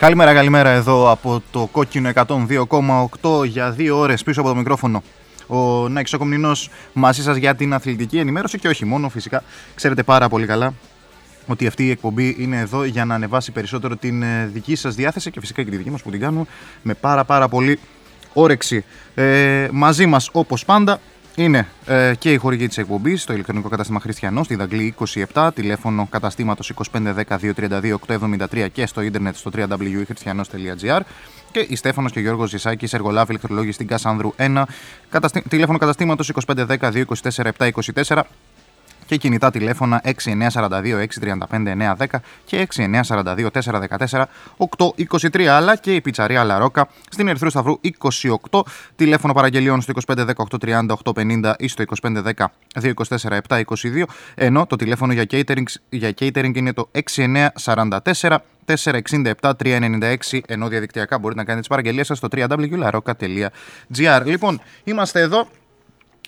Καλημέρα, καλημέρα εδώ από το κόκκινο 102,8 για δύο ώρες πίσω από το μικρόφωνο. Ο Νάκης Οκομνηνός μαζί σας για την αθλητική ενημέρωση και όχι μόνο φυσικά. Ξέρετε πάρα πολύ καλά ότι αυτή η εκπομπή είναι εδώ για να ανεβάσει περισσότερο την ε, δική σας διάθεση και φυσικά και τη δική μας που την κάνουμε με πάρα πάρα πολύ όρεξη. Ε, μαζί μας όπως πάντα είναι ε, και η χορηγή της εκπομπής στο ηλεκτρονικό κατάστημα Χριστιανός, στη Δαγκλή 27, τηλέφωνο καταστήματος 2510-232-873 και στο ίντερνετ στο www.christianos.gr και η Στέφανος και ο Γιώργος Ζησάκης, εργολάβη ηλεκτρολόγη στην Κασάνδρου 1, καταστή, τηλέφωνο καταστήματος 2510-224-724 και κινητά τηλέφωνα 6942 635 910 και 6942 414 823 αλλά και η πιτσαρία Λαρόκα στην Ερυθρού Σταυρού 28 τηλέφωνο παραγγελιών στο 2510 830 850 ή στο 2510 224 722 ενώ το τηλέφωνο για catering, για catering είναι το 6944 467 396 ενώ διαδικτυακά μπορείτε να κάνετε τις παραγγελίες σας στο www.laroca.gr Λοιπόν, είμαστε εδώ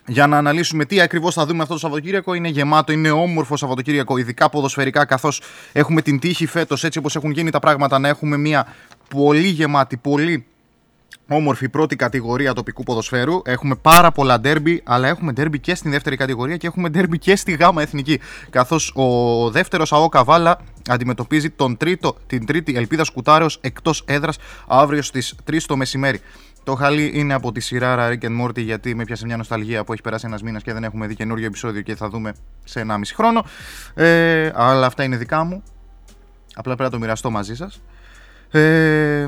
για να αναλύσουμε τι ακριβώς θα δούμε αυτό το Σαββατοκύριακο. Είναι γεμάτο, είναι όμορφο Σαββατοκύριακο, ειδικά ποδοσφαιρικά, καθώς έχουμε την τύχη φέτος, έτσι όπως έχουν γίνει τα πράγματα, να έχουμε μια πολύ γεμάτη, πολύ όμορφη πρώτη κατηγορία τοπικού ποδοσφαίρου. Έχουμε πάρα πολλά ντέρμπι, αλλά έχουμε ντέρμπι και στην δεύτερη κατηγορία και έχουμε ντέρμπι και στη γάμα εθνική. Καθώς ο δεύτερος ΑΟ Καβάλα αντιμετωπίζει τον τρίτο, την τρίτη ελπίδα Σκουτάρεως εκτός έδρας αύριο στις 3 το μεσημέρι. Το χαλί είναι από τη σειρά Rick and Morty γιατί με πιάσε μια νοσταλγία που έχει περάσει ένας μήνας και δεν έχουμε δει καινούριο επεισόδιο και θα δούμε σε 1,5 χρόνο. Ε, αλλά αυτά είναι δικά μου. Απλά πρέπει να το μοιραστώ μαζί σας. Ε,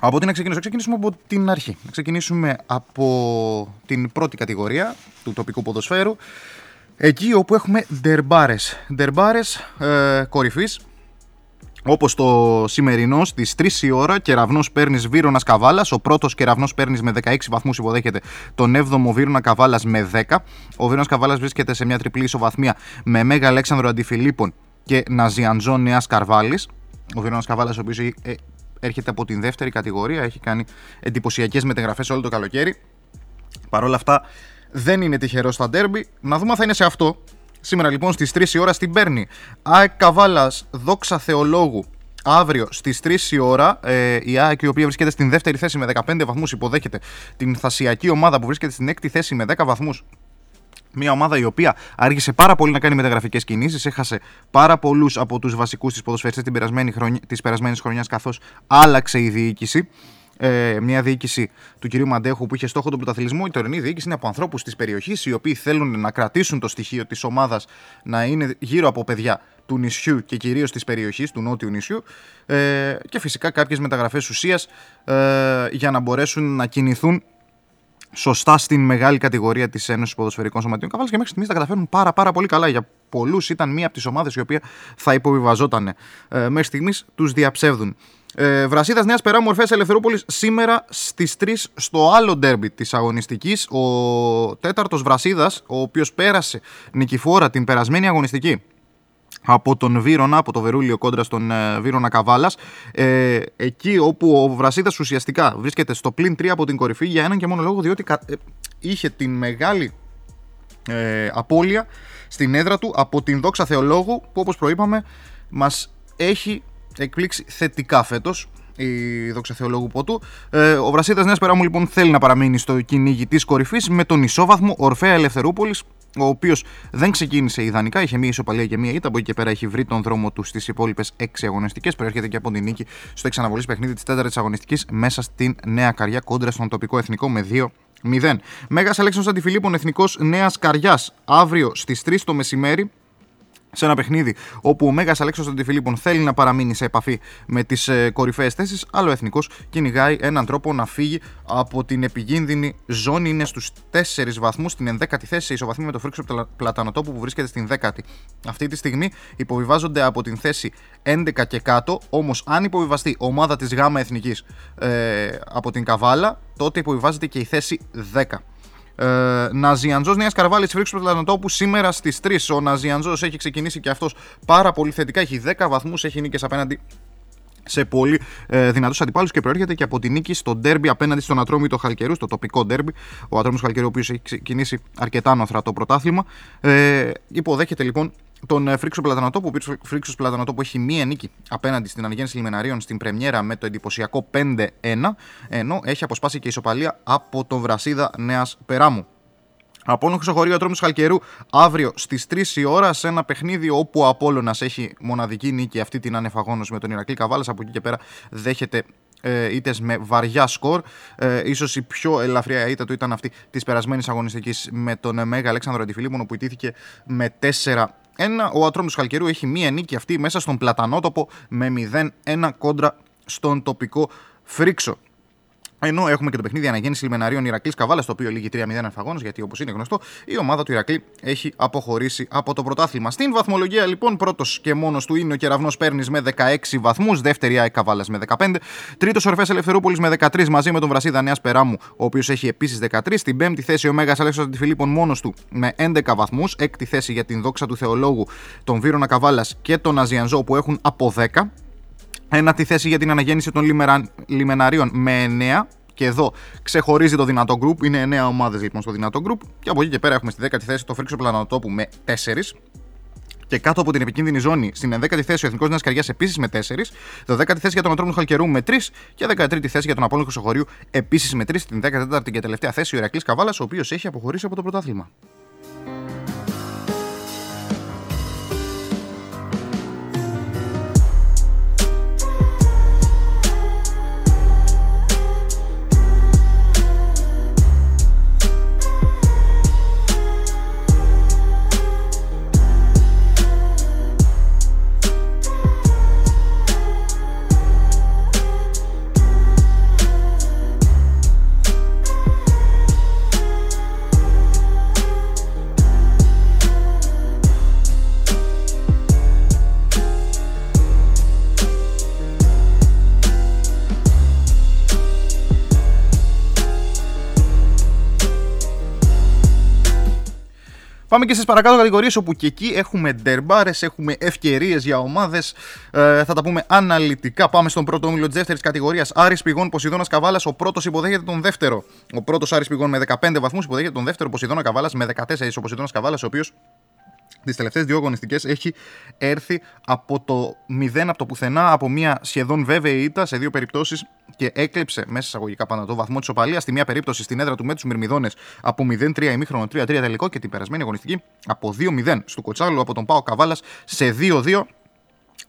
από τι να ξεκινήσω, ξεκινήσουμε από την αρχή. Να ξεκινήσουμε από την πρώτη κατηγορία του τοπικού ποδοσφαίρου. Εκεί όπου έχουμε ντερμπάρες. Ντερμπάρες ε, κορυφής Όπως το σημερινό στις 3 η ώρα, κεραυνό παίρνεις Βύρονα Καβάλας. Ο πρώτος κεραυνό παίρνεις με 16 βαθμούς, υποδέχεται τον 7ο Βύρονα Καβάλας με 10. Ο Βύρονας Καβάλας βρίσκεται σε μια τριπλή ισοβαθμία με Μέγα Αλέξανδρο Αντιφιλίππων και Ναζιαντζό Νέας Καρβάλης. Ο Βύρονας Καβάλας, ο οποίος ε, έρχεται από την δεύτερη κατηγορία, έχει κάνει εντυπωσιακές μετεγραφές όλο το καλοκαίρι. Παρ' όλα αυτά, δεν είναι τυχερός στα ντέρμπι. Να δούμε αν θα είναι σε αυτό. Σήμερα λοιπόν στις 3 η ώρα στην Πέρνη. ΑΕΚ Καβάλας, δόξα θεολόγου. Αύριο στις 3 η ώρα ε, η ΑΕΚ, η οποία βρίσκεται στην δεύτερη θέση με 15 βαθμούς, υποδέχεται την Θασιακή ομάδα που βρίσκεται στην έκτη θέση με 10 βαθμούς. Μια ομάδα η οποία άργησε πάρα πολύ να κάνει μεταγραφικές κινήσεις, έχασε πάρα πολλούς από τους βασικούς της ποδοσφαιριστές της περασμένης χρονιάς, καθώς άλλαξε η διοίκηση ε, μια διοίκηση του κυρίου Μαντέχου που είχε στόχο τον πρωταθλητισμό. Η τωρινή διοίκηση είναι από ανθρώπους της περιοχής οι οποίοι θέλουν να κρατήσουν το στοιχείο της ομάδας να είναι γύρω από παιδιά του νησιού και κυρίως της περιοχής, του νότιου νησιού. Ε, και φυσικά κάποιες μεταγραφές ουσίας ε, για να μπορέσουν να κινηθούν σωστά στην μεγάλη κατηγορία της Ένωσης Ποδοσφαιρικών Σωματείων Καβάλα και μέχρι στιγμής τα καταφέρνουν πάρα, πάρα πολύ καλά. Για πολλούς ήταν μία από τις ομάδες η οποία θα υποβιβαζόταν. Ε, μέχρι στιγμής τους διαψεύδουν. Ε, Βρασίδας Νέας Περά Μορφές Ελευθερούπολης σήμερα στις 3 στο άλλο ντέρμπι της αγωνιστικής. Ο τέταρτος Βρασίδας, ο οποίος πέρασε νικηφόρα την περασμένη αγωνιστική από τον Βύρονα, από το Βερούλιο κόντρα στον ε, Βύρονα Καβάλας. Ε, εκεί όπου ο Βρασίδας ουσιαστικά βρίσκεται στο πλήν 3 από την κορυφή για έναν και μόνο λόγο, διότι ε, είχε την μεγάλη ε, απώλεια στην έδρα του από την δόξα Θεολόγου που όπως προείπαμε μας έχει εκπλήξει θετικά φέτος η δόξα Θεολόγου Ποτού. Ε, ο Βρασίδας Νέας Περάμου λοιπόν θέλει να παραμείνει στο κυνήγι της κορυφής με τον ισόβαθμο Ορφαία Ελευθερούπολης, ο οποίος δεν ξεκίνησε ιδανικά, είχε μία ισοπαλία και μία ήττα. Από εκεί και πέρα έχει βρει τον δρόμο του στις υπόλοιπες 6 αγωνιστικές. Προέρχεται και από την νίκη στο εξαναβολής παιχνίδι της 4η αγωνιστικής μέσα στην Νέα Καριά κόντρα στον τοπικό εθνικό με 2 0. Μέγας Αλέξανδρος Αντιφιλίππων, εθνικός Νέας Καριάς, αύριο στις 3 το μεσημέρι σε ένα παιχνίδι όπου ο Μέγας Αλέξο Αντιφιλίππων θέλει να παραμείνει σε επαφή με τις ε, κορυφαίες θέσεις, αλλά ο εθνικός κυνηγάει έναν τρόπο να φύγει από την επικίνδυνη ζώνη. Είναι στους 4 βαθμούς, στην 11η θέση, σε ισοβαθμία με το Φρίξο Πλατανοτόπου που βρίσκεται στην 10η. Αυτή τη στιγμή υποβιβάζονται από την θέση 11 και κάτω, όμως αν υποβιβαστεί ομάδα της ΓΑΜΑ Εθνικής ε, από την Καβάλα, τότε υποβιβάζεται και η θέση 10. Ε, Ναζιαντζός Νέας Καρβάλη Φρίξου Πλανοτόπου σήμερα στις 3. Ο Ναζιαντζός έχει ξεκινήσει και αυτός πάρα πολύ θετικά. Έχει 10 βαθμούς, έχει νίκες απέναντι σε πολύ ε, δυνατούς αντιπάλους και προέρχεται και από τη νίκη στο ντέρμπι απέναντι στον Ατρόμητο Χαλκερούς, στο τοπικό ντέρμπι. Ο Ατρόμητος Χαλκερού, ο οποίος έχει ξεκινήσει αρκετά νοθρά το πρωτάθλημα. Ε, υποδέχεται λοιπόν τον ε, Φρίξο Πλατανοτόπου. Ο Φρίξος Πλατανοτόπου έχει μία νίκη απέναντι στην Αναγέννηση Λιμεναρίων στην Πρεμιέρα με το εντυπωσιακό 5-1, ενώ έχει αποσπάσει και ισοπαλία από τον Βρασίδα Νέας Περάμου. Απόλλων Χρυσοχωρίου Ατρόμου Χαλκερού αύριο στις 3 η ώρα σε ένα παιχνίδι όπου ο Απόλλωνας έχει μοναδική νίκη αυτή την ανεφαγόνωση με τον Ηρακλή Καβάλας. Από εκεί και πέρα δέχεται ε, είτε με βαριά σκορ. Ε, ίσως η πιο ελαφριά ήττα του ήταν αυτή της περασμένης αγωνιστικής με τον ε, Μέγα Αλέξανδρο Αντιφιλίππονο που ιτήθηκε με 4 ένα, ο Ατρόμου Χαλκερού έχει μία νίκη αυτή μέσα στον Πλατανότοπο με 0-1 κόντρα στον τοπικό Φρίξο. Ενώ έχουμε και το παιχνίδι αναγέννηση λιμεναρίων Ηρακλής Καβάλας, το οποίο λύγει 3-0 εμφαγόνο, γιατί όπως είναι γνωστό, η ομάδα του Ηρακλή έχει αποχωρήσει από το πρωτάθλημα. Στην βαθμολογία, λοιπόν, πρώτος και μόνος του είναι ο Κεραυνός Παίρνη με 16 βαθμούς, δεύτερη ΑΕΚ Καβάλας με 15, τρίτος Ορφέ Ελευθερούπολης με 13 μαζί με τον Βρασίδα Νέας Περάμου, ο οποίος έχει επίσης 13, στην πέμπτη θέση ο Μέγας Αλέξανδρο Αντιφιλίππων μόνος του με 11 βαθμούς, έκτη θέση για την δόξα του Θεολόγου, τον Βίρονα Καβάλας και τον Αζιανζό που έχουν από 10. Ένατη θέση για την αναγέννηση των λιμεναρίων με 9 και εδώ ξεχωρίζει το δυνατό group. Είναι 9 ομάδες λοιπόν στο δυνατό group. Και από εκεί και πέρα έχουμε στη 10η θέση το Φρίξο Πλανοτόπου με 4. Και κάτω από την επικίνδυνη ζώνη, στην 11η θέση ο Εθνικός Νέα Καριά επίσης με 4. Το 10η θέση για τον Ατρόμο του Χαλκερού με 3. Και 13η θέση για τον Απόλυτο Χρυσοχωρίου επίσης με 3. Στην 14η και τελευταία θέση ο Ηρακλής Καβάλας, ο οποίος έχει αποχωρήσει από το πρωτάθλημα. Πάμε και στις παρακάτω κατηγορίες όπου και εκεί έχουμε ντερμπάρε, έχουμε ευκαιρίες για ομάδες. Ε, θα τα πούμε αναλυτικά. Πάμε στον πρώτο όμιλο της δεύτερης κατηγορίας. Άρης Πηγών Ποσειδώνας Καβάλας. Ο πρώτος υποδέχεται τον δεύτερο. Ο πρώτος Άρης Πηγών με 15 βαθμούς υποδέχεται τον δεύτερο Ποσειδώνα Καβάλας με 14. Ο Ποσειδώνας Καβάλας, ο οποίος τις τελευταίες δύο αγωνιστικές έχει έρθει από το 0 από το πουθενά, από μια σχεδόν βέβαιη ήττα σε δύο περιπτώσεις και έκλεψε μέσα εισαγωγικά πάνω το βαθμό της οπαλίας. Στη μία περίπτωση στην έδρα του με του Μυρμηδόνε από 0-3 ημίχρονο 3-3 τελικό και την περασμένη αγωνιστική από 2-0 στο Κοτσάλου από τον Πάο Καβάλας σε 2-2.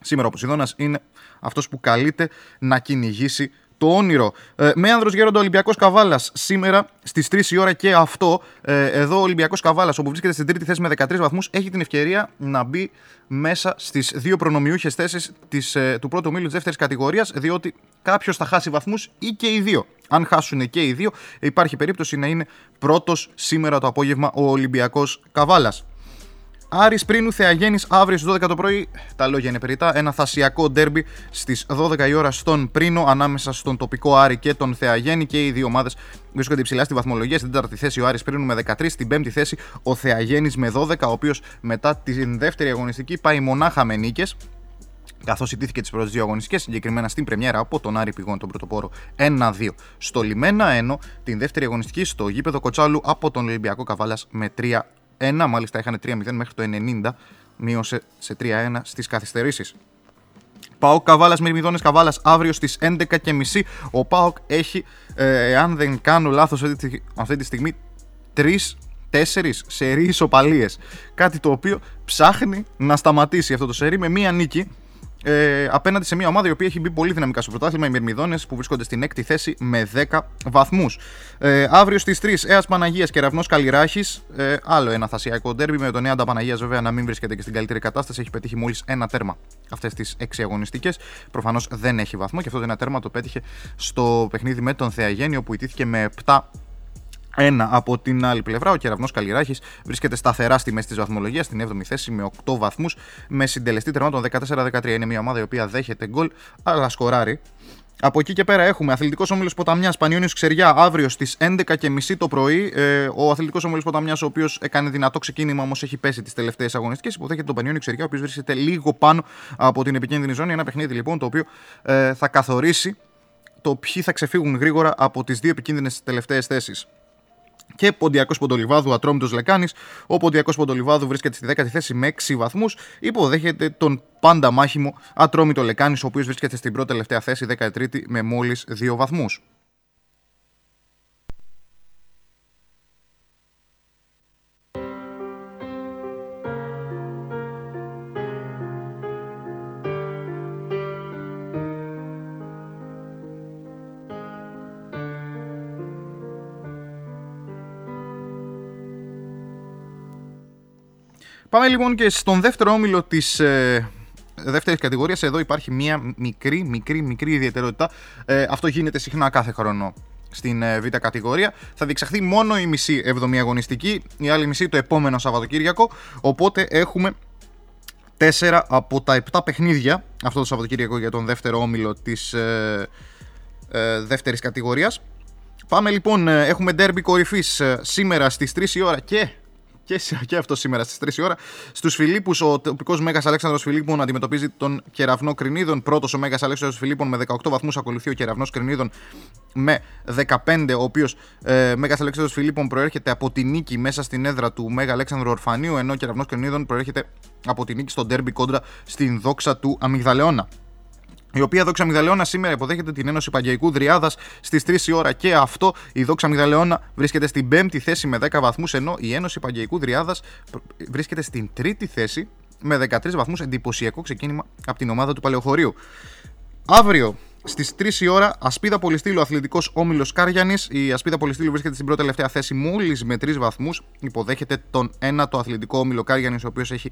Σήμερα ο Ποσειδώνας είναι αυτός που καλείται να κυνηγήσει το όνειρο. Ε, με άνδρος γέροντα Ολυμπιακός Καβάλας σήμερα στις 3 η ώρα και αυτό. Ε, εδώ ο Ολυμπιακός Καβάλας, όπου βρίσκεται στην τρίτη θέση με 13 βαθμούς, έχει την ευκαιρία να μπει μέσα στις δύο προνομιούχες θέσεις ε, του πρώτου μήλου της δεύτερης κατηγορίας, διότι κάποιος θα χάσει βαθμούς ή και οι δύο. Αν χάσουν και οι δύο, υπάρχει περίπτωση να είναι πρώτος σήμερα το απόγευμα ο Ολυμπιακός Καβάλας. Άρης Πρίνου Θεαγέννης αύριο στις 12 το πρωί. Τα λόγια είναι περιτά. Ένα θασιακό ντέρμπι στις 12 η ώρα στον Πρίνο ανάμεσα στον τοπικό Άρη και τον Θεαγέννη. Και οι δύο ομάδες βρίσκονται υψηλά στη βαθμολογία. Στην τέταρτη θέση ο Άρης Πρίνου με 13. Στην πέμπτη θέση ο Θεαγέννης με 12. Ο οποίος μετά την δεύτερη αγωνιστική πάει μονάχα με νίκες καθώς ιτήθηκε τις πρώτες δύο αγωνιστικές, συγκεκριμένα στην Πρεμιέρα από τον Άρη Πηγών τον πρωτοπόρο 1-2 στο Λιμένα, ενώ την δεύτερη αγωνιστική στο γήπεδο Κοτσάλου από τον Ολυμπιακό Καβάλας με 3 1, μάλιστα είχαν 3-0 μέχρι το 90, μείωσε σε 3-1 στις καθυστερήσεις. Πάοκ Καβάλας Μυρμηδόνε Καβάλας αύριο στις 11.30. Ο Πάοκ έχει, ε, αν δεν κάνω λάθος αυτή τη στιγμή, 3 τέσσερις σερί ισοπαλίε. Κάτι το οποίο ψάχνει να σταματήσει αυτό το σερί με μία νίκη ε, απέναντι σε μια ομάδα η οποία έχει μπει πολύ δυναμικά στο πρωτάθλημα, οι Μυρμηδόνε που βρίσκονται στην έκτη θέση με 10 βαθμούς. Ε, αύριο στις 3 Αία Παναγίας και Ραυνό Καλλιράχης. Ε, άλλο ένα θασιακό ντέρμπι με τον Νέα Παναγία βέβαια να μην βρίσκεται και στην καλύτερη κατάσταση. Έχει πετύχει μόλις ένα τέρμα αυτές τις 6 αγωνιστικές. Προφανώς δεν έχει βαθμό και αυτό το ένα τέρμα το πέτυχε στο παιχνίδι με τον Θεαγέννιο που ητήθηκε με 7 ένα από την άλλη πλευρά, ο κεραυνός Καλλιράχης βρίσκεται σταθερά στη μέση της βαθμολογίας, στην 7η θέση με 8 βαθμούς, με συντελεστή τερμάτων 14-13. Είναι μια ομάδα η οποία δέχεται γκολ, αλλά σκοράρει. Από εκεί και πέρα έχουμε Αθλητικός Όμιλος Ποταμιάς Πανιόνιος Ξεριά αύριο στις 11.30 το πρωί. Ε, ο Αθλητικός Όμιλος Ποταμιάς, ο οποίος έκανε δυνατό ξεκίνημα, όμως έχει πέσει τις τελευταίες αγωνιστικές. Υποδέχεται τον Πανιόνιο Ξεριά, ο οποίος βρίσκεται λίγο πάνω από την επικίνδυνη ζώνη. Ένα παιχνίδι λοιπόν το οποίο ε, θα καθορίσει το ποιοι θα ξεφύγουν γρήγορα από τις δύο επικίνδυνες τελευταίες θέσεις. Και Ποντιακός Ποντολιβάδου Ατρόμητος Λεκάνης. Ο Ποντιακός Ποντολιβάδου βρίσκεται στη 10η θέση με 6 βαθμούς. Υποδέχεται τον πάντα μάχημο Ατρόμητο Λεκάνης, ο οποίος βρίσκεται στην πρώτη τελευταία θέση, 13η, με μόλις 2 βαθμούς. Πάμε λοιπόν και στον δεύτερο όμιλο της ε, δεύτερης κατηγορίας. Εδώ υπάρχει μία μικρή, μικρή, μικρή ιδιαιτερότητα. Ε, αυτό γίνεται συχνά κάθε χρόνο στην ε, β' κατηγορία. Θα διεξαχθεί μόνο η μισή εβδομή αγωνιστική, η άλλη μισή το επόμενο Σαββατοκύριακο. Οπότε έχουμε 4 από τα 7 παιχνίδια αυτό το Σαββατοκύριακο για τον δεύτερο όμιλο της ε, ε, δεύτερης κατηγορίας. Πάμε λοιπόν, ε, έχουμε ντέρμπι κορυφής ε, σήμερα στις 3 η ώρα και και, και αυτό σήμερα στις 3 η ώρα. Στους Φιλίππους, ο τοπικός Μέγας Αλέξανδρος Φιλίππων αντιμετωπίζει τον κεραυνό Κρινίδων. Πρώτος ο Μέγας Αλέξανδρος Φιλίππων με 18 βαθμούς. Ακολουθεί ο κεραυνός Κρινίδων με 15. Ο οποίος ε, Μέγας Αλέξανδρος Φιλίππων προέρχεται από τη νίκη μέσα στην έδρα του Μέγα Αλέξανδρου Ορφανίου. Ενώ ο κεραυνός Κρινίδων προέρχεται από τη νίκη στο ντέρμπι κόντρα στην δόξα του Αμυγδαλεώνα η οποία δόξα Μιγδαλαιώνα σήμερα υποδέχεται την Ένωση Παγκαϊκού Δριάδας στις 3 η ώρα. Και αυτό η δόξα Μιγδαλαιώνα βρίσκεται στην 5η θέση με 10 βαθμούς, ενώ η Ένωση Παγκαϊκού Δριάδας βρίσκεται στην 3η θέση με 13 βαθμούς. Εντυπωσιακό ξεκίνημα από την ομάδα του Παλαιοχωρίου. Αύριο Στις 3 η ώρα, Ασπίδα Πολυστήλου Αθλητικός Όμιλος Κάριανη. Η Ασπίδα Πολυστήλου βρίσκεται στην πρώτη τελευταία θέση μόλις με 3 βαθμούς. Υποδέχεται τον ένατο Αθλητικό Όμιλο Κάριανη, ο οποίος έχει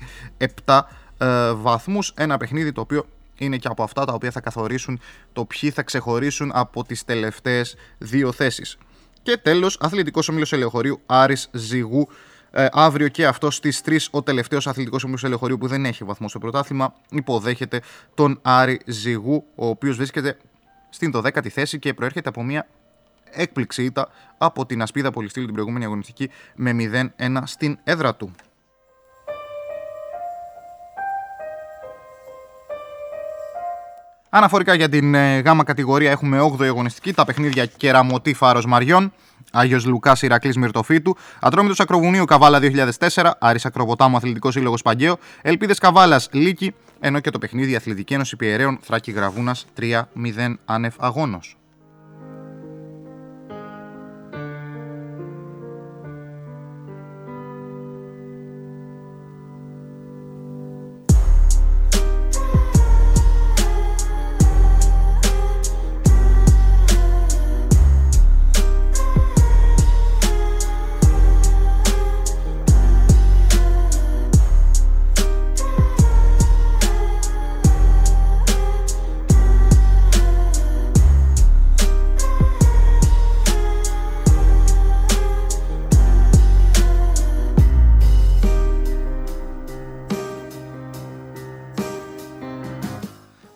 7 ε, βαθμούς. Ένα παιχνίδι το οποίο είναι και από αυτά τα οποία θα καθορίσουν το ποιοι θα ξεχωρίσουν από τις τελευταίες δύο θέσεις. Και τέλος, αθλητικός ομίλος ελεοχωρίου Άρης Ζυγού. Ε, αύριο και αυτό στις 3 ο τελευταίος αθλητικός ομίλος ελεοχωρίου που δεν έχει βαθμό στο πρωτάθλημα υποδέχεται τον Άρη Ζυγού, ο οποίος βρίσκεται στην 12η θέση και προέρχεται από μια έκπληξη ήττα από την Ασπίδα Πολυστήλου την προηγούμενη αγωνιστική με 0-1 στην έδρα του. Αναφορικά για την ε, γάμα κατηγορία έχουμε 8η αγωνιστική, τα παιχνίδια Κεραμωτή Φάρος Μαριών, Άγιος Λουκάς Ηρακλής Μυρτοφίτου, Ατρόμητος Ακροβουνίου Καβάλα 2004, Άρης Ακροβοτάμου Αθλητικός Σύλλογος Παγκαίο, Ελπίδες Καβάλας Λίκη, ενώ και το παιχνίδι Αθλητική Ένωση Πιερέων Θράκη Γραβούνας 3-0 άνευ αγώνος.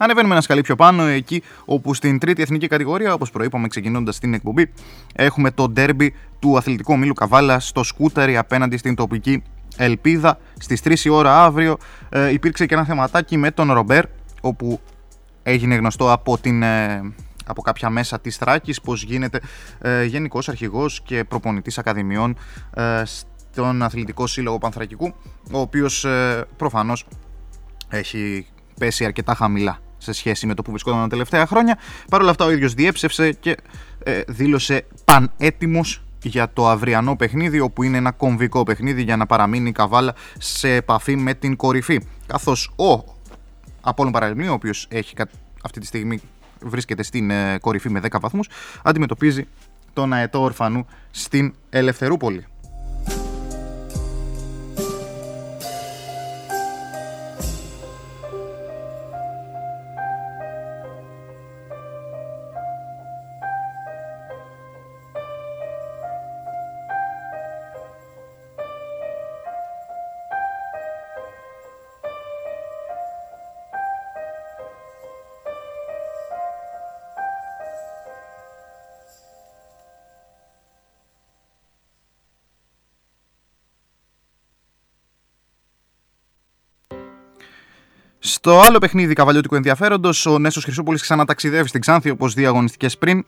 Ανεβαίνουμε ένα σκαλί πιο πάνω, εκεί όπου στην τρίτη εθνική κατηγορία, όπως προείπαμε ξεκινώντας την εκπομπή, έχουμε το ντέρμπι του αθλητικού ομίλου Καβάλα στο σκούτερι απέναντι στην τοπική Ελπίδα. Στις 3 η ώρα αύριο ε, υπήρξε και ένα θεματάκι με τον Ρομπέρ, όπου έγινε γνωστό από την. Ε, από κάποια μέσα της Θράκης πως γίνεται ε, γενικός αρχηγός και προπονητής ακαδημιών ε, στον Αθλητικό Σύλλογο Πανθρακικού ο οποίος ε, προφανώς έχει πέσει αρκετά χαμηλά σε σχέση με το που βρισκόταν τα τελευταία χρόνια. Παρ' όλα αυτά ο ίδιος διέψευσε και ε, δήλωσε πανέτοιμος για το αυριανό παιχνίδι όπου είναι ένα κομβικό παιχνίδι για να παραμείνει η Καβάλα σε επαφή με την κορυφή. Καθώς ο Απόλλων Παραλυμνίου, ο οποίος έχει αυτή τη στιγμή βρίσκεται στην ε, κορυφή με 10 βαθμούς, αντιμετωπίζει τον αετό ορφανού στην Ελευθερούπολη. Στο άλλο παιχνίδι καβαλιώτικου ενδιαφέροντος, ο Νέσος Χρυσούπολη ξαναταξιδεύει στην Ξάνθη όπως δύο αγωνιστικές πριν.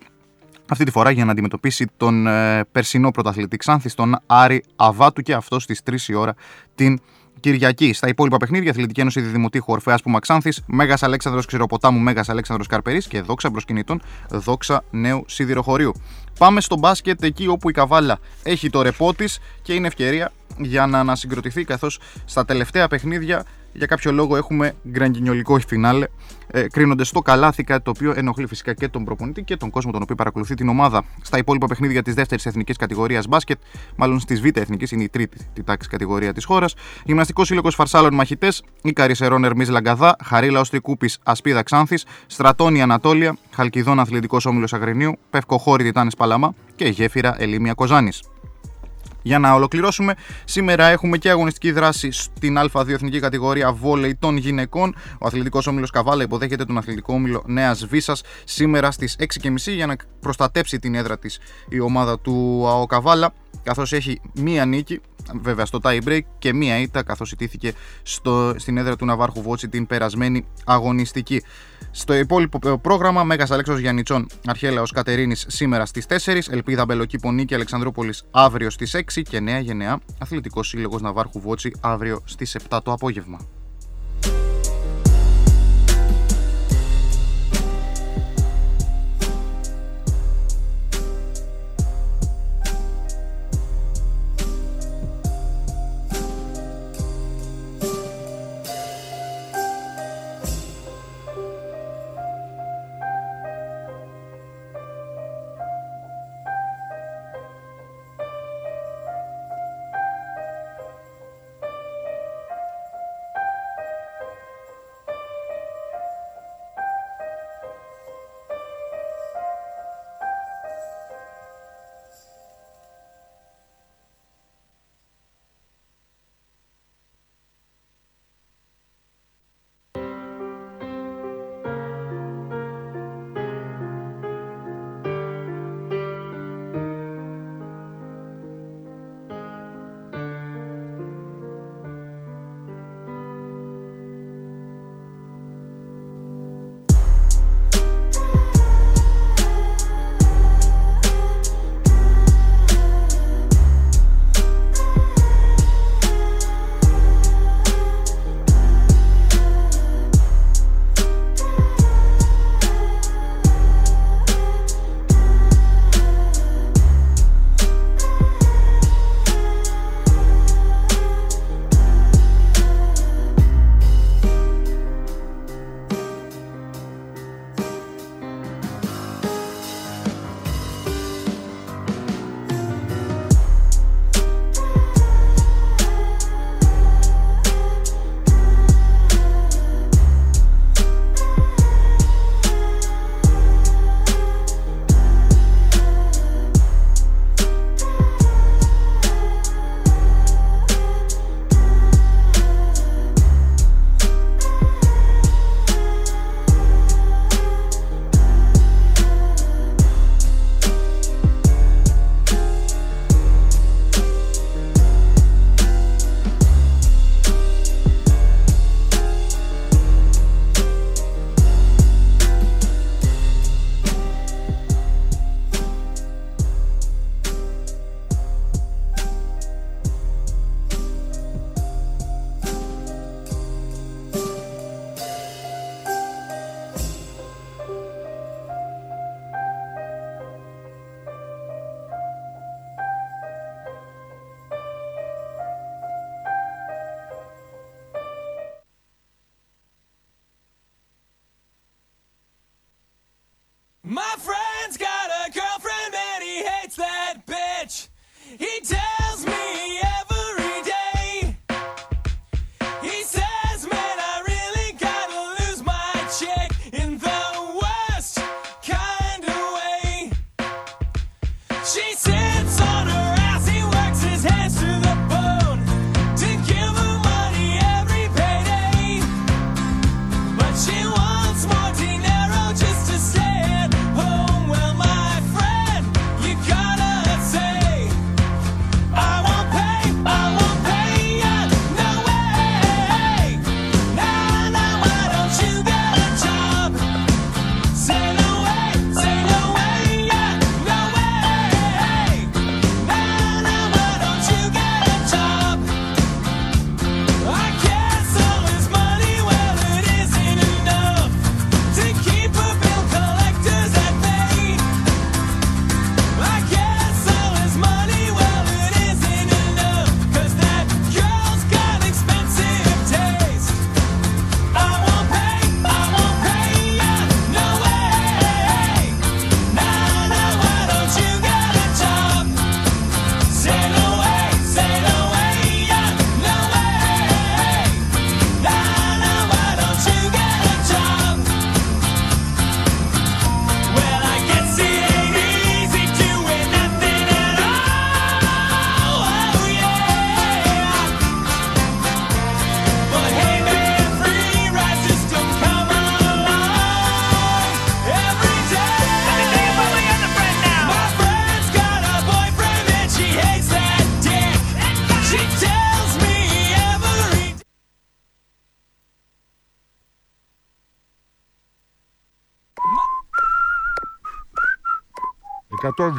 αυτή τη φορά για να αντιμετωπίσει τον ε, περσινό πρωταθλητή Ξάνθη, τον Άρη Αβάτου και αυτό στις 3 η ώρα την Κυριακή. Στα υπόλοιπα παιχνίδια, Αθλητική Ένωση Διδημοτήχου Ορφαία Πούμα Ξάνθης, Μέγας Αλέξανδρος Ξηροποτάμου, Μέγας Αλέξανδρος Καρπερής και δόξα προσκυνητών, δόξα νέου σιδηροχωρίου. Πάμε στο μπάσκετ εκεί όπου η Καβάλα έχει το ρεπό της και είναι ευκαιρία για να ανασυγκροτηθεί καθώς στα τελευταία παιχνίδια για κάποιο λόγο έχουμε γκραγκινιολικό φινάλε, ε, κρίνονται στο καλάθι, κάτι το οποίο ενοχλεί φυσικά και τον προπονητή και τον κόσμο τον οποίο παρακολουθεί την ομάδα. Στα υπόλοιπα παιχνίδια της δεύτερης εθνικής κατηγορίας μπάσκετ, μάλλον στις β' εθνικής, είναι η τρίτη τη τάξη κατηγορία της χώρας. Γυμναστικός σύλλογος Φαρσάλων Μαχητές, η Καρισερών Ερμής Λαγκαδά, Χαρίλα Οστρικούπη Ασπίδα Ξάνθης, Στρατόνι Ανατόλια, Χαλκιδόν Αθλητικός Όμιλος Αγρινίου, Πευκοχώρη Τιτάνε Παλαμά και Γέφυρα Ελίμια Κοζάνης. Για να ολοκληρώσουμε, σήμερα έχουμε και αγωνιστική δράση στην Α2 εθνική κατηγορία βόλεϊ των γυναικών. Ο Αθλητικός Όμιλος Καβάλα υποδέχεται τον Αθλητικό Όμιλο Νέας Βίσα σήμερα στις 6.30 για να προστατέψει την έδρα της η ομάδα του ΑΟ Καβάλα καθώς έχει μία νίκη, βέβαια στο tie break και μία ήττα καθώς ιτήθηκε στο, στην έδρα του Ναβάρχου Βότσι την περασμένη αγωνιστική. Στο υπόλοιπο πρόγραμμα, Μέγας Αλέξος Γιαννιτσών, Αρχέλαος Κατερίνης σήμερα στις 4, Ελπίδα Μπελοκή Νίκη Αλεξανδρούπολης αύριο στις 6 και Νέα Γενεά Αθλητικός Σύλλογος Ναβάρχου Βότσι αύριο στις 7 το απόγευμα.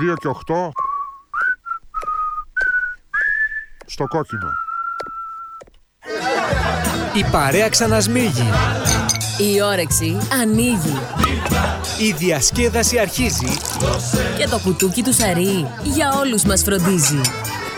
102 και 8 στο κόκκινο. Η παρέα ξανασμίγει. Η όρεξη ανοίγει. Η διασκέδαση αρχίζει. Και το κουτούκι του Σαρί για όλους μας φροντίζει.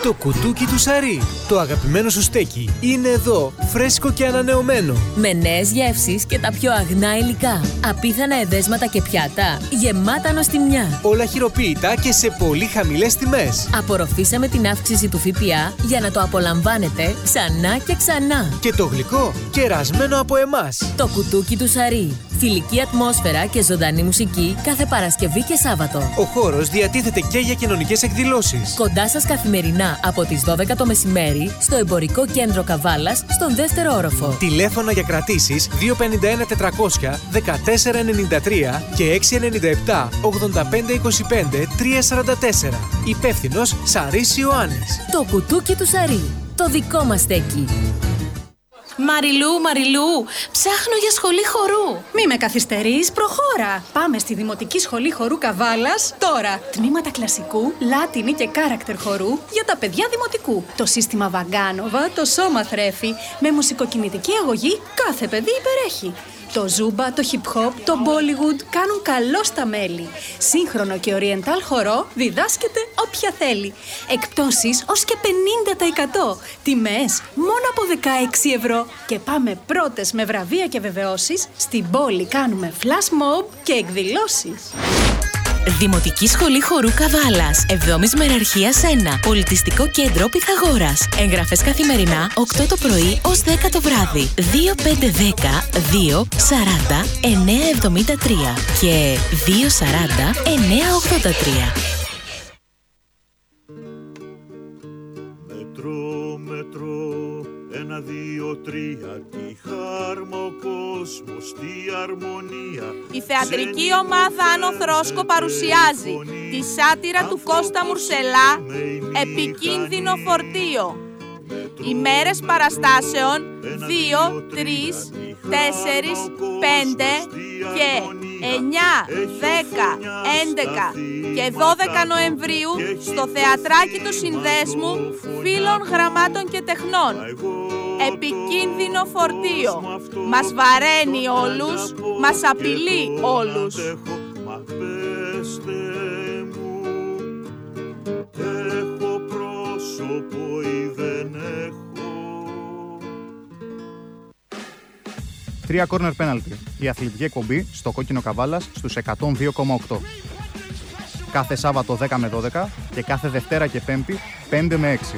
Το κουτούκι του Σαρί, το αγαπημένο σου στέκι, είναι εδώ, φρέσκο και ανανεωμένο. Με νέες γεύσεις και τα πιο αγνά υλικά. Απίθανα εδέσματα και πιάτα, γεμάτα νοστιμιά. Όλα χειροποίητα και σε πολύ χαμηλές τιμές. Απορροφήσαμε την αύξηση του ΦΠΑ για να το απολαμβάνετε ξανά και ξανά. Και το γλυκό, κερασμένο από εμάς. Το κουτούκι του Σαρί. Φιλική ατμόσφαιρα και ζωντανή μουσική κάθε Παρασκευή και Σάββατο. Ο χώρος διατίθεται και για κοινωνικές εκδηλώσεις. Κοντά σας καθημερινά από τις 12 το μεσημέρι στο εμπορικό κέντρο Καβάλας στον δεύτερο όροφο. Τηλέφωνα για κρατήσεις 251 400 1493 και 697 8525 344. Υπεύθυνος Σαρής Ιωάννης. Το κουτούκι του Σαρί. Το δικό μας στέκι. Μαριλού, Μαριλού, ψάχνω για σχολή χορού. Μη με καθυστερείς, προχώρα. Πάμε στη Δημοτική Σχολή Χορού Καβάλας τώρα. Τμήματα κλασικού, λάτινη και κάρακτερ χορού για τα παιδιά δημοτικού. Το σύστημα Βαγκάνοβα, το σώμα θρέφει. Με μουσικοκινητική αγωγή κάθε παιδί υπερέχει. Το ζούμπα, το hip hop, το bollywood κάνουν καλό στα μέλη. Σύγχρονο και oriental χορό διδάσκεται όποια θέλει. Εκπτώσεις ως και 50%. Τιμές μόνο από 16 ευρώ. Και πάμε πρώτες με βραβεία και βεβαιώσεις. Στην πόλη κάνουμε flash mob και εκδηλώσεις. Δημοτική Σχολή Χορού Καβάλας. 7η Μεραρχίας 1. Πολιτιστικό κέντρο Πυθαγόρας. Εγγραφές καθημερινά 8 το πρωί ως 10 το βράδυ. 2510 240 973 και 240 983. Μετρώ, μετρώ, ένα, δύο, τρία Τι χάρμα ο κόσμος, τι αρμονία. Η θεατρική ομάδα Άνω Θρόσκο παρουσιάζει τη σάτυρα του Κώστα Μουρσελά «Επικίνδυνο φορτίο». Ημέρες παραστάσεων 2, 3, 4, 5 και 9, 10, 11 και 12 Νοεμβρίου στο Θεατράκι του Συνδέσμου Φίλων Γραμμάτων και Τεχνών. Επικίνδυνο φορτίο. Μας βαραίνει όλους, μας απειλεί όλους. Μα πέστε μου, έχω πρόσωπο 3 corner penalty. Η αθλητική εκπομπή στο κόκκινο καβάλας στους 102,8. Κάθε Σάββατο 10 με 12 και κάθε Δευτέρα και Πέμπτη 5 με 6.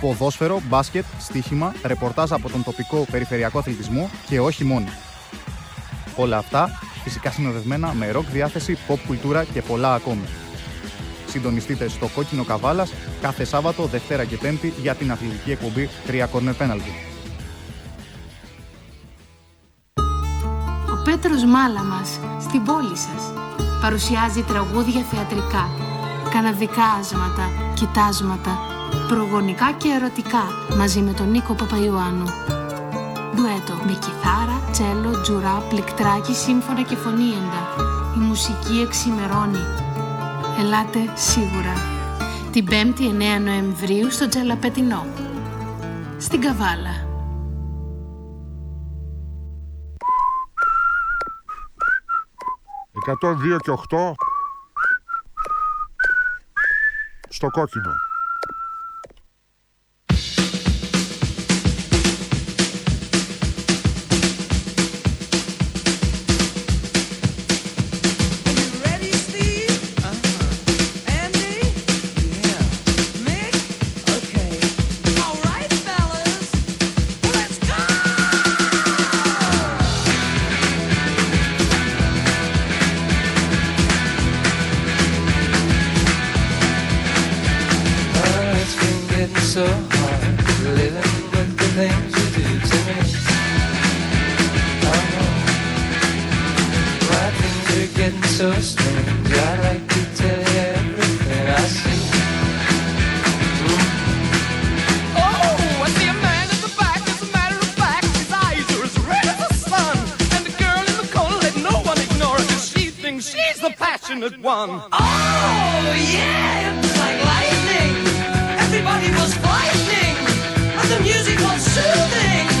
Ποδόσφαιρο, μπάσκετ, στοίχημα, ρεπορτάζ από τον τοπικό περιφερειακό αθλητισμό και όχι μόνο. Όλα αυτά φυσικά συνοδευμένα με ροκ διάθεση, pop κουλτούρα και πολλά ακόμη. Συντονιστείτε στο Κόκκινο καβάλας κάθε Σάββατο, Δευτέρα και Πέμπτη για την αθλητική εκπομπή 3 Corner Penalty. Πέτρος Μάλαμας στην πόλη σας παρουσιάζει τραγούδια θεατρικά, καναδικά άσματα, κοιτάσματα, προγονικά και ερωτικά μαζί με τον Νίκο Παπαϊωάννου. Ντουέτο με κιθάρα, τσέλο, τζουρά, πληκτράκι, σύμφωνα και φωνήεντα. Η μουσική εξημερώνει. Ελάτε σίγουρα. Την 5η 9 Νοεμβρίου στο Τζαλαπετινό. Στην Καβάλα. Εκατό δύο και 8 στο κόκκινο. Passionate one. Oh, yeah, it was like lightning. Everybody was frightening, and the music was soothing,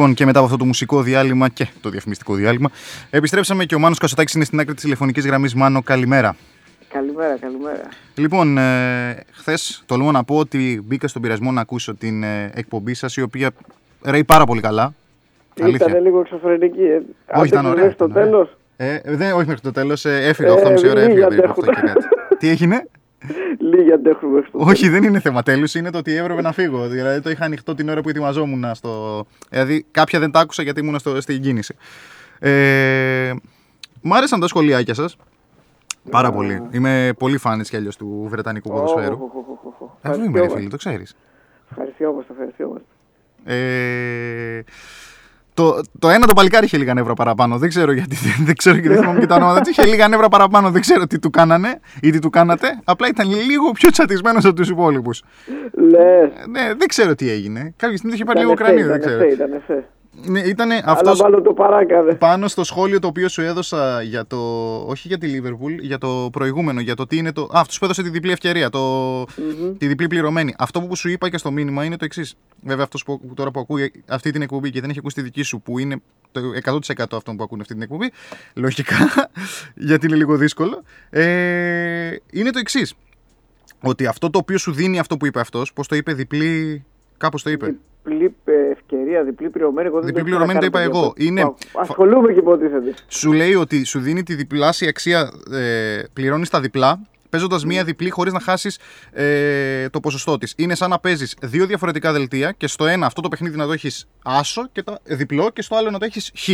Λοιπόν, και μετά από αυτό το μουσικό διάλειμμα και το διαφημιστικό διάλειμμα, επιστρέψαμε και ο Μάνος Κασοτάκης είναι στην άκρη της τηλεφωνικής γραμμής. Μάνο, καλημέρα. Καλημέρα, καλημέρα. Λοιπόν, ε, χθες τολμώ να πω ότι μπήκα στον πειρασμό να ακούσω την ε, εκπομπή σας, η οποία ρέει πάρα πολύ καλά. Ήταν λίγο εξωφρενική. Ε. Όχι, ήταν Άντεξες ωραία. μέχρι το ήταν ωραία. τέλος. Ε, δεν, όχι μέχρι το τέλος. Ε, έφυγα Ε, 8.30 ώρα, λίγοι έφυγα περίπου αντέχουν. 8 και κάτι. Τι έγινε; Λίγοι αντέχουν μέχρι το Όχι, δεν είναι θέμα τέλους, είναι το ότι έπρεπε να φύγω. Δηλαδή το είχα ανοιχτό την ώρα που ετοιμαζόμουν στο. Δηλαδή κάποια δεν τα άκουσα γιατί ήμουν στο, στην κίνηση. Ε, μ' άρεσαν τα σχολιάκια σας. Πάρα πολύ. Είμαι πολύ φάνης κι αλλιώς του Βρετανικού ποδοσφαίρου. Οχ, οχ, οχ, οχ, οχ. Αυτό είμαι, ρε Ευχαριστιόμαστε. φίλε, το ξέρεις. Ευχαριστιόμαστε, ευχαριστιόμαστε. Ε, το, το ένα το παλικάρι είχε λίγα νεύρα παραπάνω. Δεν ξέρω γιατί. Δεν, δεν ξέρω και δεν θυμάμαι και τα ονόματα τους. Είχε λίγα νεύρα παραπάνω. Δεν ξέρω τι του κάνανε ή τι του κάνατε. Απλά ήταν λίγο πιο τσατισμένος από τους υπόλοιπους. Λες. Ναι, δεν ξέρω τι έγινε. Κάποια στιγμή το είχε πάρει Ήταν λίγο εφέ, κρανίο, δεν ήταν ξέρω. εφέ, ήταν εφέ. Ναι, ήταν Αλλά αυτός μάλλον το παράκανε. πάνω στο σχόλιο το οποίο σου έδωσα για το. Όχι για τη Liverpool, για το προηγούμενο. Για το τι είναι το. Α, αυτός που έδωσε τη διπλή ευκαιρία. Το... Τη διπλή πληρωμένη. Αυτό που σου είπα και στο μήνυμα είναι το εξής. Βέβαια, αυτός που, που τώρα που ακούει αυτή την εκπομπή και δεν έχει ακούσει τη δική σου, που είναι το 100% αυτών που ακούνε αυτή την εκπομπή, λογικά, γιατί είναι λίγο δύσκολο, ε, είναι το εξής. Ότι αυτό το οποίο σου δίνει αυτό που είπε αυτός, πώς το είπε, διπλή. Κάπως το είπε. Διπλή ε, ευκαιρία, διπλή πληρωμένη. Εγώ δεν Διπλή το ήξερα πληρωμένη το καν, είπα παιδιά. εγώ. Είναι- Πάω. Ασχολούμαι και υποτίθεται. Σου λέει ότι σου δίνει τη διπλάσια αξία, ε, πληρώνεις τα διπλά, παίζοντας μία διπλή χωρίς να χάσεις ε, το ποσοστό της. Είναι σαν να παίζεις δύο διαφορετικά δελτία και στο ένα αυτό το παιχνίδι να το έχεις άσο και το διπλό και στο άλλο να το έχεις χ.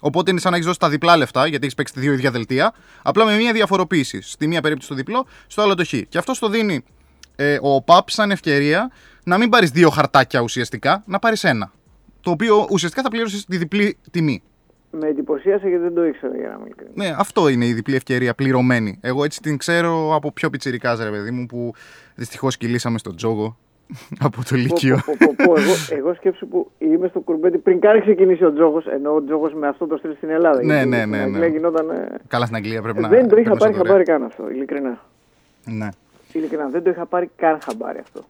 Οπότε είναι σαν να έχεις δώσει τα διπλά λεφτά, γιατί έχεις παίξει δύο ίδια δελτία, απλά με μία διαφοροποίηση. Στη μία περίπτωση το διπλό, στο άλλο το χ. Και αυτό το δίνει ε, ο ΠΑΠ σαν ευκαιρία να μην πάρεις δύο χαρτάκια ουσιαστικά, να πάρεις ένα. Το οποίο ουσιαστικά θα πληρώσει τη διπλή τιμή. Με εντυπωσίασε γιατί δεν το ήξερα για να είμαι ειλικρινής. Ναι, αυτό είναι η διπλή ευκαιρία πληρωμένη. Εγώ έτσι την ξέρω από πιο πιτσιρικάς, ρε παιδί μου, που δυστυχώς κυλήσαμε στον τζόγο από το Λύκειο. Πω, πω, πω, πω, εγώ, εγώ σκέψου που είμαι στο κουρμπέτι πριν καν ξεκινήσει ο τζόγος, ενώ ο τζόγος με αυτό το στυλ στην Ελλάδα. Ναι, γιατί ναι, στην ναι, Αγγλία ναι. γινόταν, ε, Καλά στην Αγγλία πρέπει να. δεν το είχα περνούσε πάρει ωραία. χαμπάρι καν αυτό, ειλικρινά. Ναι. Ειλικρινά, δεν το είχα πάρει καν χαμπάρι αυτό.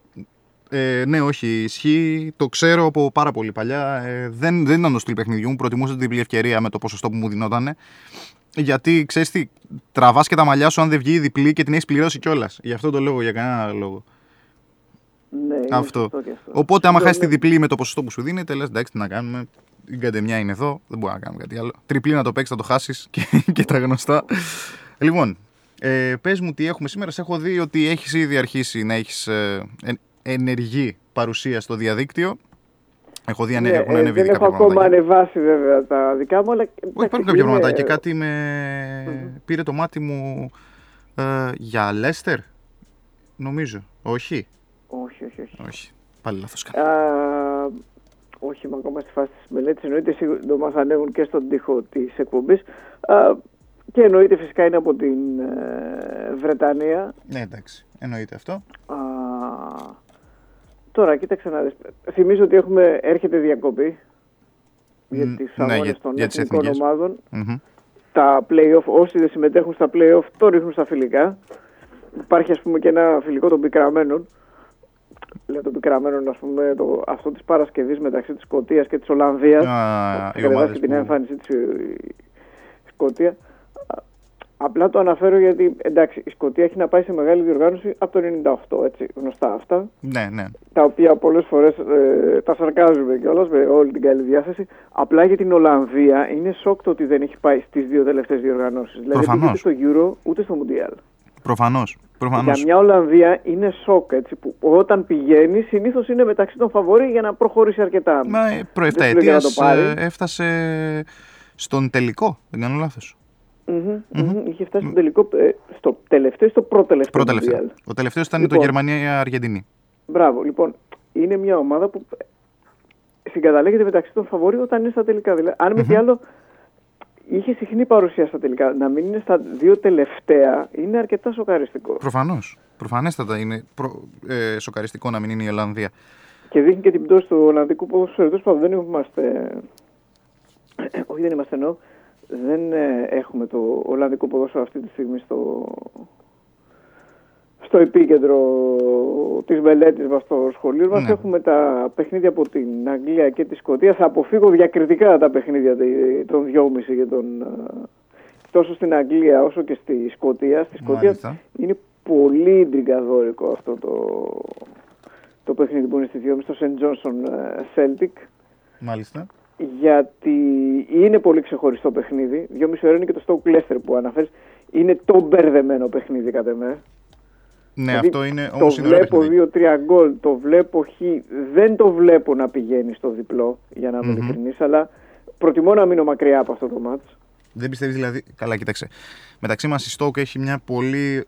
Ε, ναι, όχι, ισχύει. Το ξέρω από πάρα πολύ παλιά. Ε, δεν, δεν ήταν το στυλ παιχνιδιού μου. Προτιμούσα την διπλή ευκαιρία με το ποσοστό που μου δινόταν. Γιατί ξέρεις τι, τραβάς και τα μαλλιά σου αν δεν βγει η διπλή και την έχεις πληρώσει κιόλας. Γι' αυτό το λόγο, για κανένα άλλο λόγο. Ναι, είναι αυτό. σωστό και αυτό. Οπότε, άμα Ναι, χάσεις τη ναι. διπλή με το ποσοστό που σου δίνεται, λες εντάξει, τι να κάνουμε. Η καντεμιά είναι εδώ, δεν μπορούμε να κάνουμε κάτι άλλο. Τριπλή να το παίξεις, θα το χάσεις και, και τα γνωστά. Λοιπόν, ε, πες μου τι έχουμε σήμερα. Σε έχω δει ότι έχεις ήδη αρχίσει να έχεις ε, εν- ενεργή παρουσία στο διαδίκτυο. Έχω δει ανε, Ναι, έχουν ε, ανέβει δεν ήδη έχω κάποια ακόμα πραγματάκια. ανεβάσει βέβαια τα δικά μου, αλλά. Όχι, εντάξει, υπάρχουν κάποια είναι- πραγματάκια. Κάτι με. Πήρε το μάτι μου ε, για Λέστερ. Νομίζω. Όχι. Όχι, όχι, όχι. Όχι. Πάλι λάθος κάνω. Α, όχι, είμαι ακόμα στη φάση της μελέτης. Εννοείται σύντομα θα ανέβουν και στον τοίχο της εκπομπής. Και εννοείται φυσικά είναι από την ε, Βρετανία. Ναι, εντάξει. Εννοείται αυτό. Α, τώρα, κοίταξε να δεις. Θυμίζω ότι έχουμε, έρχεται διακοπή για Μ, τις ναι, αγώνες για- των για τις εθνικών εθνικές. ομάδων. Μμμ. Τα play-off, όσοι δεν συμμετέχουν στα play-off, το ρίχνουν στα φιλικά. Υπάρχει ας πούμε και ένα φιλικό των πικραμένων. Λέω των πικραμένων, ας πούμε, το, αυτό της Παρασκευής μεταξύ της Σκωτίας και της Ολλανδίας. Α, που οι κατεβάσει ομάδες την που- εμφάνισή της η η Σκωτίας. Α, Απλά το αναφέρω γιατί, εντάξει, η Σκωτία έχει να πάει σε μεγάλη διοργάνωση από το 98, έτσι, γνωστά αυτά. Ναι, ναι. Τα οποία πολλές φορές ε, τα σαρκάζουμε κιόλας με όλη την καλή διάθεση. Απλά για την Ολλανδία είναι σοκ το ότι δεν έχει πάει στις δύο τελευταίες διοργανώσεις. Δηλαδή δεν Προφανώς. πήγε στο Euro ούτε στο Mundial. Προφανώς. Προφανώς. Για μια Ολλανδία είναι σοκ, έτσι, που όταν πηγαίνει συνήθως είναι μεταξύ των φαβορή για να προχωρήσει αρκετά. Μα ε, προ 7 Δεν σου λέω για να το πάρει. έφτασε στον τελικό. Δεν κάνω λάθος. Μμμ, μμμ. Είχε φτάσει στο τελικό, ε, στο τελευταίο ή στο πρώτο-τελευταίο. Πρώτο-τελευταίο. Mundial. Ο τελευταίος ήταν Λοιπόν. το Γερμανία-Αργεντινή. Μπράβο, λοιπόν, είναι μια ομάδα που συγκαταλέγεται μεταξύ των φαβορή όταν είναι στα τελικά. Δηλαδή, αν μη τι άλλο, είχε συχνή παρουσία στα τελικά. Να μην είναι στα δύο τελευταία είναι αρκετά σοκαριστικό. Προφανώς. Προφανέστατα είναι προ... ε, σοκαριστικό να μην είναι η Ολλανδία. Και δείχνει και την πτώση του Ολλανδικού ποδοσφαίρου. Τέλος πάντων, δεν είμαστε. Όχι, δεν είμαστε εννοώ. Δεν ε, έχουμε το Ολλανδικό ποδόσφαιρο αυτή τη στιγμή στο, στο επίκεντρο της μελέτης μας στο σχολείο μας. Ναι. Έχουμε τα παιχνίδια από την Αγγλία και τη Σκωτία. Θα αποφύγω διακριτικά τα παιχνίδια τε- των 2,5 και των, α, τόσο στην Αγγλία όσο και στη Σκωτία. Στη Σκωτία Μάλιστα. είναι πολύ ντριγκαδόρικο αυτό το, το παιχνίδι που είναι στη 2,5 στο St. Johnson ε, Celtic Μάλιστα. Γιατί είναι πολύ ξεχωριστό παιχνίδι. Δυόμιση ώρα είναι και το Stoke Leicester που αναφέρεις. Είναι το μπερδεμένο παιχνίδι κατά με. Ναι, Δηλαδή, αυτό είναι Το όμως είναι ωραίο βλέπω παιχνίδι. δύο-τρία γκολ, το βλέπω χ. Δεν το βλέπω να πηγαίνει στο διπλό, για να είμαι Μμμ. ειλικρινής, αλλά προτιμώ να μείνω μακριά από αυτό το μάτς. Δεν πιστεύεις δηλαδή. Καλά, κοίταξε. Μεταξύ μας η Στόκ έχει μια πολύ.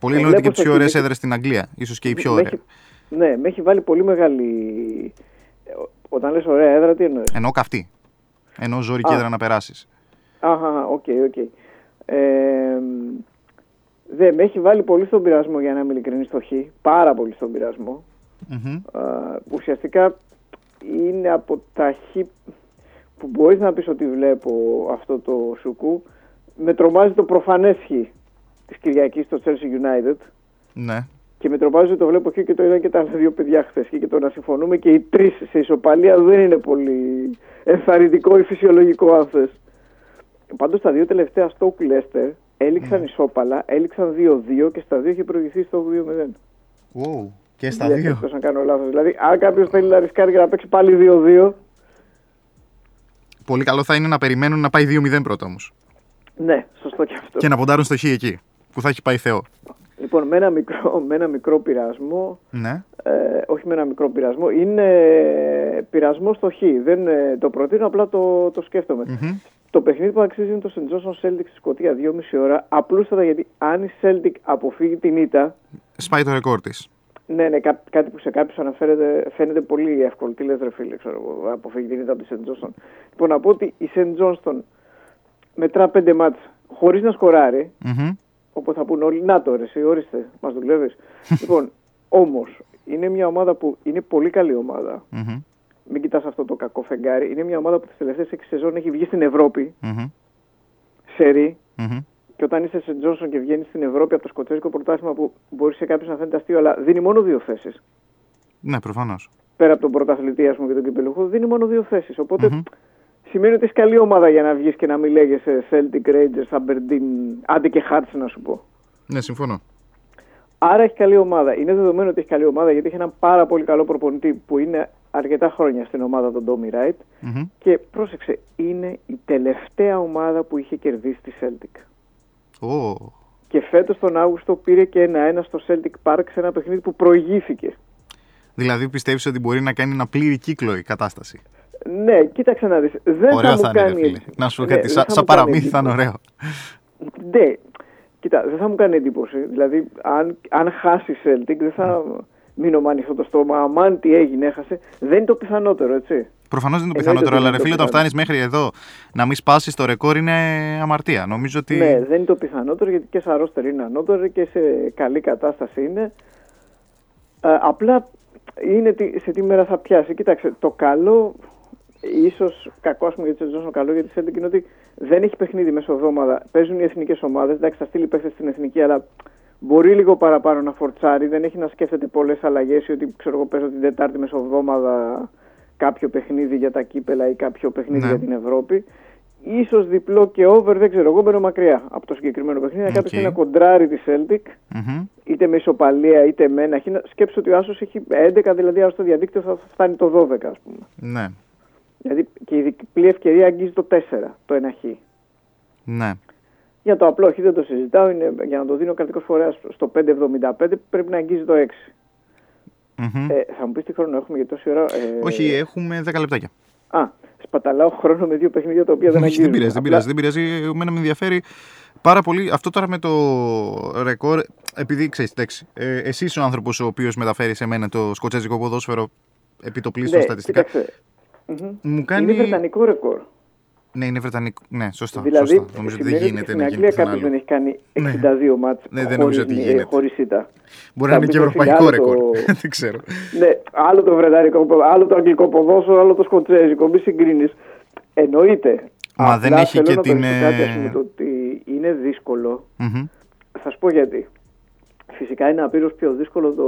Πολύ Το λένε ότι και βλέπω τι πιο στο ωραίες κινητό. έδρες στην Αγγλία. σω και η πιο Με ωραία. έχει- ναι, με έχει βάλει πολύ μεγάλη... ε, Όταν λες ωραία έδρα, τι εννοείς; Ενώ καυτή. Ενώ ζώρικη Α. έδρα να περάσεις. Αχα, οκ, οκ. Ε, δε, με έχει βάλει πολύ στον πειρασμό για να είμαι ειλικρινής στο χ. Πάρα πολύ στον πειρασμό. Α, ουσιαστικά είναι από τα χ που μπορείς να πεις ότι βλέπω αυτό το σουκού. Με τρομάζει το προφανές χ της Κυριακής στο Chelsea United. Ναι. Και με τρομάζει ότι το βλέπω και, και το είδαν και τα άλλα δύο παιδιά χθες. Και, και το να συμφωνούμε και οι τρεις σε ισοπαλία δεν είναι πολύ ενθαρρυντικό ή φυσιολογικό, αν θες. Πάντως τα δύο τελευταία στο Leicester έληξαν ισόπαλα, έληξαν 2-2 και στα δύο είχε προηγηθεί στο 2-0. Wow. Και στα Δεν δύο. εκτός αν κάνω λάθος. Δηλαδή, αν κάποιος θέλει να ρισκάρει και να παίξει πάλι 2-2, Πολύ καλό θα είναι να περιμένουν να πάει 2-0 πρώτα όμως. ναι, σωστό και αυτό. Και να ποντάρουν στο χ εκεί. Που θα έχει πάει Θεό. Λοιπόν, με ένα μικρό, με ένα μικρό πειρασμό, Ναι. ε, όχι με ένα μικρό πειρασμό, είναι πειρασμό στο χ. Δεν ε, το προτείνω, απλά το, το σκέφτομαι. Μμμ. Το παιχνίδι που αξίζει είναι το St. Johnson Celtic στη Σκωτία 2,5 ώρα. Απλούστατα γιατί αν η Celtic αποφύγει την ήττα, Σπάει το ρεκόρ της. ναι, ναι, κά- κάτι που σε κάποιους αναφέρεται φαίνεται πολύ εύκολο. Τι λες ρε φίλε, ξέρω εγώ, αποφύγει την ήττα από τη St. Johnson. Λοιπόν, να πω ότι η St. Johnston μετρά πέντε μάτς χωρίς να σκοράρει, Οπότε θα πούνε όλοι, να το ρε, εσύ, ορίστε, μας δουλεύεις. λοιπόν, Όμως, είναι μια ομάδα που είναι πολύ καλή ομάδα. Μμμ. Μην κοιτάς αυτό το κακό φεγγάρι. Είναι μια ομάδα που τις τελευταίες 6 σεζόν έχει βγει στην Ευρώπη, Μμμ. σερή. Μμμ. Και όταν είσαι σε Τζόνσον και βγαίνεις στην Ευρώπη από το σκοτσέζικο πρωτάθλημα που μπορείς σε κάποιους να φαίνεται αστείο, αλλά δίνει μόνο δύο θέσεις. Ναι, προφανώς. Πέρα από τον πρωταθλητή ας πούμε, και τον κυπελούχο, δίνει μόνο δύο θέσεις. Οπότε σημαίνει ότι έχει καλή ομάδα για να βγεις και να μην λέγεσαι Celtic Rangers, Aberdeen, άντε και Hearts να σου πω. Ναι, συμφωνώ. Άρα έχει καλή ομάδα. Είναι δεδομένο ότι έχει καλή ομάδα γιατί έχει έναν πάρα πολύ καλό προπονητή που είναι αρκετά χρόνια στην ομάδα των Ντόμι Ράιτ. Μμμ. Και πρόσεξε, είναι η τελευταία ομάδα που είχε κερδίσει τη Celtic. Ω, Και φέτος τον Αύγουστο πήρε και ένα-ένα στο Celtic Park σε ένα παιχνίδι που προηγήθηκε. Δηλαδή πιστεύεις ότι μπορεί να κάνει ένα πλήρη κύκλο η κατάσταση; Ναι, κοίταξε να δεις. Δεν ωραίο θα θα μου είναι, ρε κάνει... φίλε. Να σου πω Ναι, κάτι, δεν σαν θα σαν μου κάνεις παραμύθι θα είναι εντύπωση. ωραίο. Ναι, κοίτα, δεν θα μου κάνει εντύπωση. Δηλαδή, αν, αν χάσει η Celtic, δεν θα μείνω με ανοιχτό το στόμα. Αμάν τι έγινε, έχασε. Δεν είναι το πιθανότερο, έτσι. Προφανώς δεν είναι το Εννοείται πιθανότερο, ότι αλλά δεν ρε είναι φίλε, το όταν φτάνεις μέχρι εδώ να μην σπάσεις το ρεκόρ είναι αμαρτία. Νομίζω ότι. Ναι, δεν είναι το πιθανότερο γιατί και σαν ρόστερ είναι ανώτερο και σε καλή κατάσταση είναι. Ε, απλά είναι τι- σε τι μέρα θα πιάσει. Κοίταξε, το καλό, ίσως κακός ας πούμε για τη Τζόνσον, καλό για τη Celtic είναι ότι δεν έχει παιχνίδι μέσα εβδομάδα. Παίζουν οι εθνικές ομάδες. Εντάξει, θα στείλει παίχτε στην εθνική, αλλά μπορεί λίγο παραπάνω να φορτσάρει. Δεν έχει να σκέφτεται πολλές αλλαγές ή ότι ξέρω εγώ παίζω την Τετάρτη μεσοβδόμαδα κάποιο παιχνίδι για τα κύπελλα ή κάποιο παιχνίδι Ναι. για την Ευρώπη. Ίσως διπλό και over, δεν ξέρω, εγώ μπαίνω μακριά από το συγκεκριμένο παιχνίδι. Αν κάποιος Οκ. θέλει να κοντράρει της Celtic, Μμμ. είτε με ισοπαλία είτε με ένα χ. Σκέψου ότι ο Άσος έχει 11, δηλαδή άρα στο διαδίκτυο θα φτάνει το 12 ας πούμε. Ναι, Δηλαδή και η διπλή ευκαιρία αγγίζει το 4, το 1 χ. ναι. Για το απλό χ δεν το συζητάω, είναι, για να το δίνει ο κρατικός φορέας στο 5,75 πρέπει να αγγίζει το 6. Μμμ. Ε, θα μου πεις τι χρόνο έχουμε για τόση ώρα. Ε, Όχι, έχουμε 10 λεπτάκια. Α, σπαταλάω χρόνο με δύο παιχνίδια τα οποία δεν Όχι, αγγίζουν. δεν πειράζει, δεν Απλά- πειράζει, δεν πειράζει. Εμένα με ενδιαφέρει πάρα πολύ. Αυτό τώρα με το ρεκόρ, επειδή ξέρεις, εντάξει, ε, εσύ είσαι ο άνθρωπος ο οποίος μεταφέρει σε μένα το σκοτσέζικο ποδόσφαιρο επί το πλήστος Ναι, στατιστικά. κοίταξε. Μμμ. Μου κάνει. Είναι βρετανικό ρεκόρ. Ναι, είναι βρετανικό. Ναι, σωστά. δηλαδή, σωστά. Νομίζω ότι δεν σημαίνει γίνεται στην να γίνει Αγγλία πουθενά κάποιος άλλο. δεν έχει κάνει Ναι. 62 μάτς Ναι, δεν χωρίς, νομίζω ότι ε, γίνεται. χωρίς ήττα. Μπορεί να είναι και Θα μου ευρωπαϊκό πεις, ρεκόρ. άλλο το- δεν ξέρω. Ναι, άλλο το βρετανικό, ποδο- άλλο το αγγλικό ποδόσφαιρο, άλλο το σκοτσέζικο. Μη συγκρίνεις. Εννοείται. Μα δεν Απλά έχει θέλω και να την, τονίσω κάτι, ε, ας πούμε, το ότι είναι δύσκολο. Μμμ. Θα σου πω γιατί. Φυσικά είναι απείρως πιο δύσκολο το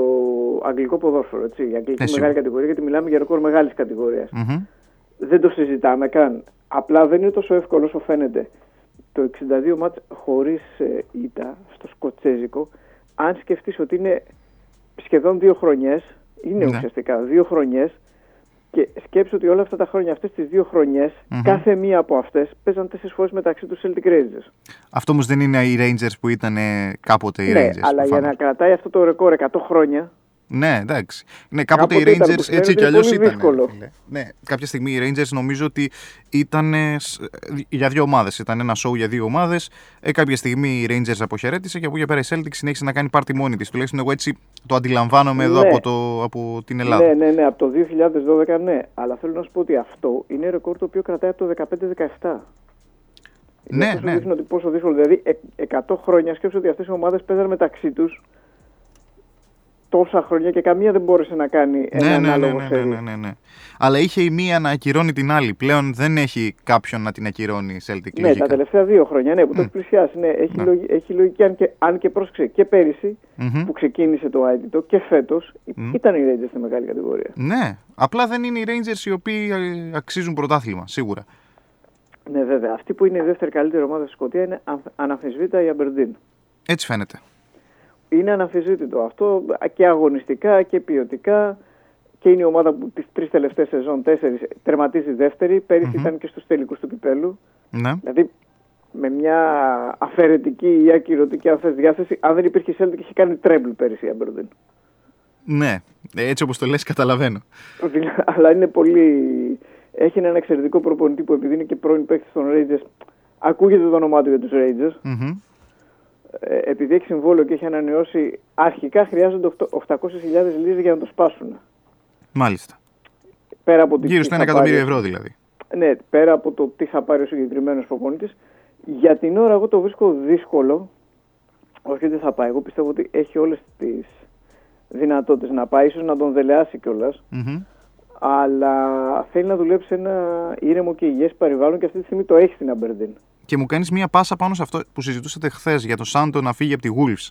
αγγλικό ποδόσφαιρο. Έτσι. Η αγγλική Ε, μεγάλη σίγουρα. κατηγορία, γιατί μιλάμε για ρεκόρ μεγάλης κατηγορίας. Μμμ. Δεν το συζητάμε καν. Απλά δεν είναι τόσο εύκολο όσο φαίνεται. Το 62 μάτς χωρίς ε, ήττα στο σκοτσέζικο, αν σκεφτείς ότι είναι σχεδόν δύο χρονιές, είναι Ναι. ουσιαστικά δύο χρονιές, και σκέψου ότι όλα αυτά τα χρόνια, αυτές τις δύο χρονιές, Μμμ. κάθε μία από αυτές παίζαν τέσσερις φορές μεταξύ τους Celtic Rangers. Αυτό όμως δεν είναι οι Rangers που ήταν ε, κάποτε οι ναι, Rangers. αλλά για προφανώς. να κρατάει αυτό το ρεκόρ 100 χρόνια, Ναι, εντάξει. Ναι, κάποτε, Κάποτε οι ήταν, Rangers που σημαίνει έτσι ότι κι είναι αλλιώς πολύ ήταν. δύσκολο. Ναι, κάποια στιγμή οι Rangers νομίζω ότι ήταν ε, σ- για δύο ομάδες. Ήταν ένα show για δύο ομάδες. Ε, κάποια στιγμή οι Rangers αποχαιρέτησε και από εκεί και πέρα η Celtic συνέχισε να κάνει πάρτι μόνη της. Τουλάχιστον εγώ έτσι το αντιλαμβάνομαι εδώ Ναι. από, το, από την Ελλάδα. Ναι, ναι, ναι, από το 2012 ναι. Αλλά θέλω να σου πω ότι αυτό είναι ρεκόρ το οποίο κρατάει από το 15-17. Ναι, Αυτό σου ναι. δείχνει ότι πόσο δύσκολο. Δηλαδή, ε, 100 χρόνια σκέψω ότι αυτές οι ομάδες παίζαν μεταξύ τους τόσα χρόνια και καμία δεν μπόρεσε να κάνει ένα Ναι, ναι, ναι, ανάλογο ναι, ναι, σερί. ναι, ναι, ναι. Αλλά είχε η μία να ακυρώνει την άλλη. Πλέον δεν έχει κάποιον να την ακυρώνει η Celtic. Ναι, λογικά. τα τελευταία δύο χρόνια, ναι, που το έχει πλησιάσει. Ναι, έχει, Ναι. λογι- έχει λογική, αν και, αν και πρόσεξε και πέρυσι Μμμ. που ξεκίνησε το άιτητο και φέτος Μμ. ήταν οι Rangers στη μεγάλη κατηγορία. Ναι, απλά δεν είναι οι Rangers οι οποίοι ε, αξίζουν πρωτάθλημα, σίγουρα. Ναι, βέβαια. Αυτή που είναι η δεύτερη καλύτερη ομάδα στη Σκωτία είναι αν- αναμφισβήτητα η Aberdeen. Έτσι φαίνεται. Είναι αναμφισβήτητο αυτό και αγωνιστικά και ποιοτικά και είναι η ομάδα που τις τρεις τελευταίες σεζόν, τέσσερις, τερματίζει δεύτερη. Πέρυσι ήταν και στους τελικούς του κυπέλου. Ναι. Δηλαδή με μια αφαιρετική ή ακυρωτική αν θες, διάθεση, αν δεν υπήρχε η Celtic είχε κάνει τρέμπλ πέρυσι η Aberdeen. Ναι, ε, έτσι όπως το λες καταλαβαίνω. Δηλαδή, Αλλά είναι πολύ... Έχει έναν εξαιρετικό προπονητή που επειδή είναι και πρώην παίκτης των Rangers, ακούγεται το όνομά του για τους Rangers. Μμμ. Ε, επειδή έχει συμβόλαιο και έχει ανανεώσει, αρχικά χρειάζονται 800.000 λίρες για να το σπάσουν. Μάλιστα. Πέρα από το Γύρω τι στο θα 1 εκατομμύριο πάρει- ευρώ δηλαδή. Ναι, πέρα από το τι θα πάρει ο συγκεκριμένος προπονητής, για την ώρα εγώ το βρίσκω δύσκολο. Όχι ότι θα πάει. Εγώ πιστεύω ότι έχει όλες τις δυνατότητες να πάει, ίσως να τον δελεάσει κιόλας. Μμμ. Αλλά θέλει να δουλέψει σε ένα ήρεμο και υγιές περιβάλλον και αυτή τη στιγμή το έχει στην Αμπερντίν. Και μου κάνεις μία πάσα πάνω σε αυτό που συζητούσατε χθες για το Σάντο να φύγει από τη Wolves.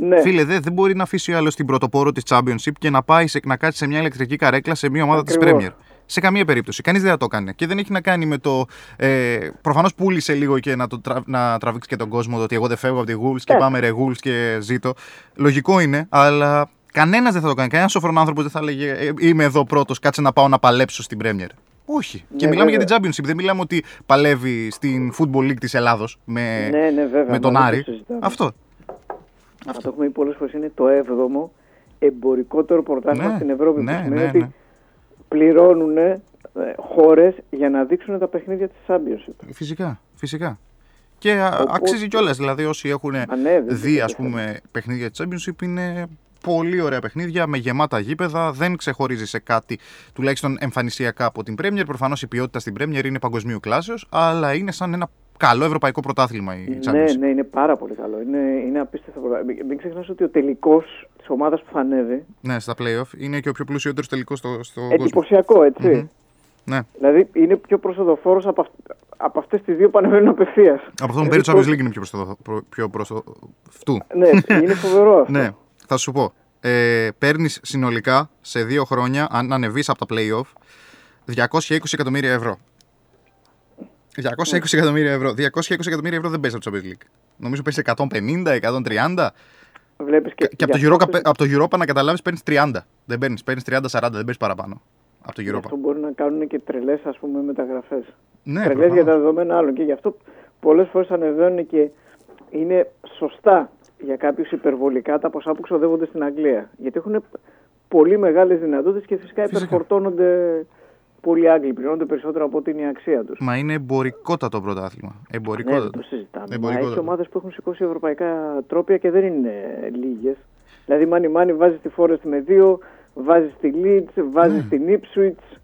Ναι, Φίλε, δε, δεν μπορεί να αφήσει ο άλλος την πρωτοπόρο της Championship και να πάει σε, να κάτσει σε μια ηλεκτρική καρέκλα σε μια ομάδα της Ακριβώς. Premier. Σε καμία περίπτωση. Κανείς δεν θα το κάνει. Και δεν έχει να κάνει με το. Ε, Προφανώς πούλησε λίγο και να, το τρα, να τραβήξει και τον κόσμο το ότι εγώ δεν φεύγω από τη Wolves και Ναι. πάμε ρε Wolves και ζήτω. Λογικό είναι, αλλά κανένας δεν θα το κάνει. Κανένας σοφρόν άνθρωπος δεν θα λέγε ε, Είμαι εδώ πρώτος, κάτσε να πάω να παλέψω στην Premier. Όχι. και Ναι, μιλάμε βέβαια. για την Championship. Δεν μιλάμε ότι παλεύει στην Football League της Ελλάδος με, ναι, ναι, βέβαια. με τον μα δεν Άρη. το συζητάμε. Αυτό. Να το έχουμε πει πολλές φορές, είναι το 7ο εμπορικότερο πρωτάθλημα Ναι, στην Ευρώπη. ναι, που σημαίνει ναι, ότι ναι. πληρώνουν ε, χώρες για να δείξουν τα παιχνίδια της Championship. Φυσικά, φυσικά. Και α, Οπότε- αξίζει κιόλας. Δηλαδή, όσοι έχουν ναι, δεν δει το ας πούμε, παιχνίδια της Championship είναι πολύ ωραία παιχνίδια με γεμάτα γήπεδα. Δεν ξεχωρίζει σε κάτι τουλάχιστον εμφανισιακά από την Premier. Προφανώς η ποιότητα στην Premier είναι παγκοσμίου κλάσεως, αλλά είναι σαν ένα καλό ευρωπαϊκό πρωτάθλημα η Ναι, Championship. ναι, είναι πάρα πολύ καλό. Είναι, είναι απίστευτο πρωτάθλημα. Μην- Μην ξεχνάς ότι ο τελικός της ομάδας που θα ανέβει, Ναι, στα playoff είναι και ο πιο πλουσιότερος τελικός στο, στο κόσμο. εντυπωσιακό, έτσι. Μμμ. Ναι. Δηλαδή είναι πιο προσοδοφόρος από, αυ- από αυτές τις δύο που ανεβαίνουν απευθείας. Από αυτό που Δηλαδή, παίρνει το Champions το- League είναι πιο προ το, προ- πιο προς το φτού. Ναι, είναι φοβερός αυτό. Ναι, θα σου πω. Ε, Παίρνεις συνολικά σε δύο χρόνια, αν ανεβείς από τα playoff, 220 εκατομμύρια ευρώ. 220 εκατομμύρια ευρώ. 220 εκατομμύρια ευρώ δεν παίζει από το Champions League. Νομίζω παίζει 150, 130. Βλέπεις και, Και, από, το γι' Europa, αυτό- από το Europa να καταλάβεις παίρνεις 30. Δεν παίρνεις, παίρνεις 30-40, δεν παίρνεις παραπάνω. Από το Γι' Europa. αυτό μπορεί να κάνουν και τρελές ας πούμε μεταγραφές. Ναι, τρελές προφανώς. για τα δεδομένα άλλων και γι' αυτό πολλές φορές ανεβαίνουν και είναι σωστά για κάποιους υπερβολικά τα ποσά που ξοδεύονται στην Αγγλία. Γιατί έχουν πολύ μεγάλες δυνατότητες και φυσικά, Φυσικά. υπερφορτώνονται πολλοί Άγγλοι, πληρώνονται περισσότερο από ό,τι είναι η αξία τους. Μα είναι εμπορικότατο πρωτάθλημα. Ναι, δεν Εμπορικότατο. το συζητάμε. Μα Εμπορικότατο. έχει ομάδες που έχουν σηκώσει ευρωπαϊκά τρόπια και δεν είναι λίγες. Δηλαδή, Μάνι Μάνι βάζει τη Forest με δύο, βάζει τη Leeds, βάζει Ναι. την Ipswich,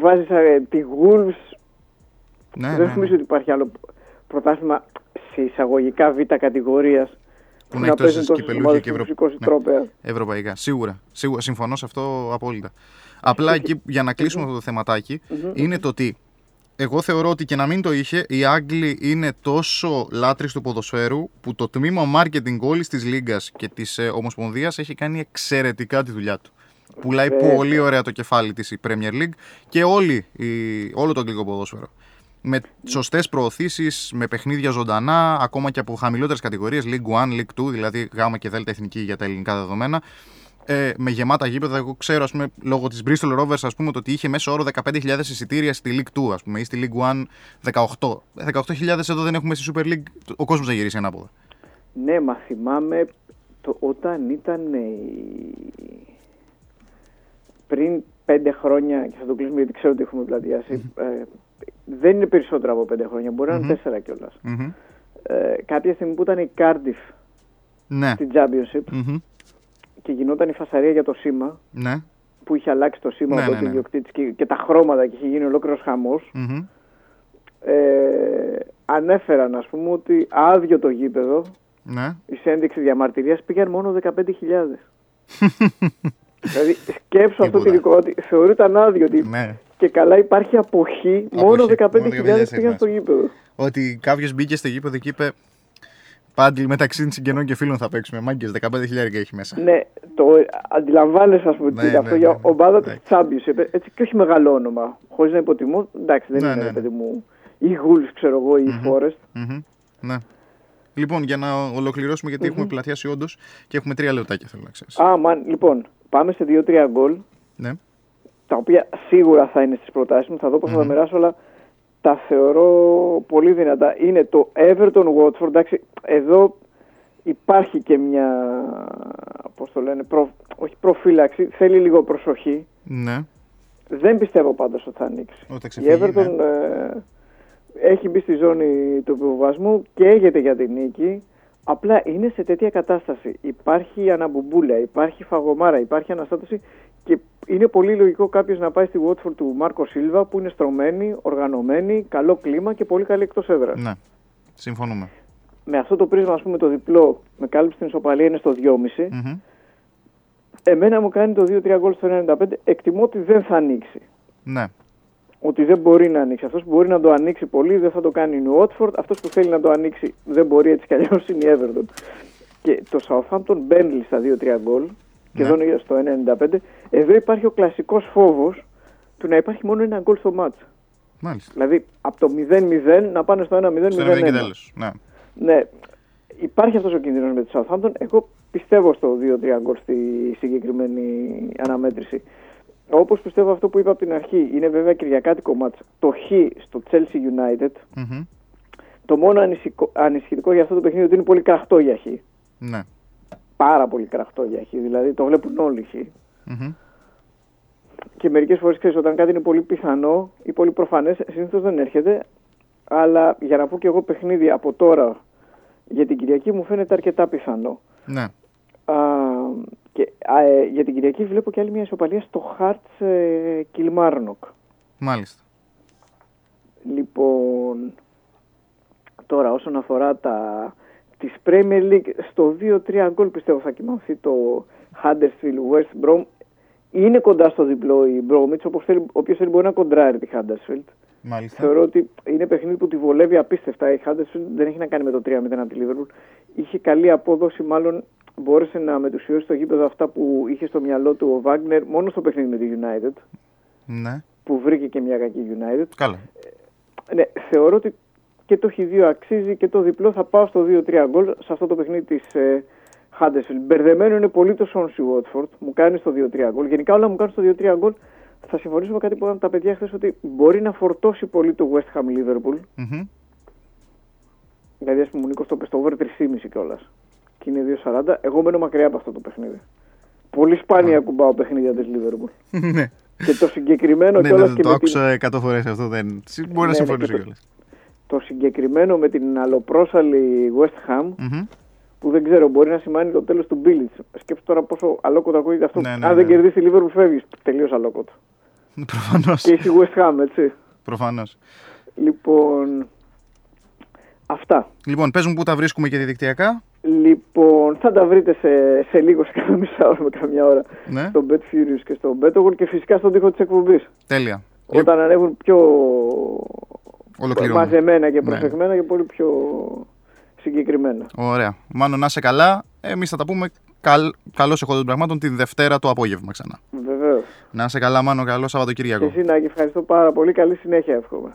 βάζει ε, τη Wolves. Ναι, δεν ναι, ναι. νομίζω ότι υπάρχει άλλο πρωτάθλημα σε εισαγωγικά β' κατηγορίας που, να έχει παίζουν τόσες τόσες κυπελούχια ομάδες και που έχουν Ευρω- σηκώσει ναι. τρόπαια. Ευρωπαϊκά. Σίγουρα. Σίγουρα. Συμφωνώ σε αυτό απόλυτα. Απλά εκεί για να κλείσουμε αυτό το θεματάκι είναι το ότι εγώ θεωρώ ότι και να μην το είχε, οι Άγγλοι είναι τόσο λάτρεις του ποδοσφαίρου που το τμήμα marketing όλης της Λίγκα και της ε, Ομοσπονδίας έχει κάνει εξαιρετικά τη δουλειά του. Πουλάει Βέβαια. πολύ ωραία το κεφάλι της η Premier League και όλη, η, όλο το αγγλικό ποδόσφαιρο. Με σωστές προωθήσεις, με παιχνίδια ζωντανά, ακόμα και από χαμηλότερες κατηγορίες, League 1, League 2, δηλαδή Γ και Δ εθνική για τα ελληνικά δεδομένα. Ε, με γεμάτα γήπεδα, εγώ ξέρω, ας πούμε, λόγω της Bristol Rovers, ας πούμε, το ότι είχε μέσο όρο 15.000 εισιτήρια στη League 2, ας πούμε, ή στη League 1 18. 18.000 εδώ δεν έχουμε στη Super League, ο κόσμος θα γυρίσει ανάποδα. Ναι, μα θυμάμαι το, όταν ήταν η- πριν πέντε χρόνια, και θα το κλείσουμε γιατί ξέρω ότι έχουμε πλατιάσει, ε, δεν είναι περισσότερο από πέντε χρόνια, μπορεί να είναι Μμμ. τέσσερα κιόλας. Μμμ. Ε, κάποια στιγμή που ήταν η Cardiff Ναι. στην Championship Μμμ. και γινόταν η φασαρία για το σήμα, Ναι. που είχε αλλάξει το σήμα Ναι, από ναι, τον ναι. ιδιοκτήτη και, και τα χρώματα και είχε γίνει ολόκληρος χαμός. Μμμ. Ε, ανέφεραν, ας πούμε, ότι άδειο το γήπεδο, Ναι. η ένδειξης διαμαρτυρίας πήγαν μόνο 15.000. δηλαδή, σκέψω αυτό Τίποτα. το υλικό, ότι θεωρείται άδειο ότι ναι. Και καλά υπάρχει αποχή, μόνο Αποχή, 15.000 μόνο 15.000 πήγαν στο γήπεδο. Ότι κάποιος μπήκε στο γήπεδο και είπε Πάντλ μεταξύ συγγενών και φίλων θα παίξουμε. Μάγκες, 15.000 έχει μέσα. Ναι, το αντιλαμβάνεσαι, ας πούμε, τι Ναι, είναι αυτό ναι, για ναι. ομάδα τη Εντάξει. Championship. Έτσι και όχι μεγάλο όνομα. Χωρίς να υποτιμώ. Εντάξει, δεν Ναι, είναι, ναι, ρε παιδί μου. Ή Wolves, ξέρω εγώ, ή Forest. Μμμ. Ναι. Λοιπόν, για να ολοκληρώσουμε, γιατί έχουμε πλατιάσει όντως και έχουμε τρία λεπτάκια, θέλω να ξέρεις. Α, μαν, λοιπόν, πάμε σε 2-3 γκολ. Ναι. Τα οποία σίγουρα θα είναι στις προτάσεις μου, θα δω πώς θα τα μοιράσω, αλλά τα θεωρώ πολύ δυνατά. Είναι το Everton Watford, εντάξει, εδώ υπάρχει και μια, πώς το λένε, προ, όχι προφύλαξη, θέλει λίγο προσοχή. Ναι. Δεν πιστεύω πάντως ότι θα ανοίξει. Ότι θα Η ξεφύγει, Everton ναι. ε, έχει μπει στη ζώνη του υποβασμού και έγεται για την νίκη. Απλά είναι σε τέτοια κατάσταση. Υπάρχει αναμπουμπούλα, υπάρχει φαγωμάρα, υπάρχει αναστάτωση και είναι πολύ λογικό κάποιος να πάει στη Watford του Μάρκο Σίλβα που είναι στρωμένη, οργανωμένη, καλό κλίμα και πολύ καλή εκτός έδρας. Ναι. Συμφωνούμε. Με αυτό το πρίσμα, ας πούμε, το διπλό με κάλυψη στην ισοπαλία είναι στο 2,5. Μμμ. Εμένα μου κάνει το 2-3 γκολ στο 95. Εκτιμώ ότι δεν θα ανοίξει. Ναι. Ότι δεν μπορεί να ανοίξει. Αυτός που μπορεί να το ανοίξει πολύ δεν θα το κάνει η Watford. Αυτός που θέλει να το ανοίξει δεν μπορεί έτσι κι αλλιώς είναι η Everton. Και το Southampton μπαίνει στα 2-3 γκολ και Ναι. εδώ είναι στο 1,95. Εδώ υπάρχει ο κλασικός φόβος του να υπάρχει μόνο ένα γκολ στο μάτς. Μάλιστα. Δηλαδή από το 0-0 να πάνε στο 1-0-0. Στο 0 και τέλος. Ναι. Ναι, υπάρχει αυτός ο κίνδυνος με τη Southampton. Εγώ πιστεύω στο 2-3 γκολ στη συγκεκριμένη αναμέτρηση. Όπως πιστεύω αυτό που είπα από την αρχή, είναι βέβαια κυριακάτικο μάτς. Το Χ στο Chelsea United. Μμμ. Το μόνο ανησυχητικό, ανησυχητικό για αυτό το παιχνίδι είναι ότι είναι πολύ κραχτό για Χ. Ναι. Πάρα πολύ κραχτό για Χ. Δηλαδή το βλέπουν όλοι Χ. Μμμ. Και μερικές φορές ξέρεις, όταν κάτι είναι πολύ πιθανό ή πολύ προφανές, συνήθως δεν έρχεται. Αλλά για να πω και εγώ παιχνίδι από τώρα για την Κυριακή μου φαίνεται αρκετά πιθανό. Ναι. Α, και, α, ε, για την Κυριακή βλέπω και άλλη μια ισοπαλία στο Hearts ε, Kilmarnock. Μάλιστα. Λοιπόν, τώρα όσον αφορά τα, της Premier League, στο 2-3 γκολ πιστεύω θα κοιμαθεί το Huddersfield West Brom. Είναι κοντά στο διπλό η Bromwich, όπως θέλει, όποιος θέλει μπορεί να κοντράρει τη Huddersfield. Μάλιστα. Θεωρώ ότι είναι παιχνίδι που τη βολεύει απίστευτα. Η Huddersfield δεν έχει να κάνει με το 3-0 από τη Liverpool. Είχε καλή απόδοση, μάλλον μπόρεσε να μετουσιώσει στο γήπεδο αυτά που είχε στο μυαλό του ο Βάγνερ μόνο στο παιχνίδι με τη United, Ναι. που βρήκε και μια κακή United. Καλά. Ναι, θεωρώ ότι και το Χ2 αξίζει και το διπλό θα πάω στο 2-3 γκολ σε αυτό το παιχνίδι της ε, Huddersfield. Μπερδεμένο είναι πολύ το Σόνσι Watford, μου κάνει στο 2-3 γκολ. Γενικά όλα μου κάνουν στο 2-3 γκολ. Θα συμφωνήσω με κάτι που είπαν τα παιδιά χθες ότι μπορεί να φορτώσει πολύ το West Ham Liverpool. Μμμ. Δηλαδή, ας πούμε, ο Νίκος το πες στο over 3,5 κιόλας. Και είναι 2,40. Εγώ μένω μακριά από αυτό το παιχνίδι. Πολύ σπάνια ακουμπάω παιχνίδια της Liverpool. Ναι. και το συγκεκριμένο Ναι, κιόλας ναι, και το με άκουσα 100 φορές αυτό. Δεν... Μπορεί να Ναι, ναι, συμφωνήσω και το- κιόλας. Το συγκεκριμένο με την αλλοπρόσαλη West Ham, Μμμ. που δεν ξέρω, μπορεί να σημαίνει το τέλος του Μπίλιτς. Σκέψτε τώρα πόσο αλόκοτο ακούγεται αυτό. Ναι, ναι, Αν δεν ναι. κερδίσει η Liverpool, φεύγεις. Τελείως αλόκοτο. Προφανώς. και είσαι η West Ham, έτσι. Προφανώς. Λοιπόν. Αυτά. Λοιπόν, πες μου πού τα βρίσκουμε και διαδικτυακά. Λοιπόν, θα τα βρείτε σε, σε λίγο, σε κάνα μισά ώρα με καμιά ώρα. Ναι. Στο Bet Furious και στο Betogol και φυσικά στον τοίχο της εκπομπής. Τέλεια. Όταν ανέβουν πιο Ολοκληρώνουμε. μαζεμένα και Ναι. προσεγμένα και πολύ πιο συγκεκριμένα. Ωραία. Μάνο, να είσαι καλά. Εμείς θα τα πούμε καλ... καλώς έχω των πραγμάτων τη Δευτέρα το απόγευμα ξανά. Βεβαίως. Να είσαι καλά, Μάνο. Καλό Και Σαββατοκύριακο. εσύ Νάκη, ευχαριστώ πάρα πολύ. Καλή συνέχεια εύχομαι.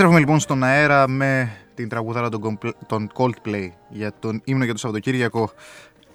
Επιστρέφουμε λοιπόν στον αέρα με την τραγουδάρα των Compl- των Coldplay για τον ύμνο για το Σαββατοκύριακο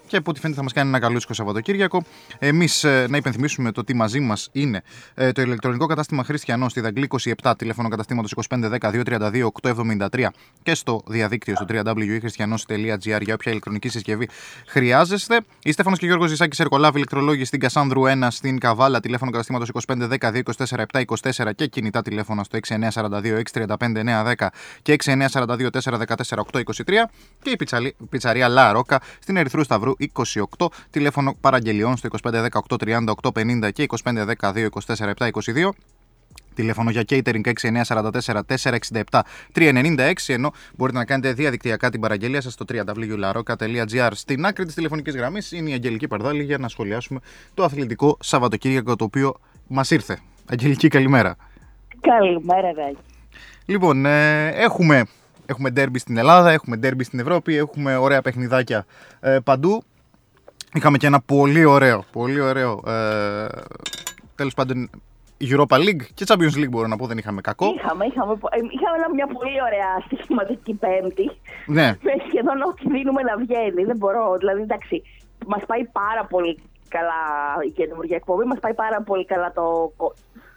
και από ό,τι φαίνεται θα μας κάνει ένα καλούτσικο Σαββατοκύριακο. Εμείς να υπενθυμίσουμε το ότι μαζί μας είναι ε, το ηλεκτρονικό κατάστημα Χριστιανός στη Δαγκλή 27, τηλέφωνο καταστήματος 2510-232-873 και στο διαδίκτυο στο www.christianos.gr για όποια ηλεκτρονική συσκευή χρειάζεστε. Η Στέφανος και Γιώργος Ζησάκη Ερκολάβη, ηλεκτρολόγοι στην Κασάνδρου 1 στην Καβάλα, τηλέφωνο καταστήματος 2510-224-724 και κινητά τηλέφωνα στο 6942-635-910 και 6942-414-823 και η πιτσαλι- πιτσαρία La Rocca στην Ερυθρού Σταυρού 28, τηλέφωνο παραγγελιών στο 2510-830-850 και 2510-224-722. Τηλέφωνο για catering 6944-467-396 ενώ μπορείτε να κάνετε διαδικτυακά την παραγγελία σας στο www.laroca.gr Στην άκρη της τηλεφωνικής γραμμής είναι η Αγγελική Παρδάλη για να σχολιάσουμε το αθλητικό Σαββατοκύριακο το οποίο μας ήρθε. Αγγελική καλημέρα. Καλημέρα, Ράκη. Λοιπόν, ε, έχουμε, έχουμε ντέρμπι στην Ελλάδα, έχουμε ντέρμπι στην Ευρώπη, έχουμε ωραία παιχνιδάκια ε, παντού. Είχαμε και ένα πολύ ωραίο, πολύ ωραίο, ε, τέλος πάντων, Europa League και Champions League μπορώ να πω, δεν είχαμε κακό. Είχαμε, είχαμε, ε, είχαμε ένα- μια πολύ ωραία στοιχηματική πέμπτη. Ναι, Με σχεδόν ό,τι δίνουμε να βγαίνει. Δεν μπορώ. Δηλαδή, εντάξει, μας πάει πάρα πολύ καλά η καινούργια εκπομπή. Μας πάει πάρα πολύ καλά το, κο-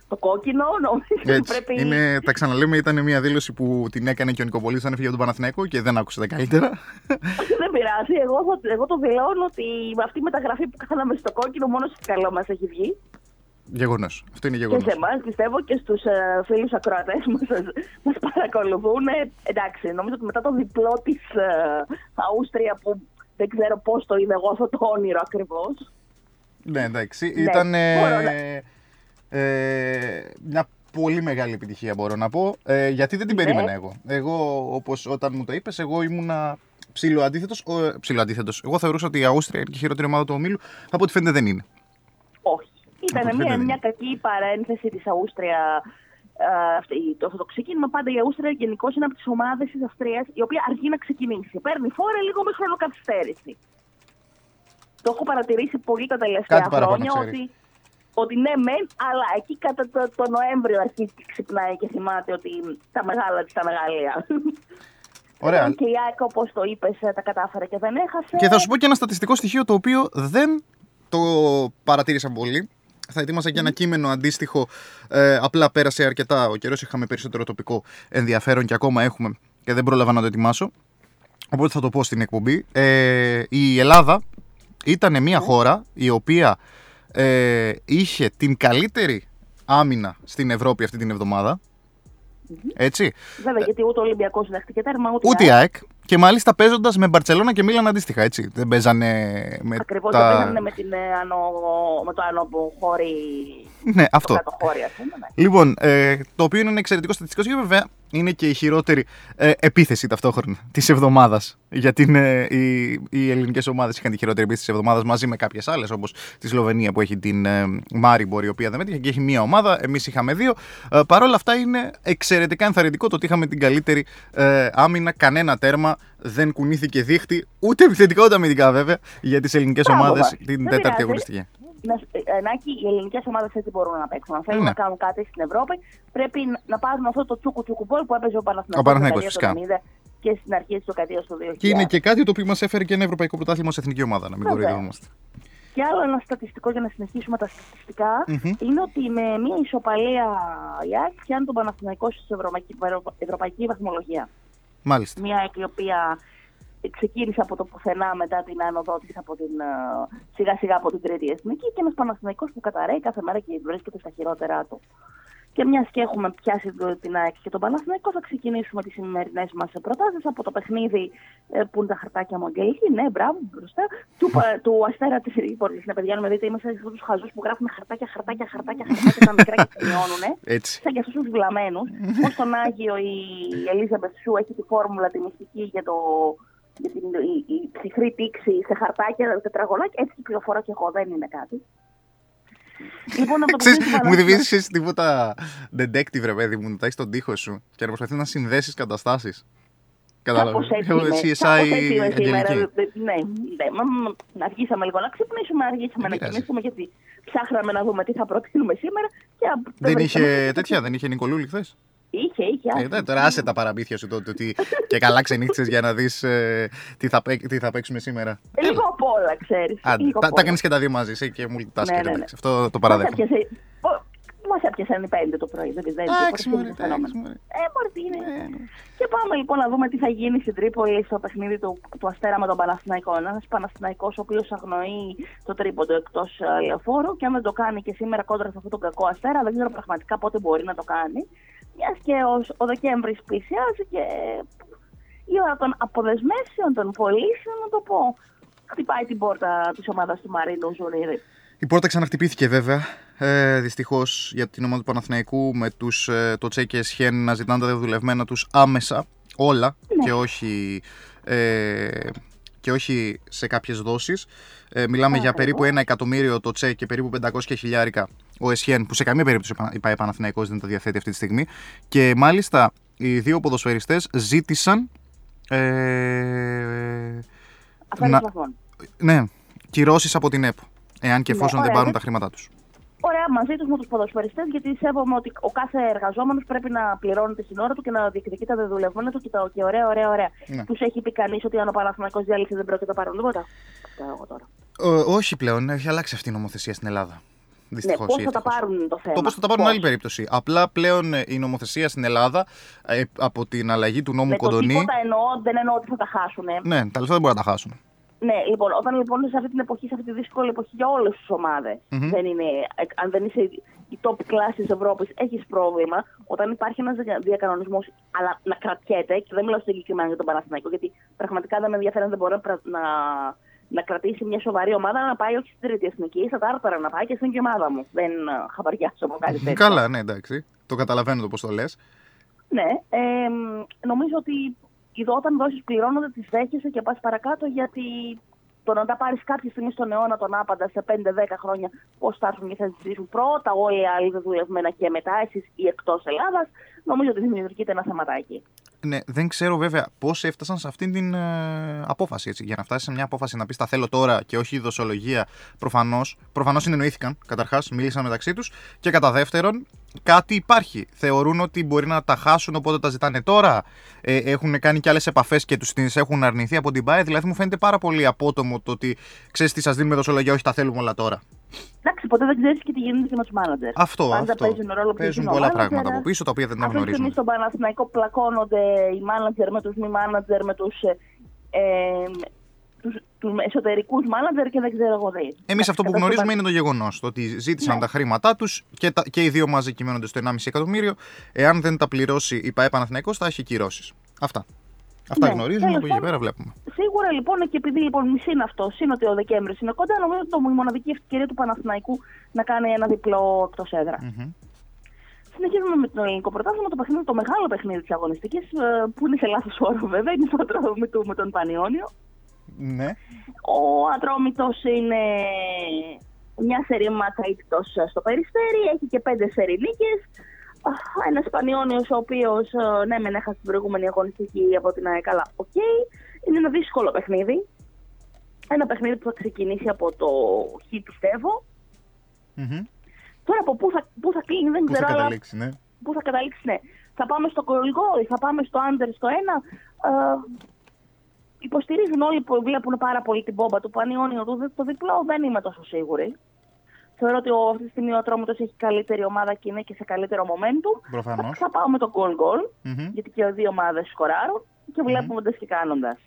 το κόκκινο. Νομίζω ότι έτσι. πρέπει. Είναι, τα ξαναλέμε, ήταν μια δήλωση που την έκανε και ο Νικοπολής όταν έφυγε από τον Παναθηναϊκό και δεν άκουσε τα καλύτερα. Δεν πειράζει. Εγώ, θα- εγώ το δηλώνω ότι με αυτή η μεταγραφή που κάναμε στο κόκκινο, μόνος σε καλό μας έχει βγει. Γεγονός. Αυτό είναι Και γεγονός. σε εμάς, πιστεύω, και στους uh, φίλους ακροατές που μας παρακολουθούν. Ε, εντάξει, νομίζω ότι μετά το διπλό της Αούστρια που δεν ξέρω πώς το είδα εγώ αυτό το όνειρο ακριβώς. Ναι, εντάξει. Ναι, Ήταν μπορώ να- ε, μια πολύ μεγάλη επιτυχία μπορώ να πω. Ε, γιατί δεν την Ναι. περίμενα εγώ. Εγώ, όπως όταν μου το είπες, εγώ ήμουνα ψηλό αντίθετος. Ψηλό αντίθετος. Εγώ θεωρούσα ότι η Αούστρια είναι και η χειρότερη ομάδα του ομίλου. Από ό,τι φαίνεται δεν είναι. Όχι. Από Ήταν ό,τι μια, φαίνεται μια κακή παρένθεση της Αούστρια. ε, αυτή- το, αυτό το ξεκίνημα πάντα η Αούστρια γενικώς είναι από τις ομάδες της Αυστρίας η οποία αργεί να ξεκινήσει. Παίρνει φόρα λίγο με χρονοκαθυστέρηση. Το έχω παρατηρήσει πολύ τα τελευταία Κάτι παραπάνω χρόνια ξέρεις. ότι, ότι ναι, μεν, αλλά εκεί κατά το, το Νοέμβριο αρχίζει και ξυπνάει και θυμάται ότι τα μεγάλα της τα μεγαλεία. Ωραία. Και η ΑΕΚ, όπως το είπες, τα κατάφερε και δεν έχασε. Και θα σου πω και ένα στατιστικό στοιχείο το οποίο δεν το παρατήρησα πολύ. Θα ετοίμασα και ένα κείμενο αντίστοιχο. Ε, απλά πέρασε αρκετά ο καιρός. Είχαμε περισσότερο τοπικό ενδιαφέρον και ακόμα έχουμε και δεν πρόλαβα να το ετοιμάσω. Οπότε θα το πω στην εκπομπή. Ε, η Ελλάδα ήταν μια χώρα η οποία ε, είχε την καλύτερη άμυνα στην Ευρώπη αυτή την εβδομάδα. Έτσι. Βέβαια, γιατί ούτε ο Ολυμπιακός δέχτηκε τέρμα, ούτε, Ούτε η ΑΕΚ. Και μάλιστα παίζοντας με Μπαρσελόνα και Μίλαν αντίστοιχα, έτσι. Δεν παίζανε με Ακριβώς τα... δεν παίζανε με, την, ε, ανω, με το άνω που χώρι. Ναι, αυτό. Το κάτω χώρι, ας πούμε. Ναι. Λοιπόν, ε, το οποίο είναι ένα εξαιρετικό στατιστικό και βέβαια είναι και η χειρότερη ε, επίθεση ταυτόχρονα της εβδομάδας. Γιατί είναι, οι, οι ελληνικές ομάδες είχαν τη χειρότερη επίθεση της εβδομάδας μαζί με κάποιες άλλες, όπως τη Σλοβενία που έχει την ε, Μάριμπορ, η οποία δεν μέτυχε και έχει μία ομάδα. Εμείς είχαμε δύο. Ε, Παρ' όλα αυτά είναι εξαιρετικά ενθαρρυντικό το ότι είχαμε την καλύτερη ε, άμυνα. Κανένα τέρμα δεν κουνήθηκε δίχτυ, ούτε επιθετικά ούτε αμυντικά βέβαια, για τις ελληνικές Μπράβο ομάδες μας. την Δεν τέταρτη πειράζει. αγωνιστική. Να, ε, Νάκη, οι ελληνικές ομάδες έτσι μπορούν να παίξουν. Αν θέλουν Ναι. να κάνουν κάτι στην Ευρώπη, πρέπει να- να πάρουν αυτό το τσούκου τσούκου μπολ που έπαιζε ο Παναθηναϊκός Ο Παναθηναϊκός, στη δεκαετία του 90 και στην αρχή της δεκαετίας του 2000. Και είναι και κάτι το οποίο μας έφερε και ένα ευρωπαϊκό πρωτάθλημα σε εθνική ομάδα, να μην Βέβαια. κοροϊδευόμαστε. Και άλλο ένα στατιστικό για να συνεχίσουμε τα στατιστικά Μμμ. είναι ότι με μια ισοπαλία η ΑΕΚ πιάνει τον Παναθηναϊκό στην ευρωπαϊκή, ευρωπαϊκή βαθμολογία. Μάλιστα. Μια ΑΕΚ η οποία ξεκίνησε από το πουθενά μετά την άνοδό της από την, ε, σιγά σιγά από την τρίτη εθνική και ένας Παναθηναϊκός που καταραίει κάθε μέρα και βρίσκεται στα χειρότερά του. Και μιας και έχουμε πιάσει το- την ΑΕΚ και τον Παναθηναϊκό, θα ξεκινήσουμε τις σημερινές μας προτάσεις από το παιχνίδι ε, που είναι τα χαρτάκια μου, Αγγελική. Ναι, μπράβο, μπροστά. Του, πα- του αστέρα της Ρήπορη. Ναι, παιδιά, να με δείτε, είμαστε σε αυτού τους χαζούς που γράφουν χαρτάκια, χαρτάκια, χαρτάκια, χαρτάκια τα μικρά και σημειώνουν. Έτσι. Σαν και αυτούς τους βλαμμένους. Πώς στον Άγιο η Ελίζα Μπεσού έχει τη φόρμουλα τη μυστική για, το, για την η, η ψυχρή τήξη σε χαρτάκια, τετραγωνάκια. Έτσι κυκλοφορώ και εγώ, δεν είναι κάτι. Λοιπόν, από το Ξέρεις, παιχνίδι του μου Παναθηναϊκού- θυμίζει τίποτα detective, ρε παιδί μου, να έχεις τον τύχο σου και να προσπαθείς να συνδέσεις καταστάσεις. Κατάλαβες. Κάπως έτσι Εγώ είναι. CSI Κάπως έτσι είναι σήμερα. Αγγελική. Δε- Ναι, ναι. Μα, μα, να αργήσαμε λίγο να ξυπνήσουμε, αργήσαμε να πειράζει. κοιμήσουμε γιατί ψάχναμε να δούμε τι θα προτείνουμε σήμερα. Και α- Δεν βρήκαμε- είχε τέτοια, δεν είχε Νικολούλη χθες; Είχε, είχε. Ε, ναι, τώρα άσε τα παραμύθια σου τότε ότι και καλά ξενύχτησες για να δεις ε, τι, θα, παί- τι θα παίξουμε σήμερα. Ε, Λίγο απ' όλα, ξέρεις. Άντε, Λίγο τα, απ' τα όλα. κάνεις και τα δύο μαζί, εσύ και multitasking. Ναι, ναι, ναι. εντάξει, Αυτό το Μας παραδέχομαι. έπιασε- πο- Μας έπιασαν οι πέντε το πρωί, δεν δεν Εντάξει, δεν- μωρέ, δεν- φαινόμενο. εντάξει, μωρέ. Ε, μπορεί τι είναι. Και πάμε λοιπόν να δούμε τι θα γίνει στην Τρίπολη στο παιχνίδι του, του Αστέρα με τον Παναθηναϊκό. Ένας Παναθηναϊκός ο οποίος αγνοεί το τρίποντο εκτός λεωφόρου και αν δεν το κάνει και σήμερα κόντρα σε αυτόν τον κακό Αστέρα, δεν ξέρω πραγματικά πότε μπορεί να το κάνει. Μιας και ο, ο Δεκέμβρης πλησιάζει και η ώρα των αποδεσμεύσεων, των πωλήσεων, να το πω, χτυπάει την πόρτα της ομάδας του Μαρίνου Ζουρίδη. Η πόρτα ξαναχτυπήθηκε βέβαια. Ε, Δυστυχώς για την ομάδα του Παναθηναϊκού με τους, ε, το Τσέ και Σχέν να ζητάνε τα δουλευμένα τους άμεσα όλα και όχι. Ε, και όχι σε κάποιες δόσεις. Ε, μιλάμε για περίπου ένα εκατομμύριο το Τσέ και περίπου 500 χιλιάρικα ο Εσχέν, που σε καμία περίπτωση η ΠαΕ Παναθηναϊκός δεν τα διαθέτει αυτή τη στιγμή. Και μάλιστα οι δύο ποδοσφαιριστές ζήτησαν. Ε, Αφαίρεση να- βαθμών. ναι, κυρώσεις από την ΕΠΟ. Εάν και Ναι, εφόσον δεν ωραία, πάρουν δεν- τα χρήματά τους. Ωραία, μαζί τους με τους ποδοσφαιριστές, γιατί σέβομαι ότι ο κάθε εργαζόμενος πρέπει να πληρώνεται στην ώρα του και να διεκδικεί τα δεδουλευμένα του και, τα, και ωραία, ωραία, ωραία. Ναι. Τους έχει πει κανείς ότι αν ο Παναθηναϊκός διάλυσε δεν πρόκειται να πάρουν τίποτα; Λέω εγώ τώρα. Ε, όχι πλέον, έχει αλλάξει αυτή η νομοθεσία στην Ελλάδα. Δυστυχώς. ναι, πώς θα τα πάρουν το θέμα; Το πώς θα τα πάρουν είναι άλλη περίπτωση. Απλά πλέον ε, η νομοθεσία στην Ελλάδα ε, από την αλλαγή του νόμου Με το Κοντονή. τίποτα εννοώ, δεν εννοώ ότι θα τα χάσουν. Ναι, τα λεφτά δεν μπορούν να τα χάσουν. Ναι, λοιπόν, όταν λοιπόν σε αυτή την εποχή, σε αυτή τη δύσκολη εποχή για όλες τις ομάδες, Μμμ. δεν είναι, ε, αν δεν είσαι η top class της Ευρώπης, έχεις πρόβλημα. Όταν υπάρχει ένας διακανονισμός, αλλά να κρατιέται, και δεν μιλάω συγκεκριμένα για τον Παναθηναϊκό, γιατί πραγματικά δεν με ενδιαφέρει αν δεν μπορεί να, πρα- να, να κρατήσει μια σοβαρή ομάδα να πάει όχι στην τρίτη εθνική, στα τάρταρα να πάει και στην και η ομάδα μου. Δεν ε, χαπαριάζω από κάτι τέτοιο. Καλά, ναι, εντάξει. Το καταλαβαίνω το πώς το λες. Ναι, ε, μ, νομίζω ότι εδώ όταν δόσεις πληρώνονται τις δέχεσαι και πας παρακάτω γιατί το να τα πάρεις κάποια στιγμή στον αιώνα τον άπαντα σε 5-10 χρόνια πώς θα έρθουν και θα ζητήσουν πρώτα όλοι οι άλλοι δουλευμένα και μετά εσείς ή εκτός Ελλάδας, νομίζω ότι δημιουργείται ένα θεματάκι. Ναι, δεν ξέρω βέβαια πώς έφτασαν σε αυτήν την ε, απόφαση. Έτσι. Για να φτάσεις σε μια απόφαση να πεις τα θέλω τώρα και όχι η δοσολογία, προφανώς. Προφανώς συνεννοήθηκαν καταρχάς, μίλησαν μεταξύ τους. Και κατά δεύτερον, κάτι υπάρχει. Θεωρούν ότι μπορεί να τα χάσουν, οπότε τα ζητάνε τώρα. Ε, έχουν κάνει και άλλες επαφές και τους τις έχουν αρνηθεί από την ΠΑΕ. Δηλαδή, μου φαίνεται πάρα πολύ απότομο το ότι ξέρεις τι σας δίνουμε δοσολογία, όχι τα θέλουμε όλα τώρα. Εντάξει, ποτέ δεν ξέρεις και τι γίνεται και με τους μάνατζερ. Αυτό, Πάντα αυτό. παίζουν ρόλο ποιος Παίζουν είναι ο πολλά μάνατζερ. πράγματα από πίσω τα οποία δεν τα Αυτή τη στιγμή γνωρίζουμε. στον Παναθηναϊκό πλακώνονται οι μάνατζερ με τους μη μάνατζερ, με τους, ε, ε, τους, τους εσωτερικούς μάνατζερ και δεν ξέρω εγώ τι. Εμείς αυτό που Κατά γνωρίζουμε στο- είναι το γεγονός. Το ότι ζήτησαν Ναι. τα χρήματά τους και, τα- και οι δύο μαζί κυμαίνονται στο 1,5 εκατομμύριο. Εάν δεν τα πληρώσει η ΠαΕ Παναθηναϊκός θα έχει κυρώσεις. Αυτά. Αυτά Ναι, γνωρίζουμε, τέλος από εκεί και πάντων. πέρα βλέπουμε. Σίγουρα λοιπόν και επειδή λοιπόν είναι αυτό, είναι ότι ο Δεκέμβρης είναι κοντά, νομίζω ότι το- η μοναδική ευκαιρία του Παναθηναϊκού να κάνει ένα διπλό εκτός έδρα. Μμμ. Συνεχίζουμε με το ελληνικό πρωτάθλημα, το, παιχνίδι, το μεγάλο παιχνίδι της αγωνιστικής, που είναι σε λάθος όρο βέβαια, είναι το Ατρόμητο με τον Πανιόνιο. Ναι. Ο Ατρόμητος είναι εννιά σερί ματς αήττητος στο Περιστέρι, έχει και πέντε σερί νίκες. Ένας Πανιόνιος ο οποίος ε, ναι μεν έχασε την προηγούμενη αγωνιστική από την ΑΕΚ, αλλά οκ. Είναι ένα δύσκολο παιχνίδι. Ένα παιχνίδι που θα ξεκινήσει από το Χ πιστεύω. Μμμ. Τώρα από πού θα, πού θα κλείνει δεν Πού θα ξέρω. αλλά καταλήξει, ναι. Πού θα καταλήξει, ναι. Θα πάμε στο goal goal, θα πάμε στο under στο ένα. Ε, υποστηρίζουν όλοι που βλέπουν πάρα πολύ την μπόμπα του Πανιόνιου. Το, το διπλό δεν είμαι τόσο σίγουρη. Θεωρώ ότι ο, αυτή τη στιγμή ο Ατρόμητος έχει καλύτερη ομάδα και είναι και σε καλύτερο momentum. Προφανώς. Θα πάω με το goal goal, γιατί και οι δύο ομάδες σκοράρουν και βλέποντα και κάνοντας.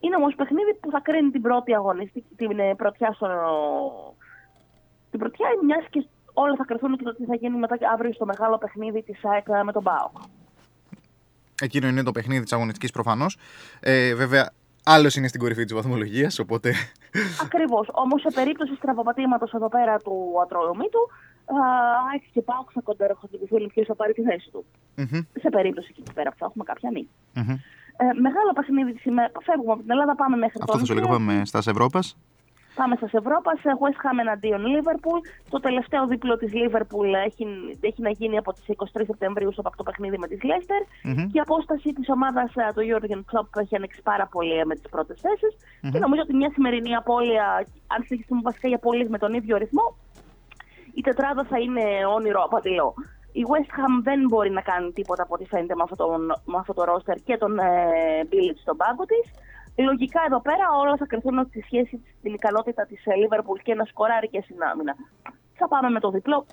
Είναι όμως παιχνίδι που θα κρίνει την πρώτη αγωνιστική, την ε, πρωτιά στο, την πρωτιά, μιας και όλα θα κρυθούν και το τι θα γίνει μετά και αύριο στο μεγάλο παιχνίδι της ΑΕΚ με τον ΠΑΟΚ. Εκείνο είναι το παιχνίδι της αγωνιστικής προφανώς. Ε, βέβαια, άλλος είναι στην κορυφή της βαθμολογίας, οπότε. Ακριβώς. Όμως σε περίπτωση στραβοπατήματος εδώ πέρα του Ατρόμητου, ΑΕΚ και ΠΑΟΚ θα κοντεροχωρηθούν ποιος θα πάρει τη θέση του. Μμμ. Σε περίπτωση εκεί πέρα που θα έχουμε κάποια νίκη. Μμμ. Ε, μεγάλο παιχνίδι της ημέρας. Φεύγουμε από την Ελλάδα, πάμε μέχρι Αυτό το θα σου λέγω, Αγγλία. πάμε στα Ευρώπας. Πάμε στα Ευρώπας, σε West Ham εναντίον Liverpool. Το τελευταίο δίπλο της Liverpool έχει, έχει να γίνει από τις 23 Σεπτεμβρίου στο πακτό παιχνίδι με τη Leicester. Μμμ. Και η απόσταση της ομάδας του Jurgen Klopp έχει ανοίξει πάρα πολύ ε, με τις πρώτες θέσεις. Μμμ. Και νομίζω ότι μια σημερινή απώλεια, αν συνεχίσουμε βασικά για απώλειες με τον ίδιο ρυθμό, η τετράδα θα είναι όνειρο απατηλό. Η West Ham δεν μπορεί να κάνει τίποτα από ό,τι φαίνεται με αυτό το, με αυτό το roster και τον ε, Μπίλιτ στον πάγκο της. Λογικά εδώ πέρα όλα θα κρυθούν στη σχέση της, στην ικανότητα της Liverpool και να σκοράρει και στην άμυνα. Θα πάμε με το διπλό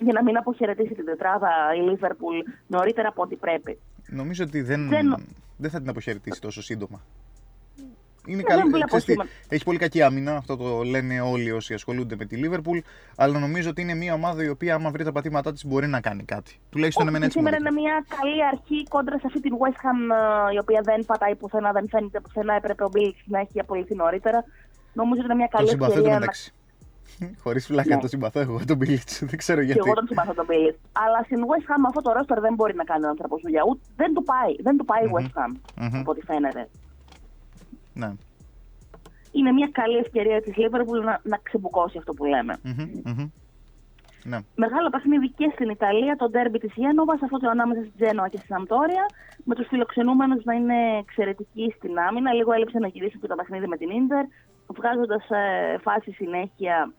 για να μην αποχαιρετήσει την τετράδα η Liverpool νωρίτερα από ό,τι πρέπει. Νομίζω ότι δεν, Δεν- δεν θα την αποχαιρετήσει τόσο σύντομα. Είναι Ε, καλή, δεν βλέπω ξέρεις τι, σήμα- έχει πολύ κακή άμυνα, αυτό το λένε όλοι όσοι ασχολούνται με τη Liverpool, αλλά νομίζω ότι είναι μια ομάδα η οποία άμα βρει τα πατήματά της μπορεί να κάνει κάτι. Τουλάχιστον εμένα έτσι μου Σήμερα δείχνει. είναι μια καλή αρχή κόντρα σε αυτή την West Ham ε, η οποία δεν πατάει πουθενά, δεν φαίνεται πουθενά. Έπρεπε ο Μπίλιτς να έχει απολυθεί νωρίτερα. Νομίζω ότι είναι μια Τον καλή συμπαθώ ευκαιρία να μεταξύ. Χωρίς φλάκα Ναι. το συμπαθώ εγώ τον Μπίλιτς. Δεν ξέρω Και γιατί. εγώ τον συμπαθώ τον Μπίλιτς. Αλλά στην West Ham αυτό το roster δεν μπορεί να κάνει ο άνθρωπος δουλειά. Ούτε, δεν του πάει. Δεν του πάει η West Ham, Μμμ. από ό,τι φαίνεται. Ναι. Είναι μια καλή ευκαιρία της Liverpool να, να ξεμπουκώσει αυτό που λέμε. Μμμ, μμμ. Ναι. Μεγάλο παιχνίδι και στην Ιταλία, το ντέρμπι της Γένοβας, αυτό το ανάμεσα στην Τζένοα και στην Αμπτόρια, με τους φιλοξενούμενους να είναι εξαιρετικοί στην άμυνα. Λίγο έλειψε να γυρίσει και το παιχνίδι με την ντερ, βγάζοντας ε, φάση συνέχεια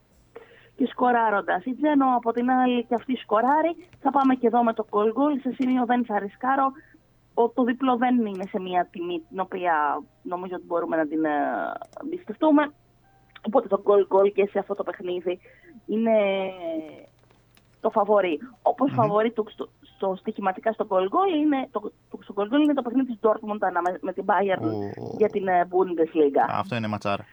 και σκοράροντα. Η Τζένοα από την άλλη και αυτή σκοράρει. Θα πάμε και εδώ με το goal goal. Σε σημείο δεν θα ρισκάρω. Ο, το διπλό δεν είναι σε μια τιμή την οποία νομίζω ότι μπορούμε να την ε, εμπιστευτούμε. Οπότε το goal goal και σε αυτό το παιχνίδι είναι το φαβορή. Όπως φαβορή του στο, στο στοιχηματικά στο goal goal είναι το, το, στο goal goal είναι το παιχνίδι της Dortmund ανάμε- με την Bayern Ο- για την ε, Bundesliga. Αυτό είναι ματσάρα.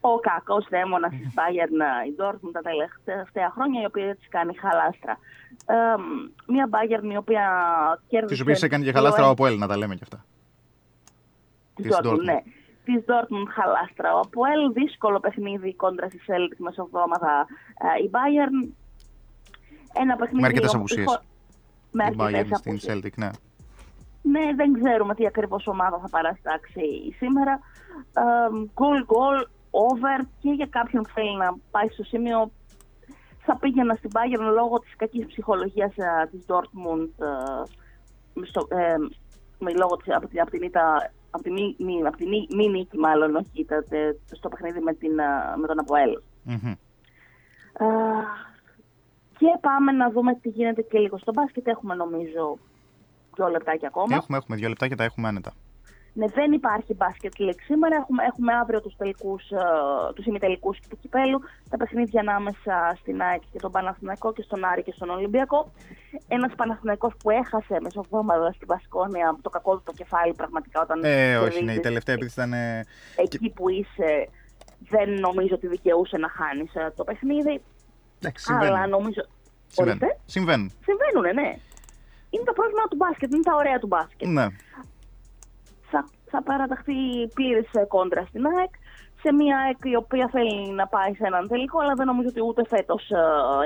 Ο κακός δαίμονας της Bayern, ε, η Dortmund τα τελευταία χρόνια, η οποία της κάνει χαλάστρα. Ε, μια Bayern η οποία κέρδισε... Τι οποίε έκανε και 2-1 χαλάστρα από Ελ, να τα λέμε κι αυτά. Της Της Dortmund, Dortmund. ναι. Της Dortmund χαλάστρα. Ο Αποέλ δύσκολο παιχνίδι κόντρα στη Celtic μεσοβδόμαδα. Ε, η Bayern ένα παιχνίδι... Με αρκετές ο- απουσίες. χω- Με Η αρκετές Bayern στην απουσίες. Celtic, ναι. Ναι, δεν ξέρουμε τι ακριβώς ομάδα θα παραστάξει σήμερα. Γκολ, γκολ, over και για κάποιον που θέλει να πάει στο σημείο θα πήγαινα στην Bayern λόγω της κακής ψυχολογίας ε, της Dortmund ε, στο, ε, με λόγω της, από, την, από την ήττα από τη μη, μη, από τη μη, μη νίκη μάλλον, όχι ήττα, τε- στο παιχνίδι με, την, ε, με τον Αποέλ. Μμμ. Α, και πάμε να δούμε τι γίνεται και λίγο στο μπάσκετ. Έχουμε νομίζω δύο λεπτάκια ακόμα. Έχουμε, έχουμε δύο λεπτά και τα έχουμε άνετα. Ναι, δεν υπάρχει μπάσκετ league σήμερα. Έχουμε, έχουμε αύριο τους, τελικούς, ε, τους ημιτελικούς του κυπέλου. Τα παιχνίδια ανάμεσα στην ΑΕΚ και τον Παναθηναϊκό και στον Άρη και στον Ολυμπιακό. Ένας Παναθηναϊκός που έχασε μεσοβδόμαδα στην Πασκόνια το κακό του το κεφάλι πραγματικά όταν Ε, όχι, ναι, η κερδίζεις. τελευταία επίθεση ήταν. ε, Εκεί που είσαι δεν νομίζω ότι δικαιούσε να χάνεις ε, το παιχνίδι. Εντάξει, Αλλά συμβαίνουν. νομίζω... Συμβαίνουν. Ορίστε. Συμβαίνουν. Συμβαίνουν, ναι. Είναι το πρόβλημα του μπάσκετ, είναι τα ωραία του μπάσκετ. Ναι. Θα, θα παραταχθεί πλήρης κόντρα στην ΑΕΚ. Σε μια ΑΕΚ η οποία θέλει να πάει σε έναν τελικό, αλλά δεν νομίζω ότι ούτε φέτος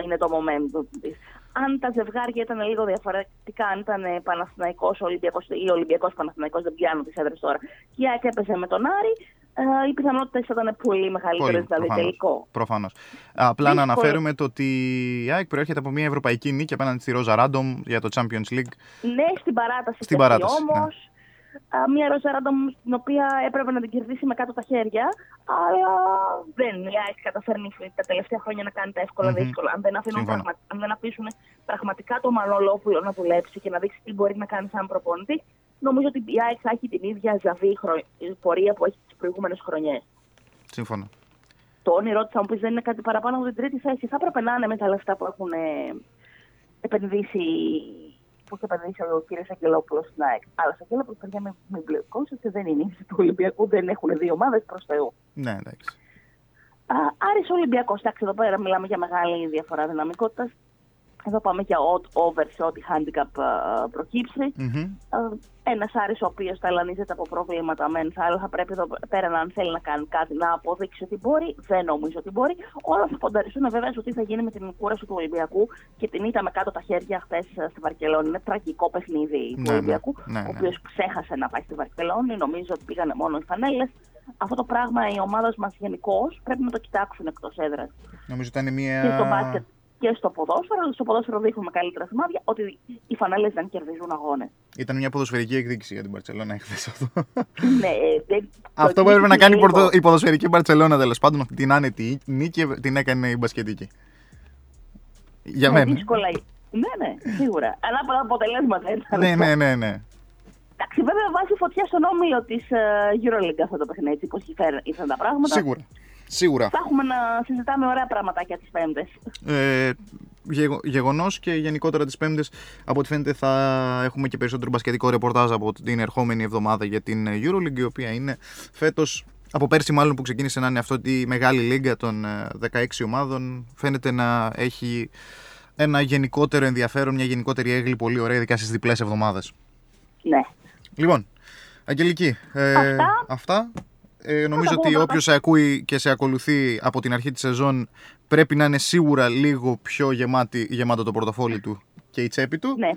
είναι το momentum της. Αν τα ζευγάρια ήταν λίγο διαφορετικά, αν ήταν Παναθηναϊκός Ολυμπιακός ή Ολυμπιακός Παναθηναϊκός, δεν πιάνω τις έδρες τώρα, και η ΑΕΚ έπαιζε με τον Άρη, ε, οι πιθανότητες θα ήταν πολύ μεγαλύτερες, Πολύ, δηλαδή προφανώς. τελικό. Προφανώς. Απλά να Δύσκολο. αναφέρουμε το ότι η ΑΕΚ προέρχεται από μια ευρωπαϊκή νίκη απέναντι στη Ρόζα Ράντομ για το Champions League. Ναι, στην παράταση. Στην και παράταση, ναι. Όμω, μια Ροζαράντα την οποία έπρεπε να την κερδίσει με κάτω τα χέρια, αλλά δεν. Η ΑΕΚ καταφέρνει τα τελευταία χρόνια να κάνει τα εύκολα Μμμ. δύσκολα. Αν δεν, αφήνουν Σύμφωνα. πραγμα- αν δεν αφήσουν πραγματικά το Μανολόπουλο να δουλέψει και να δείξει τι μπορεί να κάνει σαν προπονητή, νομίζω ότι η ΑΕΚ θα έχει την ίδια ζαβή χρονι- πορεία που έχει τις προηγούμενες χρονιές. Σύμφωνα. Το όνειρό της, θα μου πεις, δεν είναι κάτι παραπάνω από την τρίτη θέση. Θα έπρεπε να είναι με τα λεφτά που έχουν ε, επενδύσει, που έχει επενδύσει ο κ. Αγγελόπουλος στην ΑΕΚ. Αλλά στο Αγγελόπουλο, παιδιά, μην, μην μπλεκόσετε, δεν είναι ύψη του Ολυμπιακού, δεν έχουν δύο ομάδες προς Θεού. Ναι, εντάξει. Α, Άρης Ολυμπιακός, εντάξει, εδώ πέρα μιλάμε για μεγάλη διαφορά δυναμικότητας. Εδώ πάμε για odd over σε ό,τι handicap α, προκύψει. Μμμ. Ένας Άρης ο οποίος ταλανίζεται από προβλήματα μεν, θα, αλλά θα πρέπει εδώ πέρα να αν θέλει να κάνει κάτι να αποδείξει ότι μπορεί. Δεν νομίζω ότι μπορεί. Όλα θα πονταριστούν βέβαια στο τι θα γίνει με την κούραση του Ολυμπιακού και την ήττα με κάτω τα χέρια χθες στη Βαρκελόνη. Είναι τραγικό παιχνίδι του Ναι, ναι. Ολυμπιακού, Ναι, ο ναι. οποίος ξέχασε να πάει στη Βαρκελόνη. Νομίζω ότι πήγανε μόνο οι φανέλες. Αυτό το πράγμα οι ομάδες μας γενικώς πρέπει να το κοιτάξουν εκτός έδρας Νομίζω ήταν και στο μπάσκετ μια. Και στο ποδόσφαιρο. αλλά Στο ποδόσφαιρο δείχνουμε καλύτερα σημάδια ότι οι φανέλε δεν κερδίζουν αγώνες. Ήταν μια ποδοσφαιρική εκδίκηση για την Παρσελόνα εχθές αυτό. ναι, ε, δεν- αυτό το που έπρεπε να κάνει η λίγο. πορτο- η ποδοσφαιρική Μπαρσελόνα τέλος πάντων, αυτή την άνετη νίκη, την έκανε η μπασκετική. Για Ναι, μένα. Δύσκολα, Ναι, ναι, σίγουρα. Ανάποδα αποτελέσματα ήταν. ναι, ναι, ναι, ναι. Εντάξει, βέβαια βάζει φωτιά στον όμιλο της Euroleague αυτό το παιχνίδι, έτσι, πώς ήρθαν τα πράγματα. Σίγουρα. Σίγουρα. Θα έχουμε να συζητάμε ωραία πραγματάκια τις Πέμπτες. Ε, γεγο, Γεγονός και γενικότερα τις Πέμπτες, από ό,τι φαίνεται, θα έχουμε και περισσότερο μπασκετικό ρεπορτάζ από την ερχόμενη εβδομάδα για την Euroleague, η οποία είναι φέτος, από πέρσι μάλλον που ξεκίνησε να είναι αυτό τη μεγάλη λίγα των ε, 16 ομάδων, φαίνεται να έχει ένα γενικότερο ενδιαφέρον, μια γενικότερη έγκλη πολύ ωραία, ειδικά στις διπλές εβδομάδες. Ναι. Λοιπόν, Αγγελική, ε, Αυτά. αυτά. Ε, νομίζω τα ότι πούμε όποιος σε ακούει και σε ακολουθεί από την αρχή της σεζόν πρέπει να είναι σίγουρα λίγο πιο γεμάτη, γεμάτο το πορτοφόλι του και η τσέπη του. Ναι.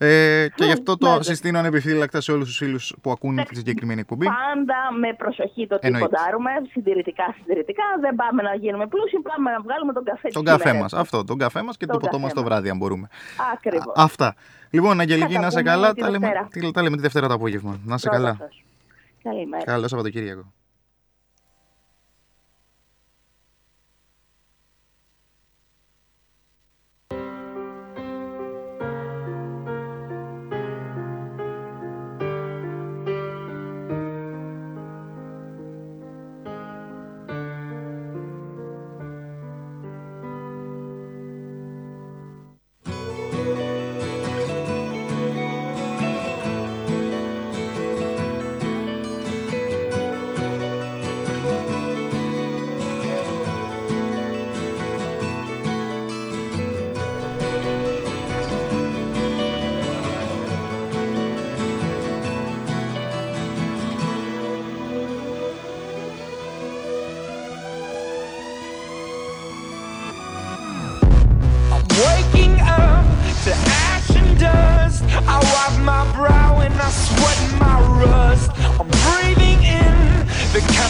Ε, και γι' αυτό το βέβαια. συστήνω ανεπιφύλακτα σε όλους τους φίλους που ακούν τη συγκεκριμένη εκπομπή. Πάντα με προσοχή το τι Εννοείται. ποντάρουμε, συντηρητικά, συντηρητικά. Δεν πάμε να γίνουμε πλούσιοι, πάμε να βγάλουμε τον καφέ Τον της καφέ ημέρας. μας. Αυτό, τον καφέ μας και Τον το ποτό καφέ μας το μας. βράδυ, αν μπορούμε. Ακριβώς. Α, Αυτά. Λοιπόν, Αγγελική, Θα τα να σε πούμε καλά. τη Τα λέμε, Δευτέρα. τι- τα λέμε τη Δευτέρα το απόγευμα. Να σε Πρώτα καλά. Σας. Καλημέρα. Καλό Σαββατοκύριακο.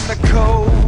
the code.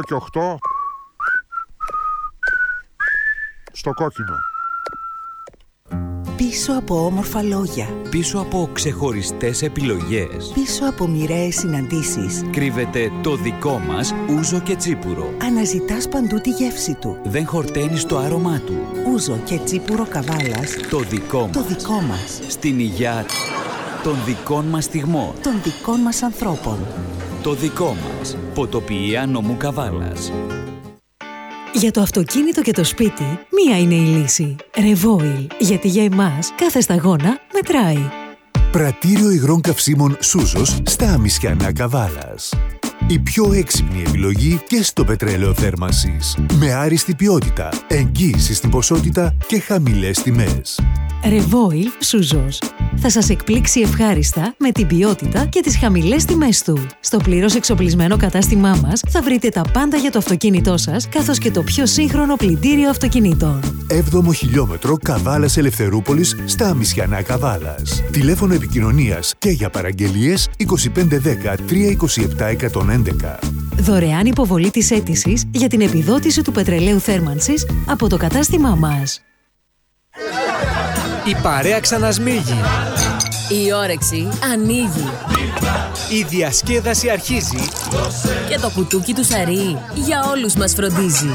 «102 και 8» στο κόκκινο. Πίσω από όμορφα λόγια. Πίσω από ξεχωριστές επιλογές Πίσω από μοιραίες συναντήσεις. κρύβεται το δικό μας ούζο και τσίπουρο. Αναζητάς παντού τη γεύση του. Δεν χορταίνεις το άρωμά του. Ούζο και τσίπουρο καβάλας. Το δικό μας. Το δικό μας. Στην υγειά των δικών μας στιγμών. Των δικών μας ανθρώπων. Το δικό μας. Ποτοποιία νομού Καβάλας. Για το αυτοκίνητο και το σπίτι, μία είναι η λύση. Revoil. Γιατί για εμάς κάθε σταγόνα μετράει. Πρατήριο υγρών καυσίμων Σούζος στα Αμισιανά Καβάλας. Η πιο έξυπνη επιλογή και στο πετρέλαιο θέρμανσης. Με άριστη ποιότητα, εγγύηση στην ποσότητα και χαμηλές τιμές. Revoil Σουζός. Θα σας εκπλήξει ευχάριστα με την ποιότητα και τις χαμηλές τιμές του. Στο πλήρως εξοπλισμένο κατάστημά μας θα βρείτε τα πάντα για το αυτοκίνητό σας, καθώς και το πιο σύγχρονο πλυντήριο αυτοκινήτων. 7ο χιλιόμετρο Καβάλας Ελευθερούπολης στα Αμισιανά Καβάλας. Τηλέφωνο επικοινωνίας και για παραγγελίες 2510 327 111. Δωρεάν υποβολή της αίτησης για την επιδότηση του πετρελαίου θέρμανσης από το κατάστημά μας. Η παρέα ξανασμίγει. Η όρεξη ανοίγει. Η διασκέδαση αρχίζει. Και το κουτούκι του Σαρή για όλους μας φροντίζει.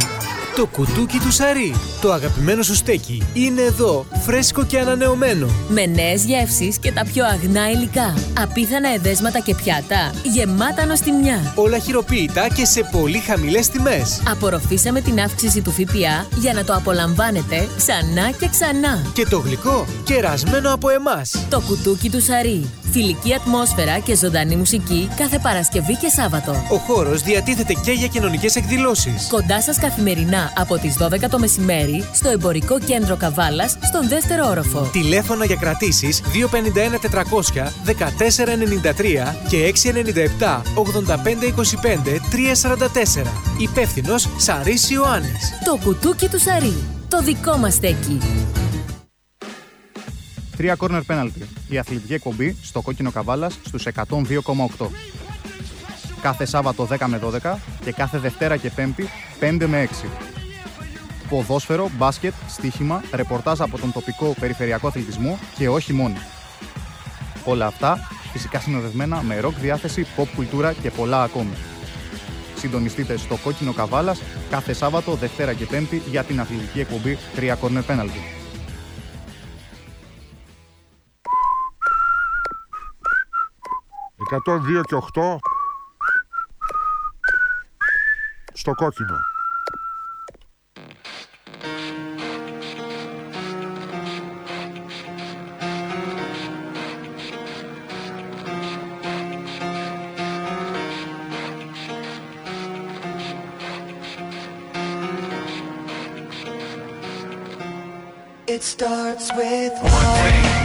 Το κουτούκι του Σαρή, το αγαπημένο σου στέκι, είναι εδώ, φρέσκο και ανανεωμένο. Με νέες γεύσεις και τα πιο αγνά υλικά. Απίθανα εδέσματα και πιάτα γεμάτα νοστιμιά. Όλα χειροποίητα και σε πολύ χαμηλές τιμές. Απορροφήσαμε την αύξηση του ΦΠΑ για να το απολαμβάνετε ξανά και ξανά. Και το γλυκό, κερασμένο από εμάς. Το κουτούκι του Σαρή. Φιλική ατμόσφαιρα και ζωντανή μουσική κάθε Παρασκευή και Σάββατο. Ο χώρος διατίθεται και για κοινωνικές εκδηλώσεις. Κοντά σας καθημερινά από τις 12 το μεσημέρι στο εμπορικό κέντρο Καβάλας στον δεύτερο όροφο. Τηλέφωνα για κρατήσεις 251 400 1493 και 697 8525 344. Υπεύθυνος Σαρής Ιωάννης. Το κουτούκι του Σαρή. Το δικό μας στέκι. Τρία corner penalty. Η αθλητική εκπομπή στο κόκκινο καβάλας στους 102,8. Κάθε Σάββατο 10 με 12 και κάθε Δευτέρα και Πέμπτη 5 με 6. Ποδόσφαιρο, μπάσκετ, στοίχημα, ρεπορτάζ από τον τοπικό περιφερειακό αθλητισμό και όχι μόνο. Όλα αυτά φυσικά συνοδευμένα με ροκ διάθεση, pop κουλτούρα και πολλά ακόμη. Συντονιστείτε στο κόκκινο καβάλας κάθε Σάββατο, Δευτέρα και Πέμπτη για την αθλητική εκπομπή 3 corner penalty. Εκατόν δύο και 8 στο κόκκινο. It starts with One thing,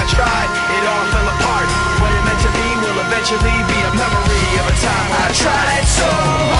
I tried, it all fell apart. What it meant to me will eventually be a memory of a time I tried so hard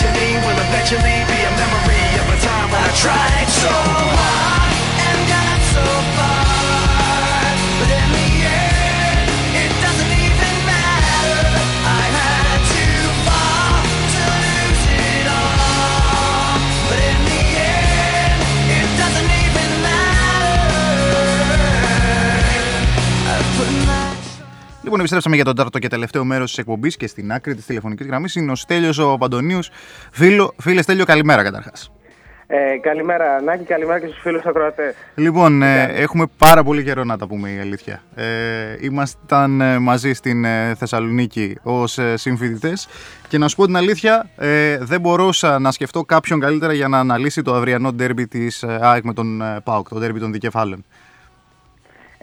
επιστρέψαμε για το τέταρτο και τελευταίο μέρος της εκπομπής και στην άκρη της τηλεφωνικής γραμμής είναι ο Στέλιος ο Παντονίου. Φίλο, φίλε Στέλιο, καλημέρα καταρχάς. Ε, καλημέρα Νάκη, καλημέρα και στους φίλους ακροατές. Λοιπόν, ε, έχουμε πάρα πολύ καιρό να τα πούμε η αλήθεια. Ε, ήμασταν ε, μαζί στην ε, Θεσσαλονίκη ως ε, συμφοιτητές και να σου πω την αλήθεια, ε, δεν μπορούσα να σκεφτώ κάποιον καλύτερα για να αναλύσει το αυριανό ντέρμπι της ε, ΑΕΚ με τον ε, ΠΑΟΚ, το ντέρμπι των δικεφάλων.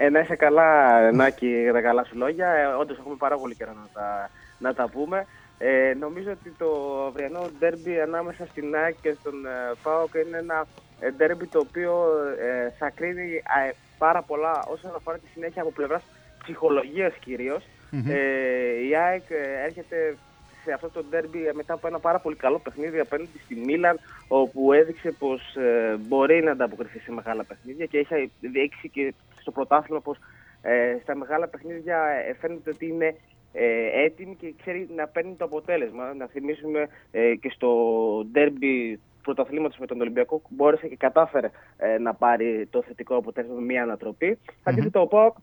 Ε, να είσαι καλά Νάκη για τα καλά σου λόγια. Ε, όντως έχουμε πάρα πολύ καιρό να τα, να τα πούμε. Ε, νομίζω ότι το αυριανό ντέρμπι ανάμεσα στην ΑΕΚ και στον ε, ΠΑΟΚ είναι ένα ε, ντέρμπι το οποίο ε, θα κρίνει ε, πάρα πολλά όσον αφορά τη συνέχεια από πλευράς ψυχολογίας κυρίως. Μμμ. Ε, η ΑΕΚ ε, έρχεται σε αυτό το ντέρμπι μετά από ένα πάρα πολύ καλό παιχνίδι απέναντι στη Μίλαν όπου έδειξε πως ε, μπορεί να ανταποκριθεί σε μεγάλα παιχνίδια και έχει δείξει και στο πρωτάθλημα πως ε, στα μεγάλα παιχνίδια ε, φαίνεται ότι είναι ε, έτοιμη και ξέρει να παίρνει το αποτέλεσμα. Να θυμίσουμε ε, και στο ντέρμπι πρωταθλήματος με τον Ολυμπιακό μπόρεσε και κατάφερε ε, να πάρει το θετικό αποτέλεσμα με μια ανατροπή. Αντίθετα, ο ΠΑΟΚ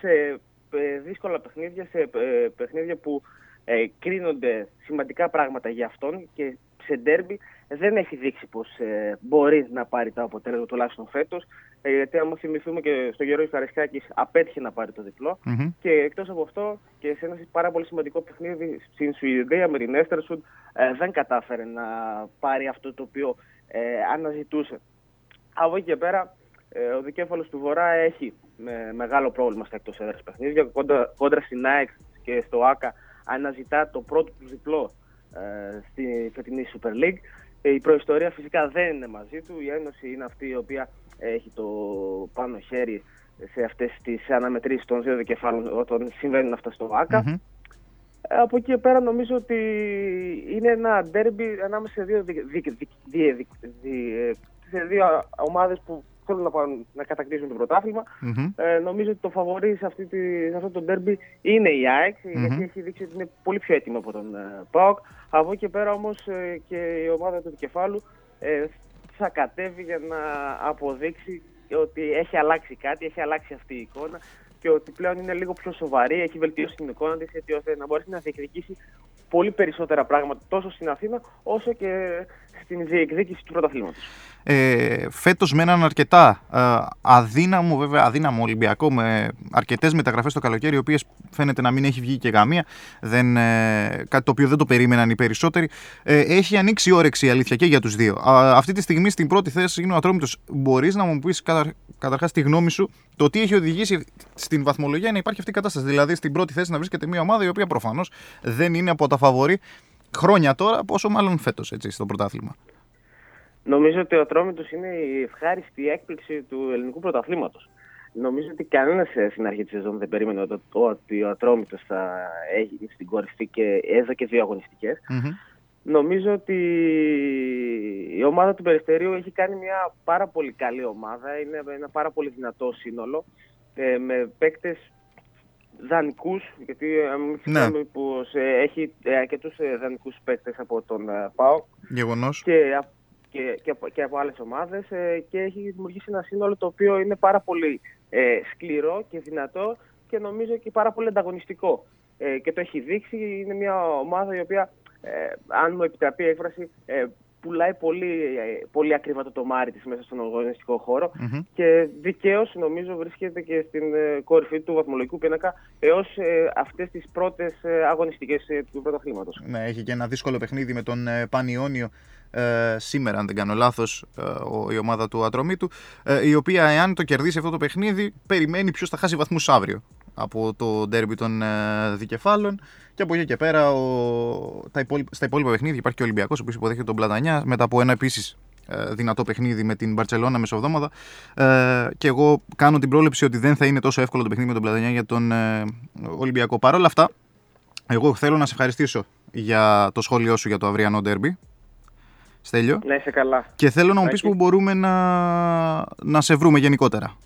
σε ε, δύσκολα παιχνίδια, σε ε, παιχνίδια που ε, κρίνονται σημαντικά πράγματα για αυτόν και σε ντέρμπι δεν έχει δείξει πως ε, μπορεί να πάρει το αποτέλεσμα τουλάχιστον φέτος ε, γιατί άμα θυμηθούμε και στο Γερόη Καρισκάκης απέτυχε να πάρει το διπλό Μμμ. και εκτός από αυτό και σε ένα πάρα πολύ σημαντικό παιχνίδι στην Σουηδία με την Έστερσουντ ε, δεν κατάφερε να πάρει αυτό το οποίο ε, αναζητούσε. Από εκεί και πέρα, ε, ο δικέφαλος του Βορρά έχει με, μεγάλο πρόβλημα στα εκτός έδρας παιχνίδια. Κόντρα, κόντρα στην ΑΕΚ και στο ΑΚΑ αναζητά το πρώτο του διπλό ε, στη φετινή Super League. Ε, η προϊστορία φυσικά δεν είναι μαζί του. Η Ένωση είναι αυτή η οποία έχει το πάνω χέρι σε αυτές τις αναμετρήσεις των δύο δικεφάλων όταν συμβαίνουν αυτά στο ΑΚΑ. Μμμ. Ε, Από εκεί και πέρα νομίζω ότι είναι ένα ντέρμπι ανάμεσα σε δύο, δι- δι- δι- δι- δι- δι- ε, σε δύο ομάδες που θέλουν να, πάνε, να κατακτήσουν το πρωτάθλημα. Μμμ. Ε, νομίζω ότι το φαβορή σε, αυτή τη, σε αυτό το ντέρμπι είναι η ΑΕΚ, Μμμ. γιατί έχει δείξει ότι είναι πολύ πιο έτοιμο από τον ε, ΠΑΟΚ. Από εκεί και πέρα όμως ε, και η ομάδα του δικεφάλου ε, θα κατέβει για να αποδείξει ότι έχει αλλάξει κάτι, έχει αλλάξει αυτή η εικόνα και ότι πλέον είναι λίγο πιο σοβαρή, έχει βελτιώσει την εικόνα της έτσι ώστε να μπορέσει να διεκδικήσει πολύ περισσότερα πράγματα τόσο στην Αθήνα όσο και στην διεκδίκηση του πρωταθλήματος. Ε, Φέτος με έναν αρκετά ε, αδύναμο, βέβαια αδύναμο Ολυμπιακό με αρκετές μεταγραφές το καλοκαίρι, οι οποίες φαίνεται να μην έχει βγει και καμία. Δεν, ε, κάτι το οποίο δεν το περίμεναν οι περισσότεροι. Ε, έχει ανοίξει η όρεξη η αλήθεια και για τους δύο. Α, αυτή τη στιγμή στην πρώτη θέση είναι ο Ατρόμητος. Μπορείς να μου πεις καταρ, καταρχάς τη γνώμη σου το τι έχει οδηγήσει στην βαθμολογία να υπάρχει αυτή η κατάσταση. Δηλαδή στην πρώτη θέση να βρίσκεται μια ομάδα η οποία προφανώς δεν είναι από τα φαβορή χρόνια τώρα, πόσο μάλλον φέτος στο πρωτάθλημα. Νομίζω ότι ο Ατρόμητος είναι η ευχάριστη έκπληξη του ελληνικού πρωταθλήματος. Νομίζω ότι κανένας στην αρχή της σεζόν δεν περίμενε ότι, ότι ο Ατρόμητος θα έχει στην κορυφή και έδω και δύο αγωνιστικές. Νομίζω ότι η ομάδα του Περιστερίου έχει κάνει μια πάρα πολύ καλή ομάδα. Είναι ένα πάρα πολύ δυνατό σύνολο ε, με παίκτες δανεικούς, γιατί ε, μην ξεχνάμε πως ε, έχει ε, αρκετούς ε, δανεικούς παίκτες από τον ε, ΠΑΟΚ Γεγονός. και, α- και, και, από- και από άλλες ομάδες ε, και έχει δημιουργήσει ένα σύνολο το οποίο είναι πάρα πολύ ε, σκληρό και δυνατό και νομίζω και πάρα πολύ ανταγωνιστικό. Ε, και το έχει δείξει, είναι μια ομάδα η οποία, ε, αν μου επιτραπεί η έκφραση, ε, πουλάει πολύ, ε, πολύ ακριβά το τομάρι της μέσα στον αγωνιστικό χώρο και δικαίως νομίζω βρίσκεται και στην ε, κορυφή του βαθμολογικού πίνακα έως ε, αυτές τις πρώτες ε, αγωνιστικές ε, του πρωταθλήματος. Ναι, έχει και ένα δύσκολο παιχνίδι με τον ε, Πανιόνιο ε, σήμερα, αν δεν κάνω λάθος, η ομάδα του Ατρομήτου. Ε, η οποία, εάν το κερδίσει αυτό το παιχνίδι, περιμένει ποιος θα χάσει βαθμούς αύριο από το ντέρμπι των ε, δικεφάλων. Και από εκεί και πέρα, ο, τα υπόλοιπα, στα υπόλοιπα παιχνίδια υπάρχει και ο Ολυμπιακός, ο οποίος υποδέχεται τον Πλατανιά, μετά από ένα επίσης δυνατό παιχνίδι με την Μπαρσελόνα μεσοβδόμαδα. Ε, και εγώ κάνω την πρόληψη ότι δεν θα είναι τόσο εύκολο το παιχνίδι με τον Πλατανιά για τον ε, Ολυμπιακό. Παρ' όλα αυτά, εγώ θέλω να σε ευχαριστήσω για το σχόλιό σου για το αυριανό ντέρμπι. Στέλιο. Να είσαι καλά. Και θέλω να μου πεις Τάκη. που μπορούμε να, να σε βρούμε γενικότερα.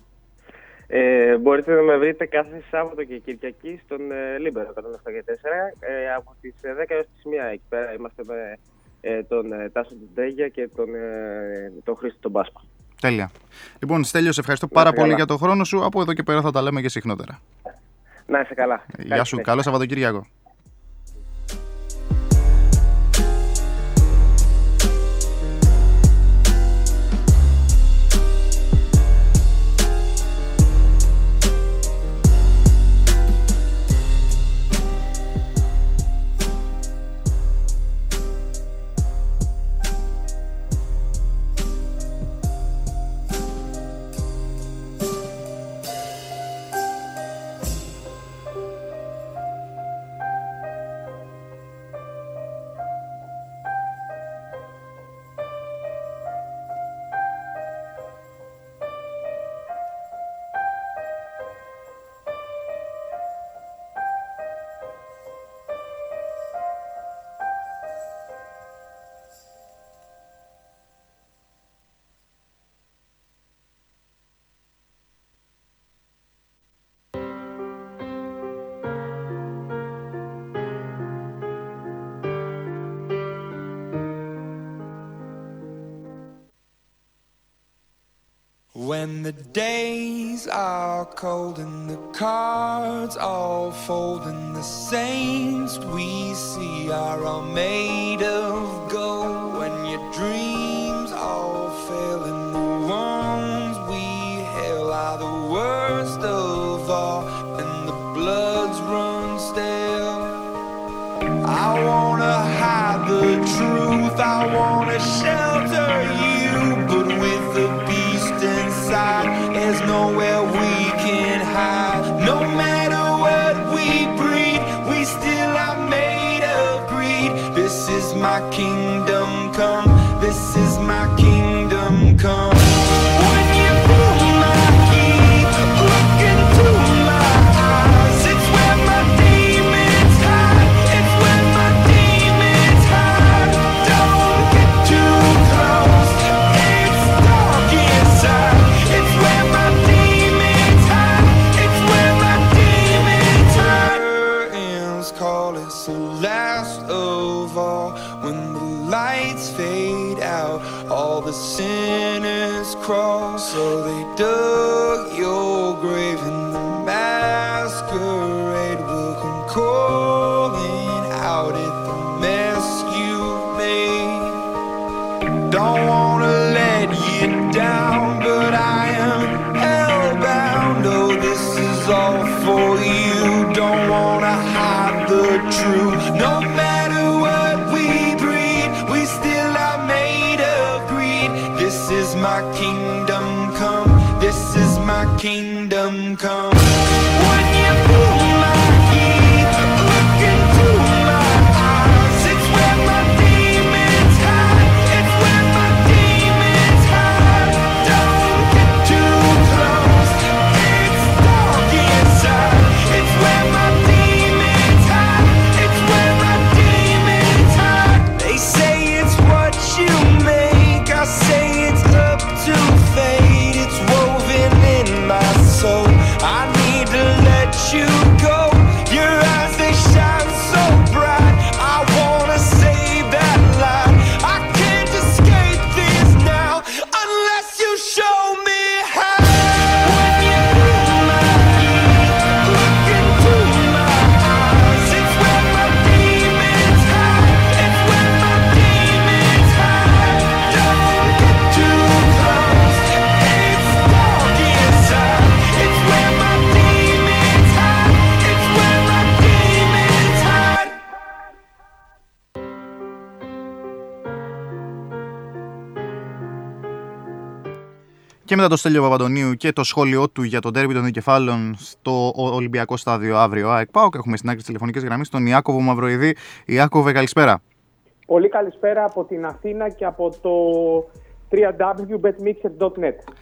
Ε, μπορείτε να με βρείτε κάθε Σάββατο και Κυριακή στον ε, Λίμπερο 107 και 4 ε, από τις ε, 10 έως τις 1 εκεί πέρα είμαστε με ε, τον ε, Τάσο Τεντέγια και τον, ε, τον Χρήστο τον Μπάσπα. Τέλεια. Λοιπόν, Στέλιο, σε ευχαριστώ Να πάρα είστε πολύ καλά. για το χρόνο σου. Από εδώ και πέρα θα τα λέμε και συχνότερα. Να είσαι καλά. Γεια σου, καλό Σαββατοκύριακο. When the days are cold and the cards all fold and the saints we see are all made of gold. When your dreams all fail and the ones we hail are the worst of all and the bloods run stale. I wanna hide the truth, I wanna shelter you, but with the there's nowhere we can hide. No matter what we breed, we still are made of greed. This is my kingdom Και μετά το Στέλιο Παπαντονίου και το σχόλιο του για τον τέρμι των δικεφάλων στο Ολυμπιακό Στάδιο αύριο ΑΕΚ ΠΑΟΚ. Έχουμε στην άκρη της τηλεφωνικής γραμμής τον Ιάκωβο Μαυροειδή. Ιάκωβε, καλησπέρα. Πολύ καλησπέρα από την Αθήνα και από το www.betmixer.net.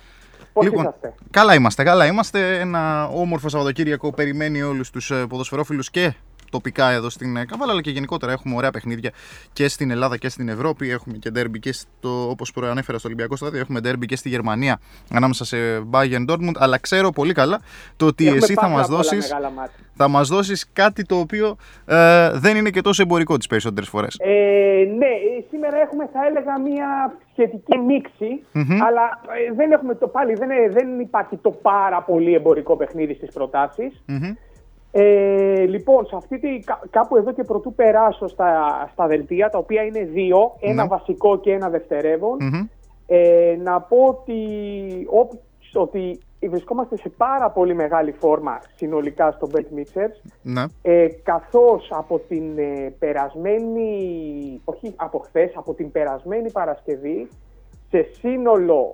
Πώς Λοιπόν, είσαστε; Καλά είμαστε, καλά είμαστε. Ένα όμορφο Σαββατοκύριακο περιμένει όλους τους ε, ποδοσφαιρόφιλους και τοπικά εδώ στην ε, Καβάλα, αλλά και γενικότερα έχουμε ωραία παιχνίδια και στην Ελλάδα και στην Ευρώπη. Έχουμε και ντέρμπι και στο, όπως προανέφερα στο Ολυμπιακό Στάδιο, έχουμε ντέρμπι και στη Γερμανία ανάμεσα σε Bayern Dortmund, αλλά ξέρω πολύ καλά το ότι Έχουμε εσύ θα πάρα μας πολλά δώσεις μεγάλα μάτια. θα μας δώσεις κάτι το οποίο ε, δεν είναι και τόσο εμπορικό τις περισσότερες φορές. Ε, ναι, ε, σήμερα έχουμε θα έλεγα μια σχετική μίξη, Μμμ. αλλά ε, δεν έχουμε το πάλι, δεν, ε, δεν υπάρχει το πάρα πολύ εμπορικό παιχνίδι στις προτάσεις. Μμμ. Ε, λοιπόν, σε αυτή τη, κά- κάπου εδώ και πρωτού περάσω στα, στα δελτία, τα οποία είναι δύο, ένα Ναι. βασικό και ένα δευτερεύον, Μμμ. ε, να πω ότι, ό- ότι βρισκόμαστε σε πάρα πολύ μεγάλη φόρμα συνολικά στο Bet Mixers, Ναι. ε, καθώς από την ε, περασμένη, όχι από χθες, από την περασμένη Παρασκευή, σε σύνολο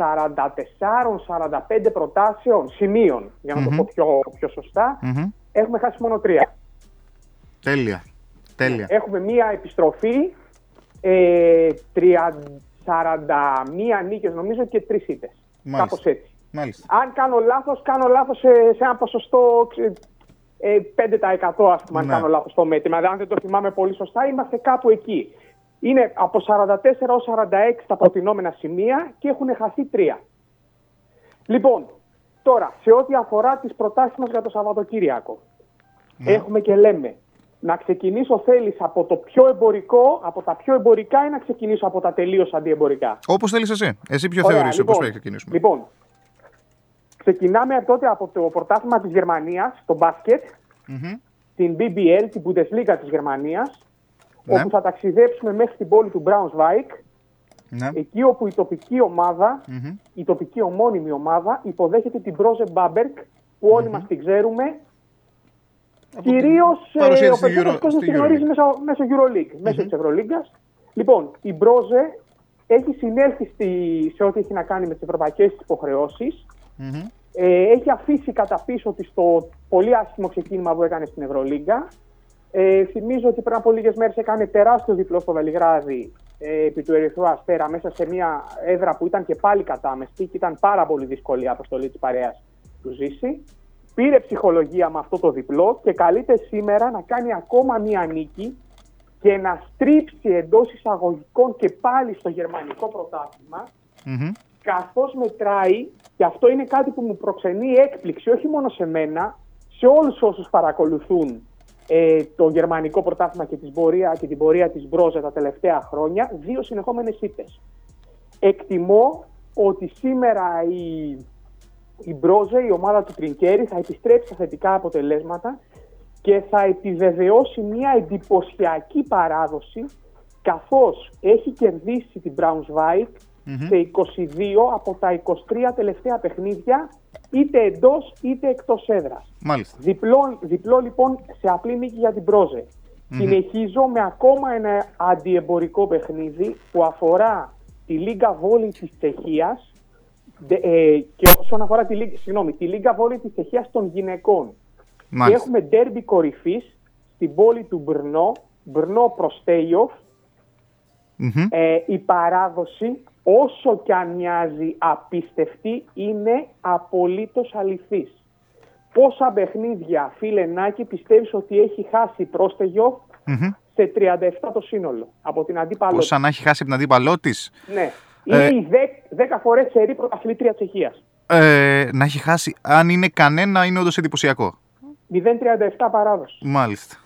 44-45 προτάσεων σημείων, για να Μμμ. το πω πιο, πιο σωστά, Μμμ. έχουμε χάσει μόνο τρία. Τέλεια. Τέλεια. Έχουμε μία επιστροφή, ε, 30, 41 νίκες νομίζω και τρεις ήττες. Μάλιστα. Κάπως έτσι. Μάλιστα. Αν κάνω λάθος, κάνω λάθος σε, σε ένα ποσοστό ξε- ε, 5% ας πούμε, αν Ναι. κάνω λάθος το μέτρημα. Δηλαδή, αν δεν το θυμάμαι πολύ σωστά, είμαστε κάπου εκεί. Είναι από 44 ως 46 τα προτινόμενα σημεία και έχουν χαθεί τρία. Λοιπόν, τώρα, σε ό,τι αφορά τις προτάσεις μας για το Σαββατοκύριακο, έχουμε και λέμε να ξεκινήσω θέλεις από το πιο εμπορικό, από τα πιο εμπορικά ή να ξεκινήσω από τα τελείως αντιεμπορικά; Όπως θέλεις εσύ. Εσύ ποιο Ωραία, θεωρείς, λοιπόν, πώ πρέπει να ξεκινήσουμε; Λοιπόν, ξεκινάμε τότε από το πρωτάθλημα της Γερμανίας, το μπάσκετ, Μμμ. την BBL, την Bundesliga της Γερμανίας, Ναι. όπου θα ταξιδέψουμε μέχρι την πόλη του Braunschweig, Ναι. εκεί όπου η τοπική ομάδα, Μμμ. η τοπική ομώνυμη ομάδα, υποδέχεται την Brose Bamberg, που όλοι μας την ξέρουμε, κυρίως παρουσία ε, ο της στην περισσότερος Euro- κόσμος στην την γνωρίζει Euroleague. μέσω, μέσω Euroleague, μέσω της Ευρωλίγκας. Λοιπόν, η Brose έχει συνέλθει στη, σε ό,τι έχει να κάνει με τις ευρωπαϊκές της υποχρεώσεις, Μμμ. ε, έχει αφήσει κατά πίσω της το πολύ άσχημο ξεκίνημα που έκανε στην Ευρωλίγκα. Ε, θυμίζω ότι πριν από λίγες μέρες έκανε τεράστιο διπλό στο Βελιγράδι ε, επί του Ερυθρού Αστέρα μέσα σε μια έδρα που ήταν και πάλι κατάμεστη και ήταν πάρα πολύ δύσκολη η αποστολή της παρέας του Ζήση. Πήρε ψυχολογία με αυτό το διπλό και καλείται σήμερα να κάνει ακόμα μία νίκη και να στρίψει εντός εισαγωγικών και πάλι στο γερμανικό πρωτάθλημα Μμμ. καθώς μετράει, και αυτό είναι κάτι που μου προξενεί έκπληξη, όχι μόνο σε μένα, σε όλους όσους παρακολουθούν ε, το γερμανικό πρωτάθλημα και, της πορεία, και την πορεία της Μπρόζα τα τελευταία χρόνια, δύο συνεχόμενες ήττες. Εκτιμώ ότι σήμερα η, η Μπρόζε, η ομάδα του Τρινκέρι, θα επιστρέψει στα θετικά αποτελέσματα και θα επιβεβαιώσει μια εντυπωσιακή παράδοση καθώς έχει κερδίσει την Braunschweig σε 22 από τα 23 τελευταία παιχνίδια είτε εντός είτε εκτός έδρας. Μάλιστα. Διπλό, διπλό λοιπόν σε απλή νίκη για την Μπρόζε. Συνεχίζω με ακόμα ένα αντιεμπορικό παιχνίδι που αφορά τη Λίγκα Βόλης της Τσεχίας δε- ε, και όσον αφορά τη, Λίγκα- συγγνώμη, τη Λίγκα Βόλης της Τσεχίας των γυναικών. Μάλιστα. Και έχουμε ντέρμπι κορυφής στην πόλη του Μπρνό, Μπρνό Προστέιοφ. Μμμ. Ε, η παράδοση, όσο και αν μοιάζει απίστευτη, είναι απολύτως αληθής. Πόσα παιχνίδια, φίλε Νάκη, πιστεύεις ότι έχει χάσει η Πρόστεγιοφ Μμμ. σε 37 το σύνολο από την αντίπαλο Πώ να έχει χάσει από την αντίπαλό της; Ναι. Είναι Ε, η 10 φορές σερή πρωταθλήτρια Τσεχίας. Ε, να έχει χάσει. Αν είναι κανένα, είναι όντως εντυπωσιακό. 0-37 παράδοση. Μάλιστα.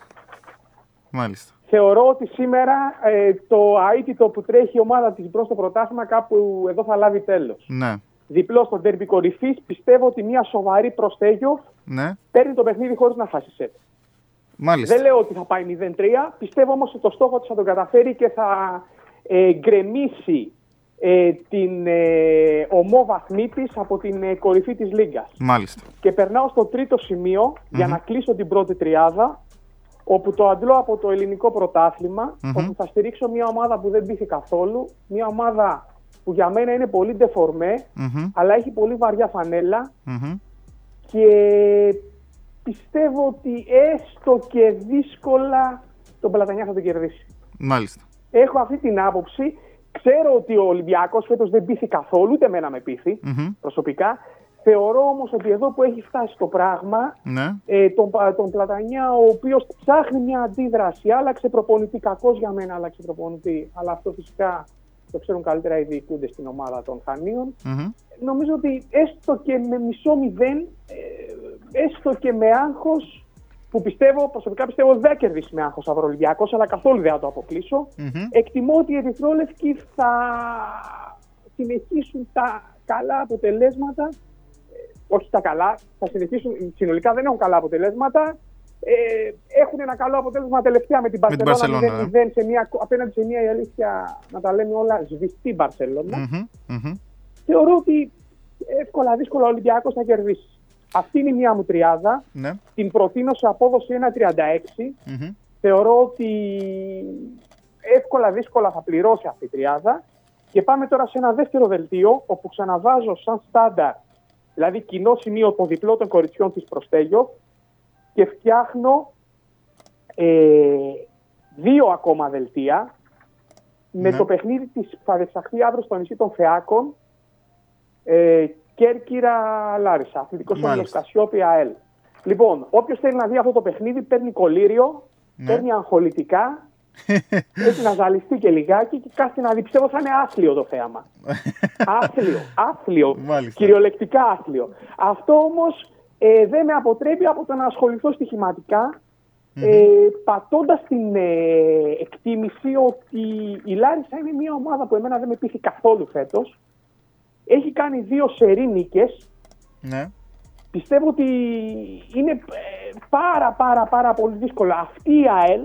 Μάλιστα. Θεωρώ ότι σήμερα ε, το αίτητο που τρέχει η ομάδα της μπρος στο πρωτάθλημα κάπου εδώ θα λάβει τέλος. Ναι. Διπλό στον τέρμπι κορυφής, πιστεύω ότι μια σοβαρή προστέγιο Ναι. παίρνει το παιχνίδι χωρίς να χάσει σετ. Μάλιστα. Δεν λέω ότι θα πάει 0-3, πιστεύω όμως ότι το στόχο της θα τον καταφέρει και θα ε, γκρεμίσει ε, την ε, ομόβαθμή της από την ε, κορυφή της Λίγκας. Μάλιστα. Και περνάω στο τρίτο σημείο για να κλείσω την πρώτη τριάδα, όπου το αντλώ από το ελληνικό πρωτάθλημα, Μμμ. όπου θα στηρίξω μια ομάδα που δεν πείθει καθόλου, μια ομάδα που για μένα είναι πολύ ντεφορμέ, Μμμ. αλλά έχει πολύ βαριά φανέλα Μμμ. και πιστεύω ότι έστω και δύσκολα τον Πλατανιά θα τον κερδίσει. Μάλιστα. Έχω αυτή την άποψη. Ξέρω ότι ο Ολυμπιακός φέτος δεν πείθει καθόλου, ούτε εμένα με πείθει Μμμ. προσωπικά. Θεωρώ όμως ότι εδώ που έχει φτάσει το πράγμα, Ναι. ε, τον, Πα- τον Πλατανιά, ο οποίος ψάχνει μια αντίδραση, άλλαξε προπονητή, κακός για μένα άλλαξε προπονητή, αλλά αυτό φυσικά το ξέρουν καλύτερα οι διοικούντες στην ομάδα των Χανίων. Μμμ. Νομίζω ότι έστω και με μισό μηδέν, ε, έστω και με άγχος, που πιστεύω, προσωπικά πιστεύω δεν θα κερδίσει με άγχος αύριο ο Ολυμπιακός, αλλά καθόλου δεν θα το αποκλείσω. Μμμ. Εκτιμώ ότι οι Ερυθρόλευκοι θα συνεχίσουν τα καλά αποτελέσματα ε, όχι τα καλά, θα συνεχίσουν, συνολικά δεν έχουν καλά αποτελέσματα. Ε, έχουν ένα καλό αποτέλεσμα τελευταία με την Με την Μπαρσελόνα Μπαρσελόνα, 0-0 σε μια, απέναντι σε μια η αλήθεια, να τα λέμε όλα, σβηστή Μπαρσελόνα. Μμμ, μμμ. Θεωρώ ότι εύκολα δύσκολα ο Ολυμπιακός θα κερδίσει. Αυτή είναι η μία μου τριάδα. Ναι. Την προτείνω σε απόδοση 1,36. Μμμ. Θεωρώ ότι εύκολα δύσκολα θα πληρώσει αυτή η τριάδα. Και πάμε τώρα σε ένα δεύτερο δελτίο, όπου ξαναβάζω σαν στάνταρ, δηλαδή κοινό σημείο το διπλό των κοριτσιών της Προστέγιο και φτιάχνω ε, δύο ακόμα δελτία με Ναι. το παιχνίδι της που θα διεξαχθεί αύριο στο νησί των Φεάκων ε, Κέρκυρα Λάρισα, αθλητικό Μάλιστα. όμιλο Κασιόπη ΑΕΛ. Λοιπόν, όποιος θέλει να δει αυτό το παιχνίδι παίρνει κολύριο, Ναι. παίρνει αγχολητικά, έχει να ζαλιστεί και λιγάκι και κάθεται να δει. Πιστεύω θα είναι άθλιο το θέαμα. άθλιο, άθλιο. Μάλιστα. Κυριολεκτικά άθλιο. Αυτό όμως ε, δεν με αποτρέπει από το να ασχοληθώ στοιχηματικά. Ε, πατώντας την ε, εκτίμηση ότι η Λάρισα είναι μια ομάδα που εμένα δεν με πείθει καθόλου φέτος. Έχει κάνει δύο σερή νίκες. Ναι. Πιστεύω ότι είναι ε, πάρα πάρα πάρα πολύ δύσκολο αυτή η ΑΕΛ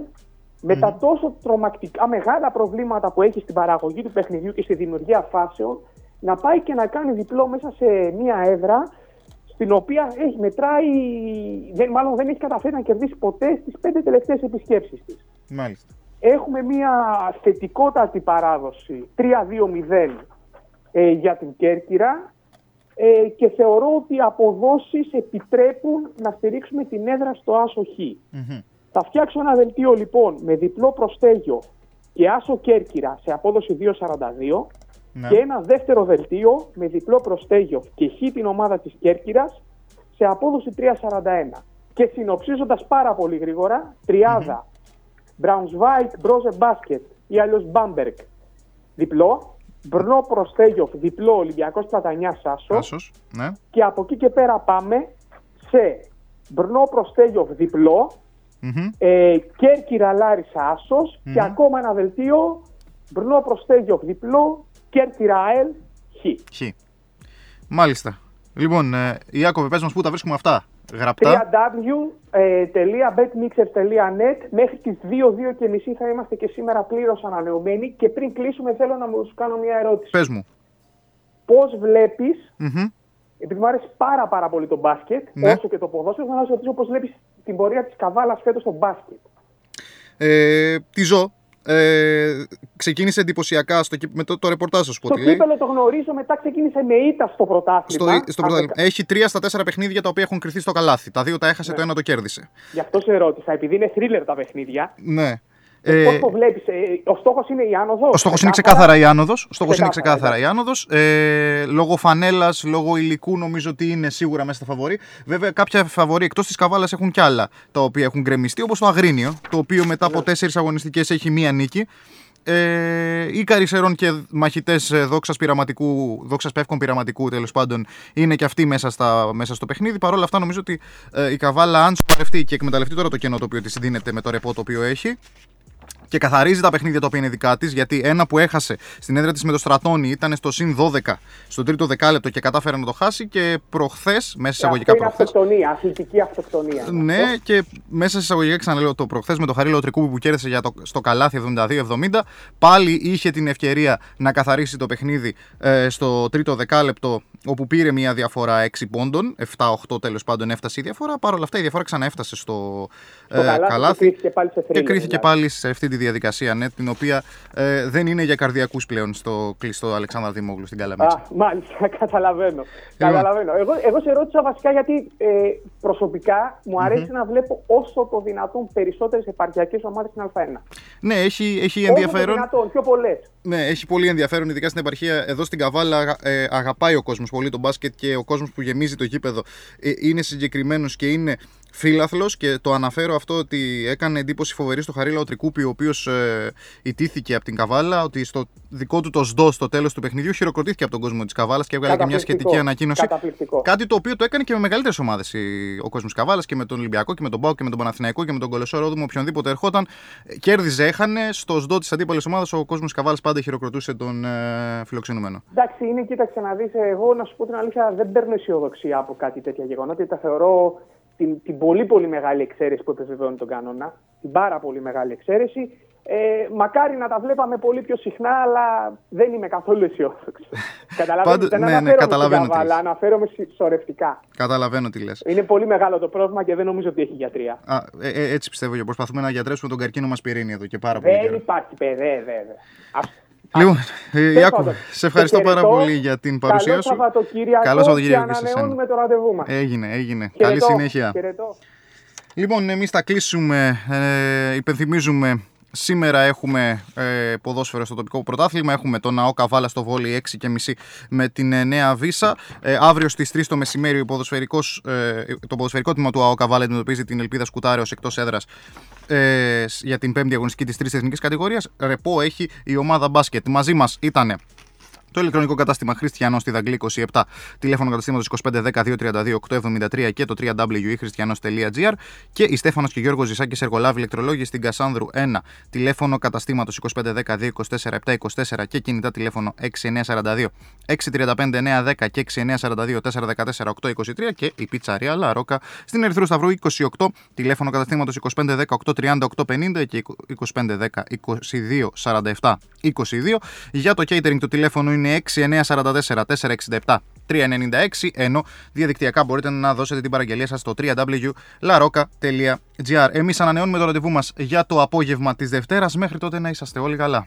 με τα τόσο τρομακτικά μεγάλα προβλήματα που έχει στην παραγωγή του παιχνιδιού και στη δημιουργία φάσεων να πάει και να κάνει διπλό μέσα σε μια έδρα στην οποία έχει μετράει, δεν, μάλλον δεν έχει καταφέρει να κερδίσει ποτέ στις πέντε τελευταίες επισκέψεις της. Μάλιστα. Έχουμε μια θετικότατη παράδοση 3-2-0 ε, για την Κέρκυρα ε, και θεωρώ ότι οι αποδόσεις επιτρέπουν να στηρίξουμε την έδρα στο άσο Χ. Θα φτιάξω ένα δελτίο λοιπόν με διπλό προστέγιο και άσο Κέρκυρα σε απόδοση 2,42 Ναι. και ένα δεύτερο δελτίο με διπλό προστέγιο και χ την ομάδα της Κέρκυρας σε απόδοση 3,41. Και συνοψίζοντας πάρα πολύ γρήγορα, τριάδα Braunschweig, Μπρόζε Μπάσκετ ή αλλιώς Μπάμπεργκ διπλό, Μπρνό Προστέγιοφ διπλό Ολυμπιακός Πλατανιάς Άσος Άσος. Ναι. και από εκεί και πέρα πάμε σε Μπρνό Προστέγιοφ διπλό, Μμμ. ε, Κέρκυρα Λάρισα Άσος και Μμμ. ακόμα ένα δελτίο Μπρνό Προστέγιοφ διπλό, Κέρκυρα ΑΕΛ Χ. Χ. Μάλιστα. Λοιπόν, ε, Ιάκωβε, πες μας πού τα βρίσκουμε αυτά. Γραπτά. www.betmixers.net Μέχρι τις 2, 2 και μισή θα είμαστε και σήμερα πλήρως ανανεωμένοι και πριν κλείσουμε θέλω να μου σου κάνω μια ερώτηση. Πες μου. Πώς βλέπεις, Μμμ. επειδή μου αρέσει πάρα πάρα πολύ το μπάσκετ, Ναι. όσο και το ποδόσφαιρο, θέλω να σου ρωτήσω πώς βλέπεις την πορεία της Καβάλας φέτος στο μπάσκετ. Ε, τη ζω. Ε, ξεκίνησε εντυπωσιακά στο, κύπ- με το, το ρεπορτάζ, θα σου πω Το τι λέει. κύπελο το γνωρίζω, μετά ξεκίνησε με ήττα στο Στο, πρωτάθλημα. στο Αν πρωτάθλημα. δεν- Έχει τρία στα τέσσερα παιχνίδια τα οποία έχουν κρυθεί στο καλάθι. Τα δύο τα έχασε, Ναι. το ένα το κέρδισε. Γι' αυτό σε ρώτησα, επειδή είναι thriller τα παιχνίδια. Ναι. Ε, Ε, Πώς το βλέπεις, ε, ο στόχος είναι η άνοδος; ο στόχος είναι ξεκάθαρα η άνοδος. Ο στόχος είναι ξεκάθαρα η άνοδος. Ε, λόγω φανέλας, λόγω υλικού, νομίζω ότι είναι σίγουρα μέσα στα φαβορή. Βέβαια, κάποια φαβορή εκτός της καβάλας έχουν κι άλλα τα οποία έχουν γκρεμιστεί, όπως το Αγρίνιο, το οποίο μετά από τέσσερις αγωνιστικές έχει μία νίκη. Ε, οι Καρισερών και μαχητές δόξας πειραματικού, δόξας πεύκων πειραματικού τέλος πάντων είναι και αυτοί μέσα, στα, μέσα στο παιχνίδι. Παρ' όλα αυτά, νομίζω ότι ε, η Καβάλα, αν σοβαρευτεί και εκμεταλλευτεί τώρα το κενό το οποίο της δίνεται με το ρεπό το οποίο έχει, και καθαρίζει τα παιχνίδια τα οποία είναι δικά της, γιατί ένα που έχασε στην έδρα της με το Στρατόνι ήταν στο συν 12 στο τρίτο δεκάλεπτο και κατάφερε να το χάσει και προχθές, μέσα εισαγωγικά Αυτό είναι προχθέ. αυτοκτονία, αθλητική αυτοκτονία. Ναι, και μέσα σε εισαγωγικά ξαναλέω το προχθές με το Χαρίλο Τρικούπη που κέρδισε για το, στο καλάθι 72-70. Πάλι είχε την ευκαιρία να καθαρίσει το παιχνίδι ε, στο τρίτο δεκάλεπτο, όπου πήρε μια διαφορά 6 πόντων. 7-8 τέλος πάντων έφτασε η διαφορά. Παρ' όλα αυτά η διαφορά ξαναέφτασε στο, Στο ε, καλάθι και καλάθι. κρίθηκε πάλι σε Και thriller, κρίθηκε δηλαδή. πάλι σε αυτή τη διαδικασία, ναι, την οποία ε, δεν είναι για καρδιακούς πλέον στο κλειστό Αλεξάνδρα Δημόγλου στην Καλαμίτσα. Α, μάλιστα, καταλαβαίνω. καταλαβαίνω. Εγώ, εγώ σε ρώτησα βασικά γιατί ε, προσωπικά μου αρεσει να βλέπω όσο το δυνατόν περισσότερες επαρχιακές ομάδες στην Α1. Ναι, έχει, έχει Όσο το ενδιαφέρον. δυνατόν, πιο πολλές. Ναι, έχει πολύ ενδιαφέρον, ειδικά στην επαρχία. Εδώ στην Καβάλα αγα- ε, αγαπάει ο κόσμος πολύ τον μπάσκετ και ο κόσμος που γεμίζει το γήπεδο ε, είναι συγκεκριμένος και είναι φίλαθλος και το αναφέρω αυτό ότι έκανε εντύπωση φοβερή στο Χαρίλα ο Τρικούπη, ο οποίος ε, ιτήθηκε από την Καβάλα, ότι στο δικό του το ΣΔΟ στο τέλος του παιχνιδιού χειροκροτήθηκε από τον κόσμο της Καβάλας και έβγαλε και μια Καταπληκτικό. σχετική ανακοίνωση. Καταπληκτικό. Κάτι το οποίο το έκανε και με μεγαλύτερες ομάδες ο κόσμος τη Καβάλας και με τον Ολυμπιακό και με τον Πάο και με τον Παναθηναϊκό και με τον Κολοσσό Ρόδομο. Οποιονδήποτε ερχόταν, ε, κέρδιζε, έχανε. Στο ΣΔΟ της αντίπαλης ομάδας ο κόσμος τη Καβάλας πάντα χειροκροτούσε τον ε, φιλοξενούμενο. Εντάξει, είναι, κοίταξε να δεις, εγώ να σου πω την αλήθεια, δεν παίρνω αισιοδοξία από κάτι τέτοια γεγονότα, γιατί τα θεωρώ την, την πολύ πολύ μεγάλη εξαίρεση που επιβεβαιώνει τον κανόνα, την πάρα πολύ μεγάλη εξαίρεση. Ε, μακάρι να τα βλέπαμε πολύ πιο συχνά, αλλά δεν είμαι καθόλου αισιόδοξος. Καταλαβαίνετε, Πάντως- δεν ναι, ναι, αναφέρομαι καταλαβαίνω στην τι Καβάλα, λες. αναφέρομαι συσσωρευτικά. Καταλαβαίνω τι λες. Είναι πολύ μεγάλο το πρόβλημα και δεν νομίζω ότι έχει γιατρία. Α, ε, ε, έτσι πιστεύω και προσπαθούμε να γιατρέψουμε τον καρκίνο μας πυρήνη εδώ και πάρα πολύ. Δεν καιρό. υπάρχει, παιδε, βέβαια. Λοιπόν, ε, Τέλος Ιάκου, πάντων, σε ευχαριστώ σε πάρα χαιρετώ. πολύ για την παρουσία Καλό σου. Σαββατοκύριακο Καλό Σαββατοκύριακο και και σε σένα. ανανεώνουμε το ραντεβού μας. Έγινε, έγινε. Χαιρετώ, Καλή συνέχεια. χαιρετώ. Λοιπόν, εμείς θα κλείσουμε. Ε, υπενθυμίζουμε. Σήμερα έχουμε ε, ποδόσφαιρο στο τοπικό πρωτάθλημα. Έχουμε τον ΑΟ Καβάλα στο βόλι 6.30 με την ε, νέα Βίσα. Ε, αύριο στις 3 το μεσημέρι ο ποδοσφαιρικός, ε, το ποδοσφαιρικό τμήμα του ΑΟ Καβάλα αντιμετωπίζει την Ελπίδα Σκουτάρεως εκτός έδρας ε, για την πέμπτη αγωνιστική της τρίτη εθνικής κατηγορίας. Ρεπό έχει η ομάδα μπάσκετ. Μαζί μας ήταν το ηλεκτρονικό κατάστημα Χριστιανό στη Δαγκλή 27, τηλέφωνο καταστήματο 2510-232-873 και το www.christianos.gr και η Στέφανος και Γιώργος Ζησάκης Εργολάβη ηλεκτρολόγοι στην Κασάνδρου 1, τηλέφωνο καταστήματος 2510-224-724 και κινητά τηλέφωνο 6942 635 910 και 6942 414 823 και η πιτσαρία Λαρόκα στην Ερυθρού Σταυρού 28, τηλέφωνο καταστήματος 2510 830 850 και 2510 2247 22. Για το catering το τηλέφωνο είναι 6944 467 396, ενώ διαδικτυακά μπορείτε να δώσετε την παραγγελία σας στο www.laroca.gr. Εμείς ανανεώνουμε το ραντεβού μας για το απόγευμα της Δευτέρας. Μέχρι τότε να είσαστε όλοι καλά.